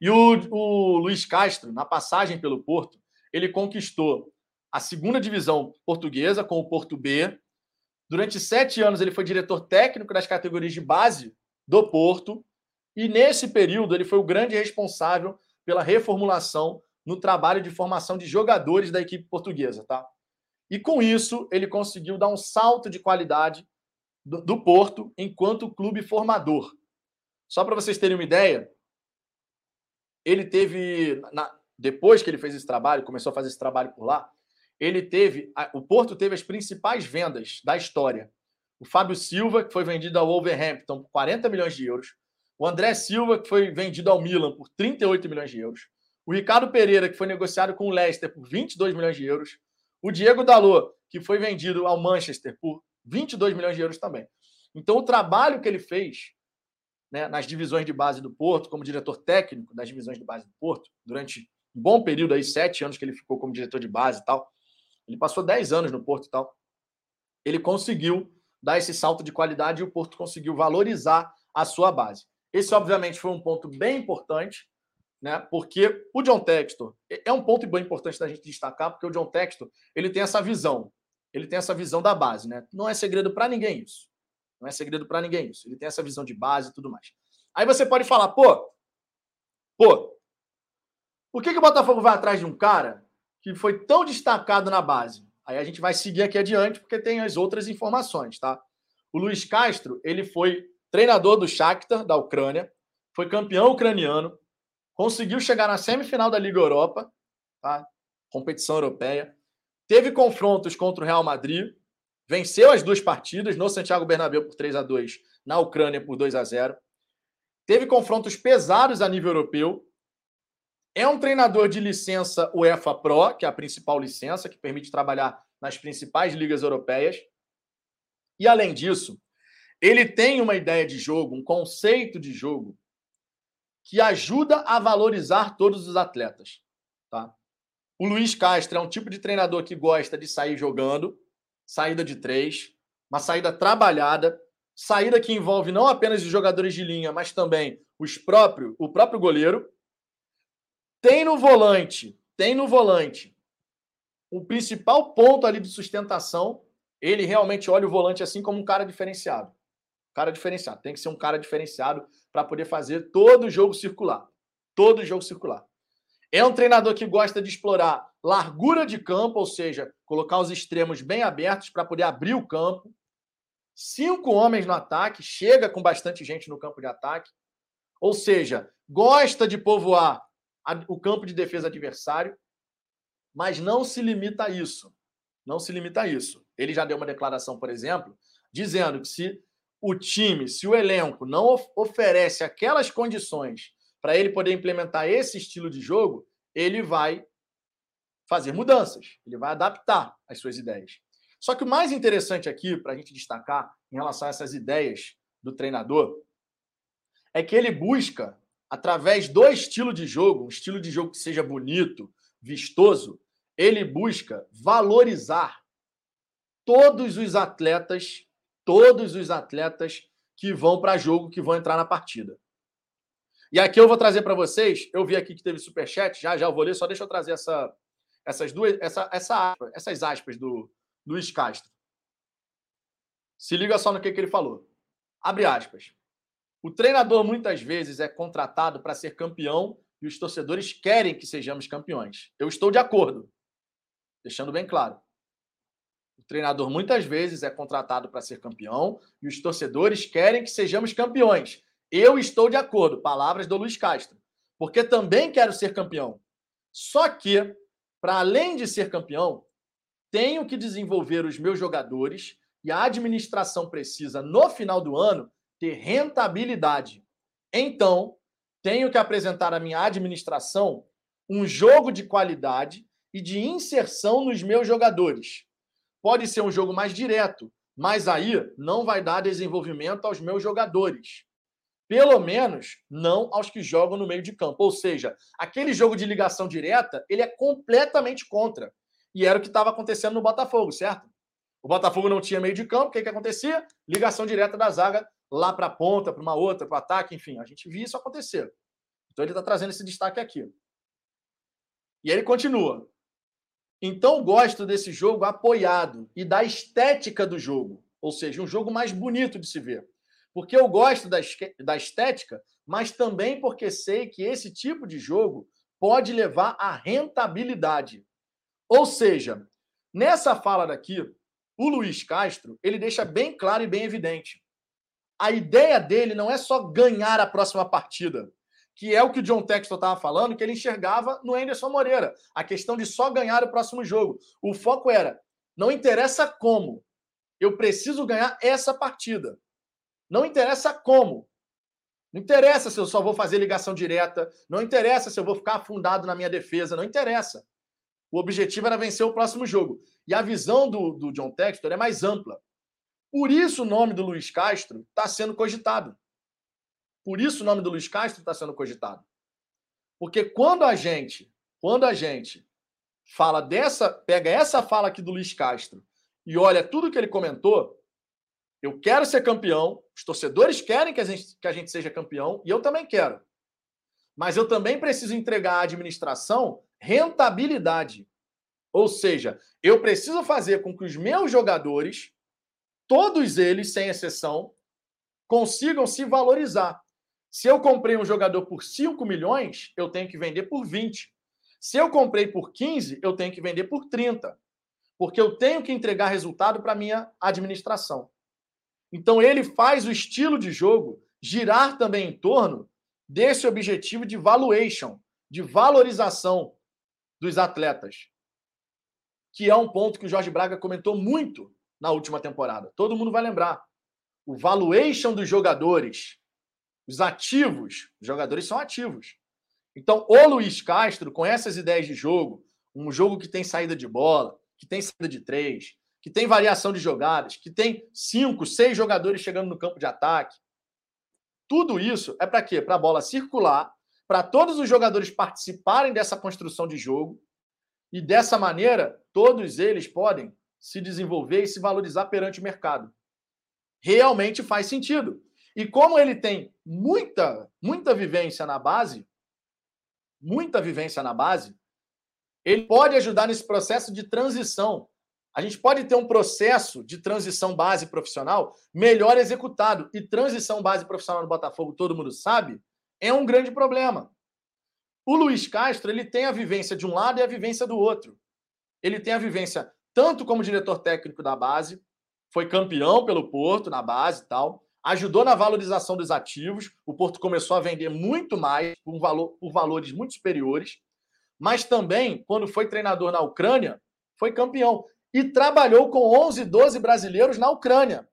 E o, o Luiz Castro, na passagem pelo Porto, ele conquistou a segunda divisão portuguesa com o Porto B, Durante sete anos, ele foi diretor técnico das categorias de base do Porto. E nesse período, ele foi o grande responsável pela reformulação no trabalho de formação de jogadores da equipe portuguesa. Tá? E com isso, ele conseguiu dar um salto de qualidade do, do Porto enquanto clube formador. Só para vocês terem uma ideia, ele teve, na, depois que ele fez esse trabalho, começou a fazer esse trabalho por lá, ele teve, o Porto teve as principais vendas da história. O Fábio Silva, que foi vendido ao Wolverhampton por 40 milhões de euros. O André Silva, que foi vendido ao Milan por 38 milhões de euros. O Ricardo Pereira, que foi negociado com o Leicester por 22 milhões de euros. O Diego Dalot, que foi vendido ao Manchester por 22 milhões de euros também. Então, o trabalho que ele fez né, nas divisões de base do Porto, como diretor técnico das divisões de base do Porto, durante um bom período aí, sete anos que ele ficou como diretor de base e tal. Ele passou dez anos no Porto e tal. Ele conseguiu dar esse salto de qualidade e o Porto conseguiu valorizar a sua base. Esse, obviamente, foi um ponto bem importante, né? Porque o John Textor é um ponto bem importante da gente destacar, porque o John Textor ele tem essa visão, ele tem essa visão da base, né? Não é segredo para ninguém isso. Não é segredo para ninguém isso. Ele tem essa visão de base e tudo mais. Aí você pode falar, pô, pô, por que, que o Botafogo vai atrás de um cara que foi tão destacado na base? Aí a gente vai seguir aqui adiante, porque tem as outras informações, tá? O Luiz Castro, ele foi treinador do Shakhtar, da Ucrânia, foi campeão ucraniano, conseguiu chegar na semifinal da Liga Europa, tá? competição europeia, teve confrontos contra o Real Madrid, venceu as duas partidas no Santiago Bernabéu por 3 a 2 na Ucrânia por 2 a 0 teve confrontos pesados a nível europeu, é um treinador de licença UEFA Pro, que é a principal licença, que permite trabalhar nas principais ligas europeias. E, além disso, ele tem uma ideia de jogo, um conceito de jogo, que ajuda a valorizar todos os atletas. Tá? O Luiz Castro é um tipo de treinador que gosta de sair jogando, saída de três, uma saída trabalhada, saída que envolve não apenas os jogadores de linha, mas também os próprio, o próprio goleiro. Tem no volante, tem no volante o principal ponto ali de sustentação. Ele realmente olha o volante assim como um cara diferenciado. Cara diferenciado. Tem que ser um cara diferenciado para poder fazer todo o jogo circular. Todo o jogo circular. É um treinador que gosta de explorar largura de campo, ou seja, colocar os extremos bem abertos para poder abrir o campo. Cinco homens no ataque, chega com bastante gente no campo de ataque. Ou seja, gosta de povoar o campo de defesa adversário, mas não se limita a isso. Não se limita a isso. Ele já deu uma declaração, por exemplo, dizendo que se o time, se o elenco não oferece aquelas condições para ele poder implementar esse estilo de jogo, ele vai fazer mudanças, ele vai adaptar as suas ideias. Só que o mais interessante aqui, para a gente destacar em relação a essas ideias do treinador, é que ele busca através do estilo de jogo, um estilo de jogo que seja bonito, vistoso, ele busca valorizar todos os atletas, todos os atletas que vão para jogo, que vão entrar na partida. E aqui eu vou trazer para vocês, eu vi aqui que teve superchat, já já eu vou ler, só deixa eu trazer essa, essas duas, essa, essa essas aspas do Luiz Castro. Se liga só no que, que ele falou. Abre aspas. O treinador muitas vezes é contratado para ser campeão e os torcedores querem que sejamos campeões. Eu estou de acordo. Deixando bem claro. O treinador muitas vezes é contratado para ser campeão e os torcedores querem que sejamos campeões. Eu estou de acordo. Palavras do Luiz Castro. Porque também quero ser campeão. Só que, para além de ser campeão, tenho que desenvolver os meus jogadores e a administração precisa, no final do ano, ter rentabilidade. Então, tenho que apresentar à minha administração um jogo de qualidade e de inserção nos meus jogadores. Pode ser um jogo mais direto, mas aí não vai dar desenvolvimento aos meus jogadores. Pelo menos não aos que jogam no meio de campo. Ou seja, aquele jogo de ligação direta, ele é completamente contra. E era o que estava acontecendo no Botafogo, certo? O Botafogo não tinha meio de campo, o que, que acontecia? Ligação direta da zaga lá para a ponta, para uma outra, para o ataque, enfim. A gente via isso acontecer. Então ele está trazendo esse destaque aqui. E ele continua. Então gosto desse jogo apoiado e da estética do jogo. Ou seja, um jogo mais bonito de se ver. Porque eu gosto da, estética, mas também porque sei que esse tipo de jogo pode levar à rentabilidade. Ou seja, nessa fala daqui, o Luiz Castro, ele deixa bem claro e bem evidente. A ideia dele não é só ganhar a próxima partida, que é o que o John Textor estava falando, que ele enxergava no Anderson Moreira. A questão de só ganhar o próximo jogo. O foco era, não interessa como, eu preciso ganhar essa partida. Não interessa como. Não interessa se eu só vou fazer ligação direta, não interessa se eu vou ficar afundado na minha defesa, não interessa. O objetivo era vencer o próximo jogo. E a visão do, do John Textor é mais ampla. Por isso o nome do Luiz Castro está sendo cogitado. Por isso o nome do Luiz Castro está sendo cogitado. Porque quando a gente, quando a gente fala dessa, pega essa fala aqui do Luiz Castro e olha tudo que ele comentou, eu quero ser campeão, os torcedores querem que a gente, que a gente seja campeão e eu também quero. Mas eu também preciso entregar à administração rentabilidade. Ou seja, eu preciso fazer com que os meus jogadores, todos eles, sem exceção, consigam se valorizar. Se eu comprei um jogador por 5 milhões, eu tenho que vender por 20. Se eu comprei por 15, eu tenho que vender por 30. Porque eu tenho que entregar resultado para minha administração. Então ele faz o estilo de jogo girar também em torno desse objetivo de valuation, de valorização dos atletas. Que é um ponto que o Jorge Braga comentou muito na última temporada. Todo mundo vai lembrar. O valuation dos jogadores, os ativos, os jogadores são ativos. Então, o Luiz Castro, com essas ideias de jogo, um jogo que tem saída de bola, que tem saída de três, que tem variação de jogadas, que tem cinco, seis jogadores chegando no campo de ataque. Tudo isso é para quê? Para a bola circular, para todos os jogadores participarem dessa construção de jogo e dessa maneira todos eles podem se desenvolver e se valorizar perante o mercado. Realmente faz sentido. E como ele tem muita, muita vivência na base, muita vivência na base, ele pode ajudar nesse processo de transição a gente pode ter um processo de transição base profissional melhor executado. E transição base profissional no Botafogo, todo mundo sabe, é um grande problema. O Luiz Castro ele tem a vivência de um lado e a vivência do outro. Ele tem a vivência tanto como diretor técnico da base, foi campeão pelo Porto na base e tal, ajudou na valorização dos ativos. O Porto começou a vender muito mais por, valor, por valores muito superiores. Mas também, quando foi treinador na Ucrânia, foi campeão e trabalhou com 11, 12 brasileiros na Ucrânia.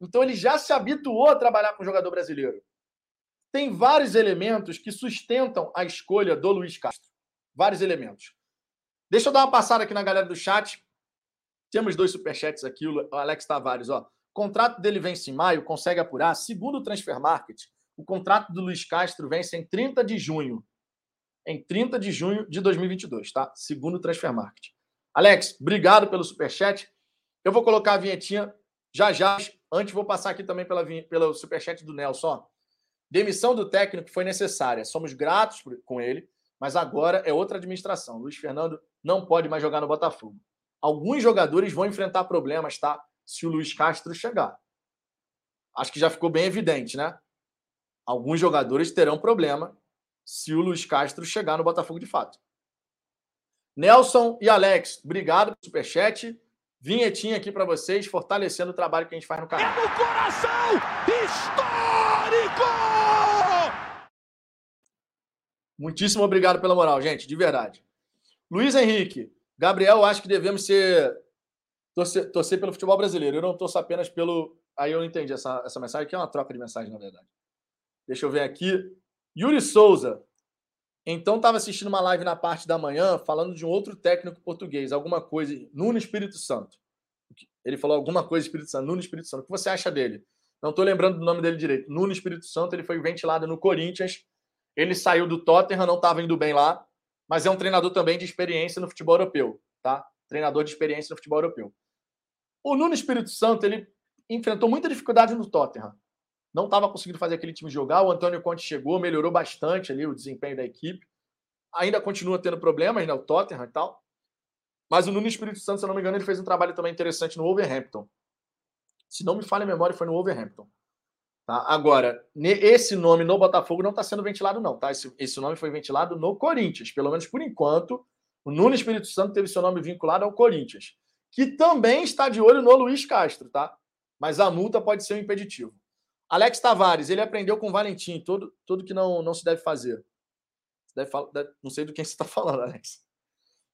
Então ele já se habituou a trabalhar com jogador brasileiro. Tem vários elementos que sustentam a escolha do Luiz Castro. Vários elementos. Deixa eu dar uma passada aqui na galera do chat. Temos dois superchats aqui. O Alex Tavares, ó. O contrato dele vence em maio, consegue apurar. Segundo o Transfer Market, o contrato do Luiz Castro vence em 30 de junho. Em 30 de junho de 2022, tá? Segundo o Transfer Market. Alex, obrigado pelo superchat. Eu vou colocar a vinhetinha já já. Antes, vou passar aqui também pela, pelo superchat do Nelson. Demissão do técnico foi necessária. Somos gratos com ele, mas agora é outra administração. Luiz Fernando não pode mais jogar no Botafogo. Alguns jogadores vão enfrentar problemas, tá? Se o Luiz Castro chegar. Acho que já ficou bem evidente, né? Alguns jogadores terão problema se o Luiz Castro chegar no Botafogo de fato. Nelson e Alex, obrigado pelo superchat. Vinhetinha aqui para vocês, fortalecendo o trabalho que a gente faz no canal. É no coração histórico! Muitíssimo obrigado pela moral, gente, de verdade. Luiz Henrique, Gabriel, acho que devemos ser torcer, torcer pelo futebol brasileiro. Eu não torço apenas pelo. Aí eu não entendi essa, essa mensagem, que é uma troca de mensagem, na verdade. Deixa eu ver aqui. Yuri Souza, então estava assistindo uma live na parte da manhã falando de um outro técnico português, alguma coisa, Nuno Espírito Santo. Ele falou alguma coisa Espírito Santo, Nuno Espírito Santo. O que você acha dele? Não estou lembrando do nome dele direito. Nuno Espírito Santo, ele foi ventilado no Corinthians. Ele saiu do Tottenham, não estava indo bem lá, mas é um treinador também de experiência no futebol europeu, tá? Treinador de experiência no futebol europeu. O Nuno Espírito Santo, ele enfrentou muita dificuldade no Tottenham não estava conseguindo fazer aquele time jogar. O Antônio Conte chegou, melhorou bastante ali o desempenho da equipe. Ainda continua tendo problemas, né? O Tottenham e tal. Mas o Nuno Espírito Santo, se eu não me engano, ele fez um trabalho também interessante no Wolverhampton. Se não me falha a memória, foi no Wolverhampton. Tá? Agora, esse nome no Botafogo não está sendo ventilado, não. Tá? Esse, esse nome foi ventilado no Corinthians. Pelo menos por enquanto, o Nuno Espírito Santo teve seu nome vinculado ao Corinthians. Que também está de olho no Luiz Castro, tá? Mas a multa pode ser um impeditivo. Alex Tavares, ele aprendeu com o Valentim, tudo, tudo que não, não se deve fazer. Deve, deve, não sei do quem [laughs] você está falando, Alex.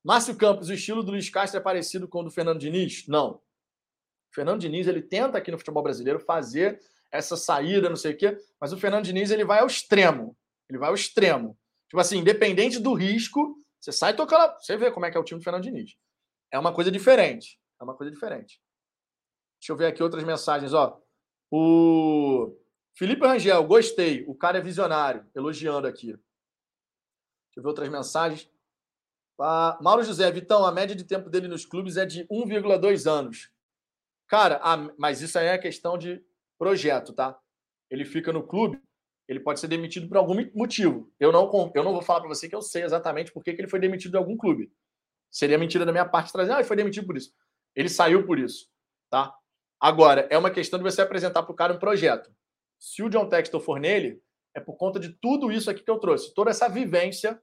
Márcio Campos, o estilo do Luiz Castro é parecido com o do Fernando Diniz? Não. O Fernando Diniz, ele tenta aqui no futebol brasileiro fazer essa saída, não sei o quê. Mas o Fernando Diniz ele vai ao extremo. Ele vai ao extremo. Tipo assim, independente do risco, você sai tocando. Você vê como é que é o time do Fernando Diniz. É uma coisa diferente. É uma coisa diferente. Deixa eu ver aqui outras mensagens. Ó, o Felipe Rangel, gostei. O cara é visionário. Elogiando aqui. Deixa eu ver outras mensagens. Ah, Mauro José, Vitão, a média de tempo dele nos clubes é de 1,2 anos. Cara, mas isso aí é questão de projeto, tá? Ele fica no clube, ele pode ser demitido por algum motivo. Eu não, eu não vou falar para você que eu sei exatamente por que ele foi demitido de algum clube. Seria mentira da minha parte trazer, ah, ele foi demitido por isso. Ele saiu por isso, tá? Agora, é uma questão de você apresentar para o cara um projeto. Se o John Textor for nele, é por conta de tudo isso aqui que eu trouxe, toda essa vivência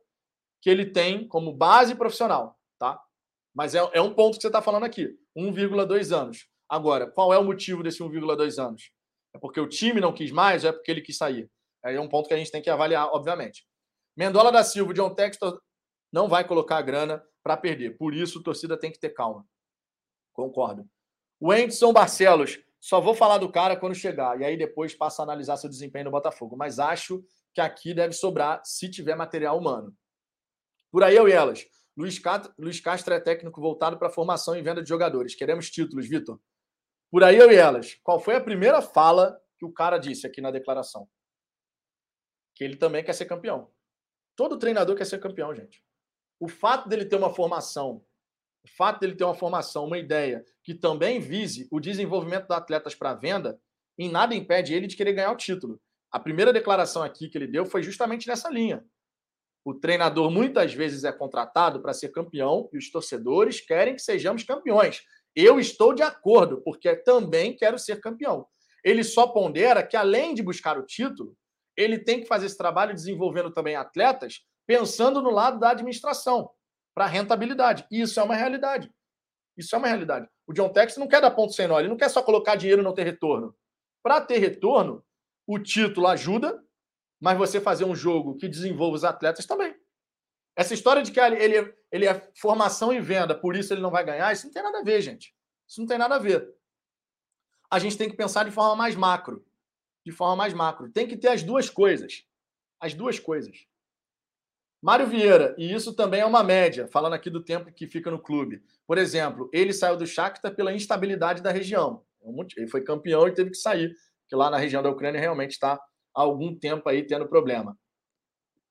que ele tem como base profissional, tá? Mas é, é um ponto que você está falando aqui, 1,2 anos. Agora, qual é o motivo desse 1,2 anos? É porque o time não quis mais ou é porque ele quis sair? Aí é um ponto que a gente tem que avaliar, obviamente. Mendola da Silva, John Textor não vai colocar a grana para perder. Por isso, a torcida tem que ter calma. Concordo. O Anderson Barcelos, só vou falar do cara quando chegar. E aí depois passa a analisar seu desempenho no Botafogo. Mas acho que aqui deve sobrar se tiver material humano. Por aí eu e elas. Luiz Castro, Luiz Castro é técnico voltado para formação e venda de jogadores. Queremos títulos, Vitor. Por aí eu e elas. Qual foi a primeira fala que o cara disse aqui na declaração? Que ele também quer ser campeão. Todo treinador quer ser campeão, gente. O fato dele ter uma formação, o fato dele ter uma formação, uma ideia que também vise o desenvolvimento dos atletas para venda, em nada impede ele de querer ganhar o título. A primeira declaração aqui que ele deu foi justamente nessa linha. O treinador muitas vezes é contratado para ser campeão e os torcedores querem que sejamos campeões. Eu estou de acordo, porque também quero ser campeão. Ele só pondera que, além de buscar o título, ele tem que fazer esse trabalho desenvolvendo também atletas, pensando no lado da administração, para rentabilidade. E isso é uma realidade. Isso é uma realidade. O John Tex não quer dar ponto sem nó, ele não quer só colocar dinheiro e não ter retorno. Para ter retorno, o título ajuda, mas você fazer um jogo que desenvolva os atletas também. Essa história de que ele, ele é formação e venda, por isso ele não vai ganhar, isso não tem nada a ver, gente. Isso não tem nada a ver. A gente tem que pensar de forma mais macro. De forma mais macro. Tem que ter as duas coisas. As duas coisas. Mário Vieira, e isso também é uma média, falando aqui do tempo que fica no clube. Por exemplo, ele saiu do Shakhtar pela instabilidade da região. É ele foi campeão e teve que sair, porque lá na região da Ucrânia realmente está há algum tempo aí tendo problema.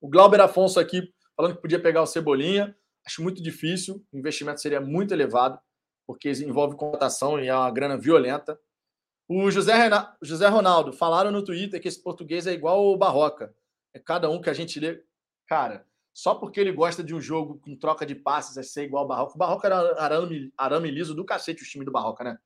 O Glauber Afonso aqui falando que podia pegar o Cebolinha. Acho muito difícil, o investimento seria muito elevado, porque envolve contratação e é uma grana violenta. O José, Renato, José Ronaldo, falaram no Twitter que esse português é igual o Barroca. É cada um que a gente lê. Cara, só porque ele gosta de um jogo com troca de passes é ser igual ao Barroca. O Barroca era arame, arame liso do cacete, o time do Barroca, né?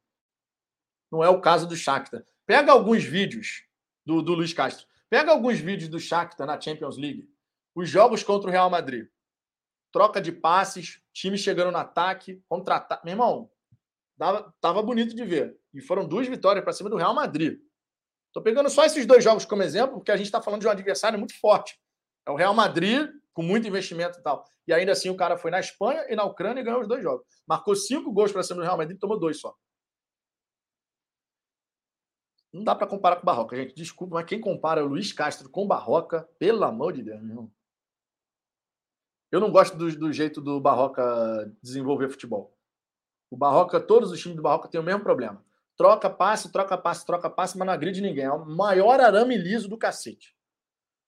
Não é o caso do Shakhtar. Pega alguns vídeos do, do Luiz Castro. Pega alguns vídeos do Shakhtar na Champions League. Os jogos contra o Real Madrid. Troca de passes, time chegando no ataque, contra Meu irmão, dava, tava bonito de ver. E foram duas vitórias para cima do Real Madrid. Estou pegando só esses dois jogos como exemplo, porque a gente está falando de um adversário muito forte. É o Real Madrid, com muito investimento e tal. E ainda assim o cara foi na Espanha e na Ucrânia e ganhou os dois jogos. Marcou cinco gols para cima do Real Madrid e tomou dois só. Não dá para comparar com o Barroca, gente. Desculpa, mas quem compara o Luiz Castro com o Barroca, pelo amor de Deus, meu irmão. Eu não gosto do, do, jeito do Barroca desenvolver futebol. O Barroca, todos os times do Barroca têm o mesmo problema. Troca passe, troca passe, troca passe, mas não agride ninguém. É o maior arame liso do cacete.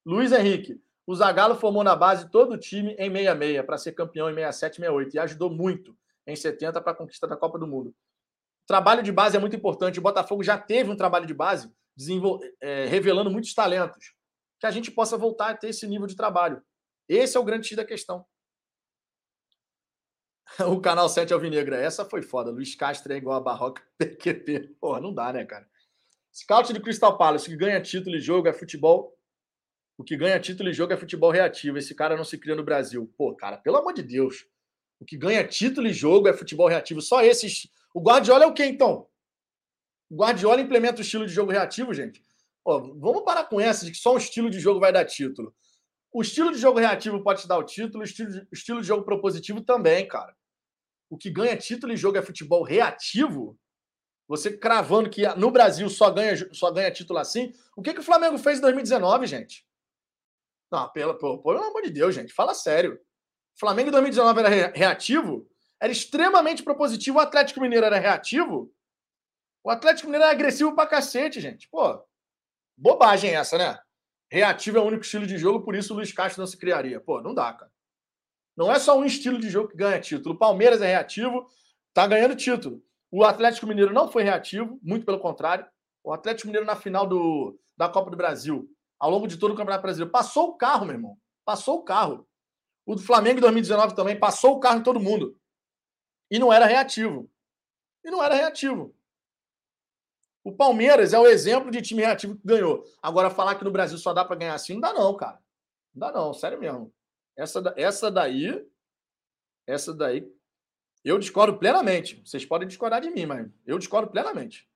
Luiz Henrique. O Zagallo formou na base todo o time em 66 para ser campeão em 67 e 68 e ajudou muito em 70 para a conquista da Copa do Mundo. Trabalho de base é muito importante. O Botafogo já teve um trabalho de base é, revelando muitos talentos. Que a gente possa voltar a ter esse nível de trabalho. Esse é o grande X da questão. [laughs] O canal 7 Alvinegra. Essa foi foda. Luiz Castro é igual a Barroca [laughs] PQP. Porra, não dá, né, cara? Scout do Crystal Palace, que ganha título e jogo é futebol. O que ganha título e jogo é futebol reativo. Esse cara não se cria no Brasil. Pô, cara, pelo amor de Deus. O que ganha título e jogo é futebol reativo. Só esses o Guardiola é o quê, então? O Guardiola implementa o estilo de jogo reativo, gente. Vamos parar com essa de que só um estilo de jogo vai dar título. O estilo de jogo reativo pode te dar o título, o estilo de, estilo de jogo propositivo também, cara. O que ganha título e jogo é futebol reativo? Você cravando que no Brasil só ganha, só ganha título assim. O que, que o Flamengo fez em 2019, gente? Não, pelo, pelo, pelo amor de Deus, gente. Fala sério. Flamengo em 2019 era reativo? Era extremamente propositivo. O Atlético Mineiro era reativo? O Atlético Mineiro era agressivo pra cacete, gente. Pô, bobagem essa, né? Reativo é o único estilo de jogo, por isso o Luiz Castro não se criaria. Pô, não dá, cara. Não é só um estilo de jogo que ganha título. O Palmeiras é reativo, tá ganhando título. O Atlético Mineiro não foi reativo, muito pelo contrário. O Atlético Mineiro na final do, da Copa do Brasil, ao longo de todo o Campeonato Brasileiro, passou o carro, meu irmão. Passou o carro. O do Flamengo em 2019 também passou o carro em todo mundo. E não era reativo. E não era reativo. O Palmeiras é o exemplo de time reativo que ganhou. Agora, falar que no Brasil só dá para ganhar assim, não dá não, cara. Não dá não, sério mesmo. Essa, essa daí, essa daí, eu discordo plenamente. Vocês podem discordar de mim, mas eu discordo plenamente.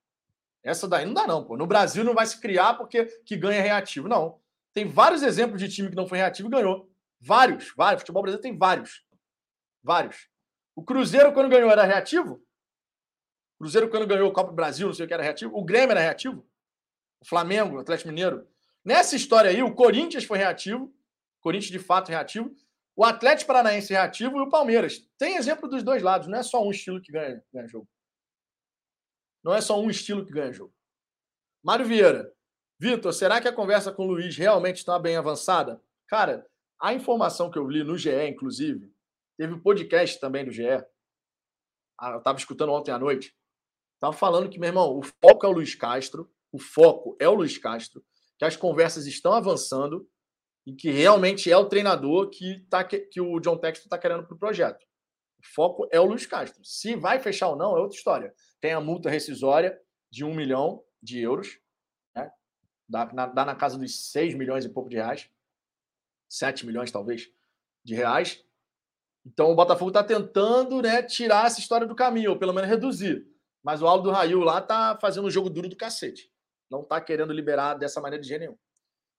Essa daí não dá, não, pô. No Brasil não vai se criar porque que ganha reativo. Não. Tem vários exemplos de time que não foi reativo e ganhou. Vários, vários. O futebol brasileiro tem vários. Vários. O Cruzeiro, quando ganhou, era reativo? O Cruzeiro, quando ganhou o Copa do Brasil, não sei o que era reativo. O Grêmio era reativo. O Flamengo, o Atlético Mineiro. Nessa história aí, o Corinthians foi reativo. Corinthians, de fato, reativo o Atlético Paranaense reativo e o Palmeiras. Tem exemplo dos dois lados, não é só um estilo que ganha, ganha jogo. Não é só um estilo que ganha jogo. Mário Vieira. Vitor, será que a conversa com o Luiz realmente está bem avançada? Cara, a informação que eu li no GE, inclusive, teve um podcast também do GE. Ah, eu estava escutando ontem à noite. Estava falando que, meu irmão, o foco é o Luiz Castro. O foco é o Luiz Castro. Que as conversas estão avançando e que realmente é o treinador que, tá, que o John Texton está querendo para o projeto. O foco é o Luiz Castro. Se vai fechar ou não é outra história. Tem a multa rescisória de um milhão de euros, né? dá, na, dá na casa dos 6 milhões e pouco de reais, 7 milhões talvez de reais. Então o Botafogo está tentando né, tirar essa história do caminho, ou pelo menos reduzir. Mas o Aldo Rail lá está fazendo um jogo duro do cacete. Não está querendo liberar dessa maneira de jeito nenhum.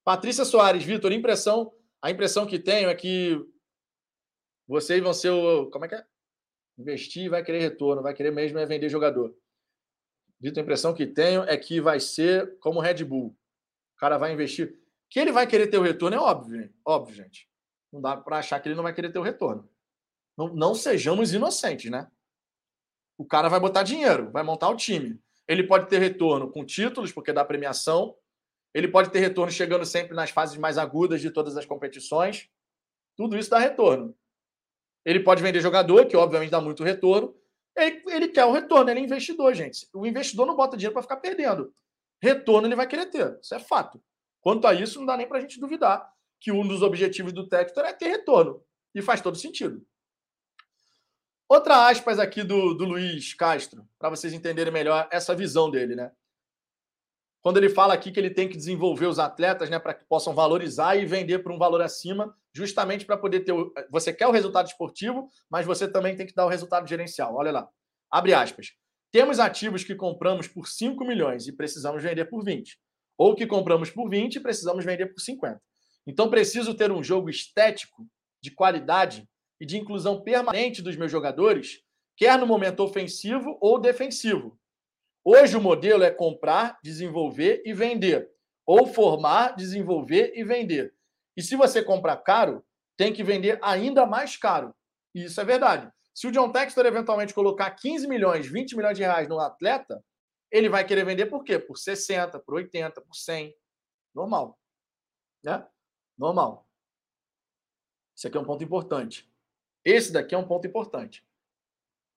Patrícia Soares, Vitor, impressão, a impressão que tenho é que vocês vão ser o. Como é que é? Investir vai querer retorno, vai querer mesmo é vender jogador. Vitor, a impressão que tenho é que vai ser como o Red Bull. O cara vai investir. Que ele vai querer ter o retorno é óbvio, óbvio, gente. Não dá para achar que ele não vai querer ter o retorno. Não, não sejamos inocentes, né? O cara vai botar dinheiro, vai montar o time. Ele pode ter retorno com títulos, porque dá premiação, ele pode ter retorno chegando sempre nas fases mais agudas de todas as competições. Tudo isso dá retorno. Ele pode vender jogador, que obviamente dá muito retorno. Ele, ele quer o retorno, ele é investidor, gente. O investidor não bota dinheiro para ficar perdendo. Retorno ele vai querer ter, isso é fato. Quanto a isso, não dá nem para a gente duvidar que um dos objetivos do Tector é ter retorno. E faz todo sentido. Outra aspas aqui do, do Luiz Castro, para vocês entenderem melhor essa visão dele, né? quando ele fala aqui que ele tem que desenvolver os atletas né, para que possam valorizar e vender por um valor acima, justamente para poder ter. O... Você quer o resultado esportivo, mas você também tem que dar o resultado gerencial. Olha lá. Abre aspas. Temos ativos que compramos por 5 milhões e precisamos vender por 20. Ou que compramos por 20 e precisamos vender por 50. Então preciso ter um jogo estético, de qualidade e de inclusão permanente dos meus jogadores, quer no momento ofensivo ou defensivo Hoje o modelo é comprar, desenvolver e vender. Ou formar, desenvolver e vender. E se você comprar caro, tem que vender ainda mais caro. E isso é verdade. Se o John Textor eventualmente colocar 15 milhões, 20 milhões de reais no atleta, ele vai querer vender por quê? Por 60, por 80, por 100. Normal. Né? Normal. Isso aqui é um ponto importante. Esse daqui é um ponto importante.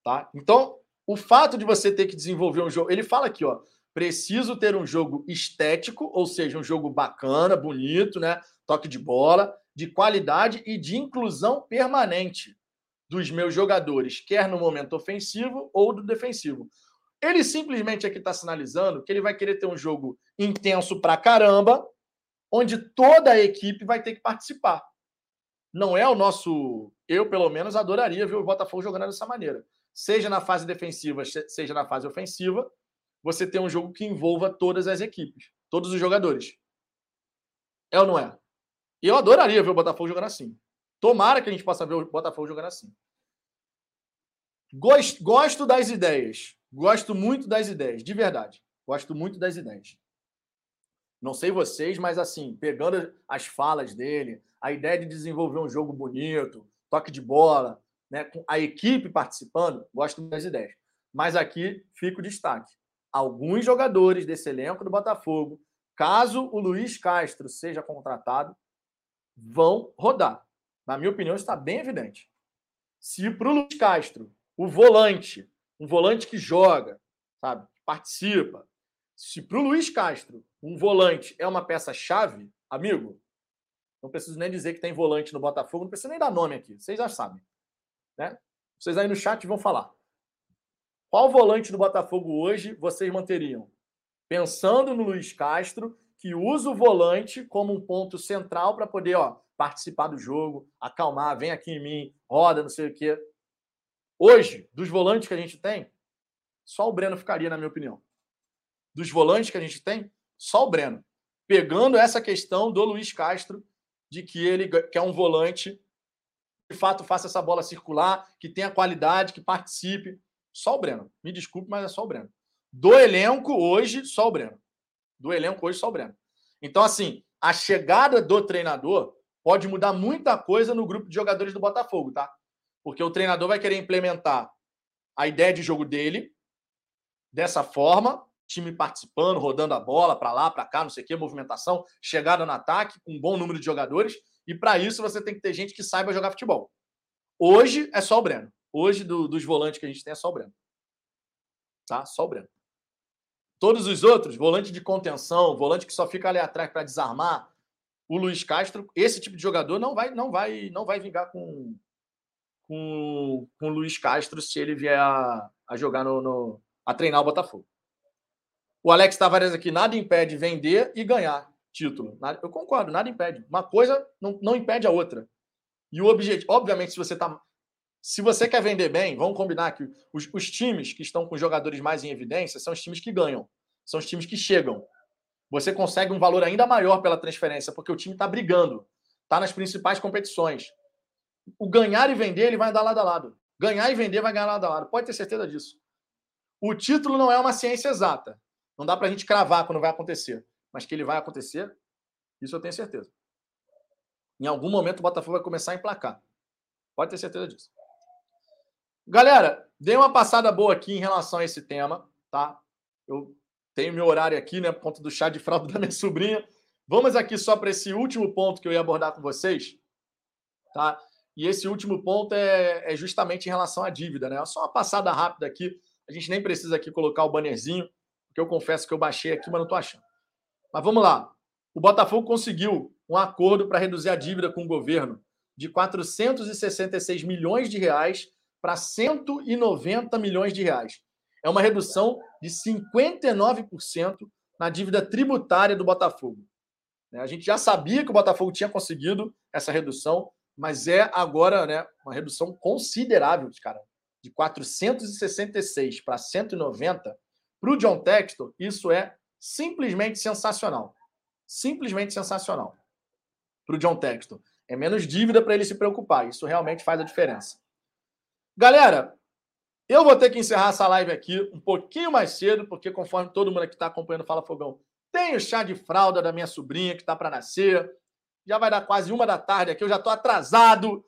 Tá? Então, o fato de você ter que desenvolver um jogo. Ele fala aqui, ó. Preciso ter um jogo estético, ou seja, um jogo bacana, bonito, né? Toque de bola, de qualidade e de inclusão permanente dos meus jogadores, quer no momento ofensivo ou do defensivo. Ele simplesmente aqui está sinalizando que ele vai querer ter um jogo intenso pra caramba, onde toda a equipe vai ter que participar. Não é o nosso. Eu, pelo menos, adoraria ver o Botafogo jogando dessa maneira seja na fase defensiva, seja na fase ofensiva, você tem um jogo que envolva todas as equipes, todos os jogadores. É ou não é? E eu adoraria ver o Botafogo jogando assim. Tomara que a gente possa ver o Botafogo jogando assim. Gosto, gosto das ideias. Gosto muito das ideias, de verdade. Gosto muito das ideias. Não sei vocês, mas assim, pegando as falas dele, a ideia de desenvolver um jogo bonito, toque de bola, né, com a equipe participando, gosto das ideias. Mas aqui fica o destaque. Alguns jogadores desse elenco do Botafogo, caso o Luiz Castro seja contratado, vão rodar. Na minha opinião, está bem evidente. Se para o Luiz Castro, o volante, um volante que joga, sabe, participa, se para o Luiz Castro, um volante é uma peça-chave, amigo, não preciso nem dizer que tem volante no Botafogo, não preciso nem dar nome aqui, vocês já sabem. Né? Vocês aí no chat vão falar. Qual volante do Botafogo hoje vocês manteriam? Pensando no Luiz Castro, que usa o volante como um ponto central para poder ó, participar do jogo, acalmar, vem aqui em mim, roda, não sei o quê. Hoje, dos volantes que a gente tem, só o Breno ficaria, na minha opinião. Dos volantes que a gente tem, só o Breno. Pegando essa questão do Luiz Castro, de que ele quer um volante de fato faça essa bola circular, que tenha qualidade, que participe. Só o Breno. Me desculpe, mas é só o Breno. Do elenco hoje, só o Breno. Do elenco hoje, só o Breno. Então, assim, a chegada do treinador pode mudar muita coisa no grupo de jogadores do Botafogo, tá? Porque o treinador vai querer implementar a ideia de jogo dele dessa forma, time participando, rodando a bola para lá, para cá, não sei o quê, movimentação, chegada no ataque, com um bom número de jogadores. E para isso você tem que ter gente que saiba jogar futebol. Hoje é só o Breno. Hoje, do, dos volantes que a gente tem, é só o Breno. Tá? Só o Breno. Todos os outros, volante de contenção, volante que só fica ali atrás para desarmar, o Luiz Castro, esse tipo de jogador não vai não vai não vai vingar com com, com o Luiz Castro se ele vier a, a jogar no, no, a treinar o Botafogo. O Alex Tavares aqui nada impede vender e ganhar título. Eu concordo, nada impede. Uma coisa não, não impede a outra. E o objetivo, obviamente, se você tá. Se você quer vender bem, vamos combinar que os, os times que estão com jogadores mais em evidência são os times que ganham, são os times que chegam. Você consegue um valor ainda maior pela transferência, porque o time está brigando, está nas principais competições. O ganhar e vender, ele vai andar lado a lado. Ganhar e vender vai ganhar lado a lado. Pode ter certeza disso. O título não é uma ciência exata. Não dá para a gente cravar quando vai acontecer mas que ele vai acontecer, isso eu tenho certeza. Em algum momento o Botafogo vai começar a emplacar. Pode ter certeza disso. Galera, dei uma passada boa aqui em relação a esse tema, tá? Eu tenho meu horário aqui, né, por conta do chá de fralda [laughs] da minha sobrinha. Vamos aqui só para esse último ponto que eu ia abordar com vocês, tá? E esse último ponto é, é justamente em relação à dívida, né? Só uma passada rápida aqui. A gente nem precisa aqui colocar o bannerzinho, porque eu confesso que eu baixei aqui, mas não estou achando. Mas vamos lá. O Botafogo conseguiu um acordo para reduzir a dívida com o governo de 466 milhões de reais para 190 milhões de reais. É uma redução de 59% na dívida tributária do Botafogo. Né, a gente já sabia que o Botafogo tinha conseguido essa redução, mas é agora né, uma redução considerável, cara. De 466 para 190. Para o John Textor, isso é simplesmente sensacional. Simplesmente sensacional. Para o John Texton. É menos dívida para ele se preocupar. Isso realmente faz a diferença. Galera, eu vou ter que encerrar essa live aqui um pouquinho mais cedo, porque conforme todo mundo que está acompanhando Fala Fogão, tem o chá de fralda da minha sobrinha que está para nascer. Já vai dar quase uma da tarde aqui, eu já estou atrasado.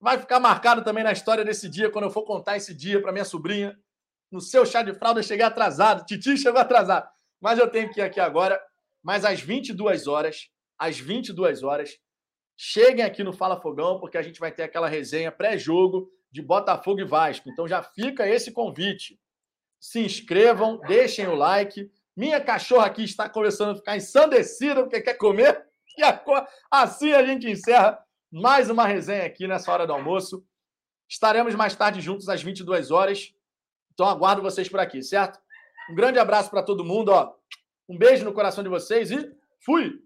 Vai ficar marcado também na história desse dia, quando eu for contar esse dia para minha sobrinha. No seu chá de fralda, eu cheguei atrasado. Titi chegou atrasado. Mas eu tenho que ir aqui agora. Mas às 22 horas, às 22 horas, cheguem aqui no Fala Fogão, porque a gente vai ter aquela resenha pré-jogo de Botafogo e Vasco. Então já fica esse convite. Se inscrevam, deixem o like. Minha cachorra aqui está começando a ficar ensandecida porque quer comer. [laughs] E assim a gente encerra mais uma resenha aqui nessa hora do almoço. Estaremos mais tarde juntos às 22 horas. Então aguardo vocês por aqui, certo? Um grande abraço para todo mundo, ó. Um beijo no coração de vocês e fui!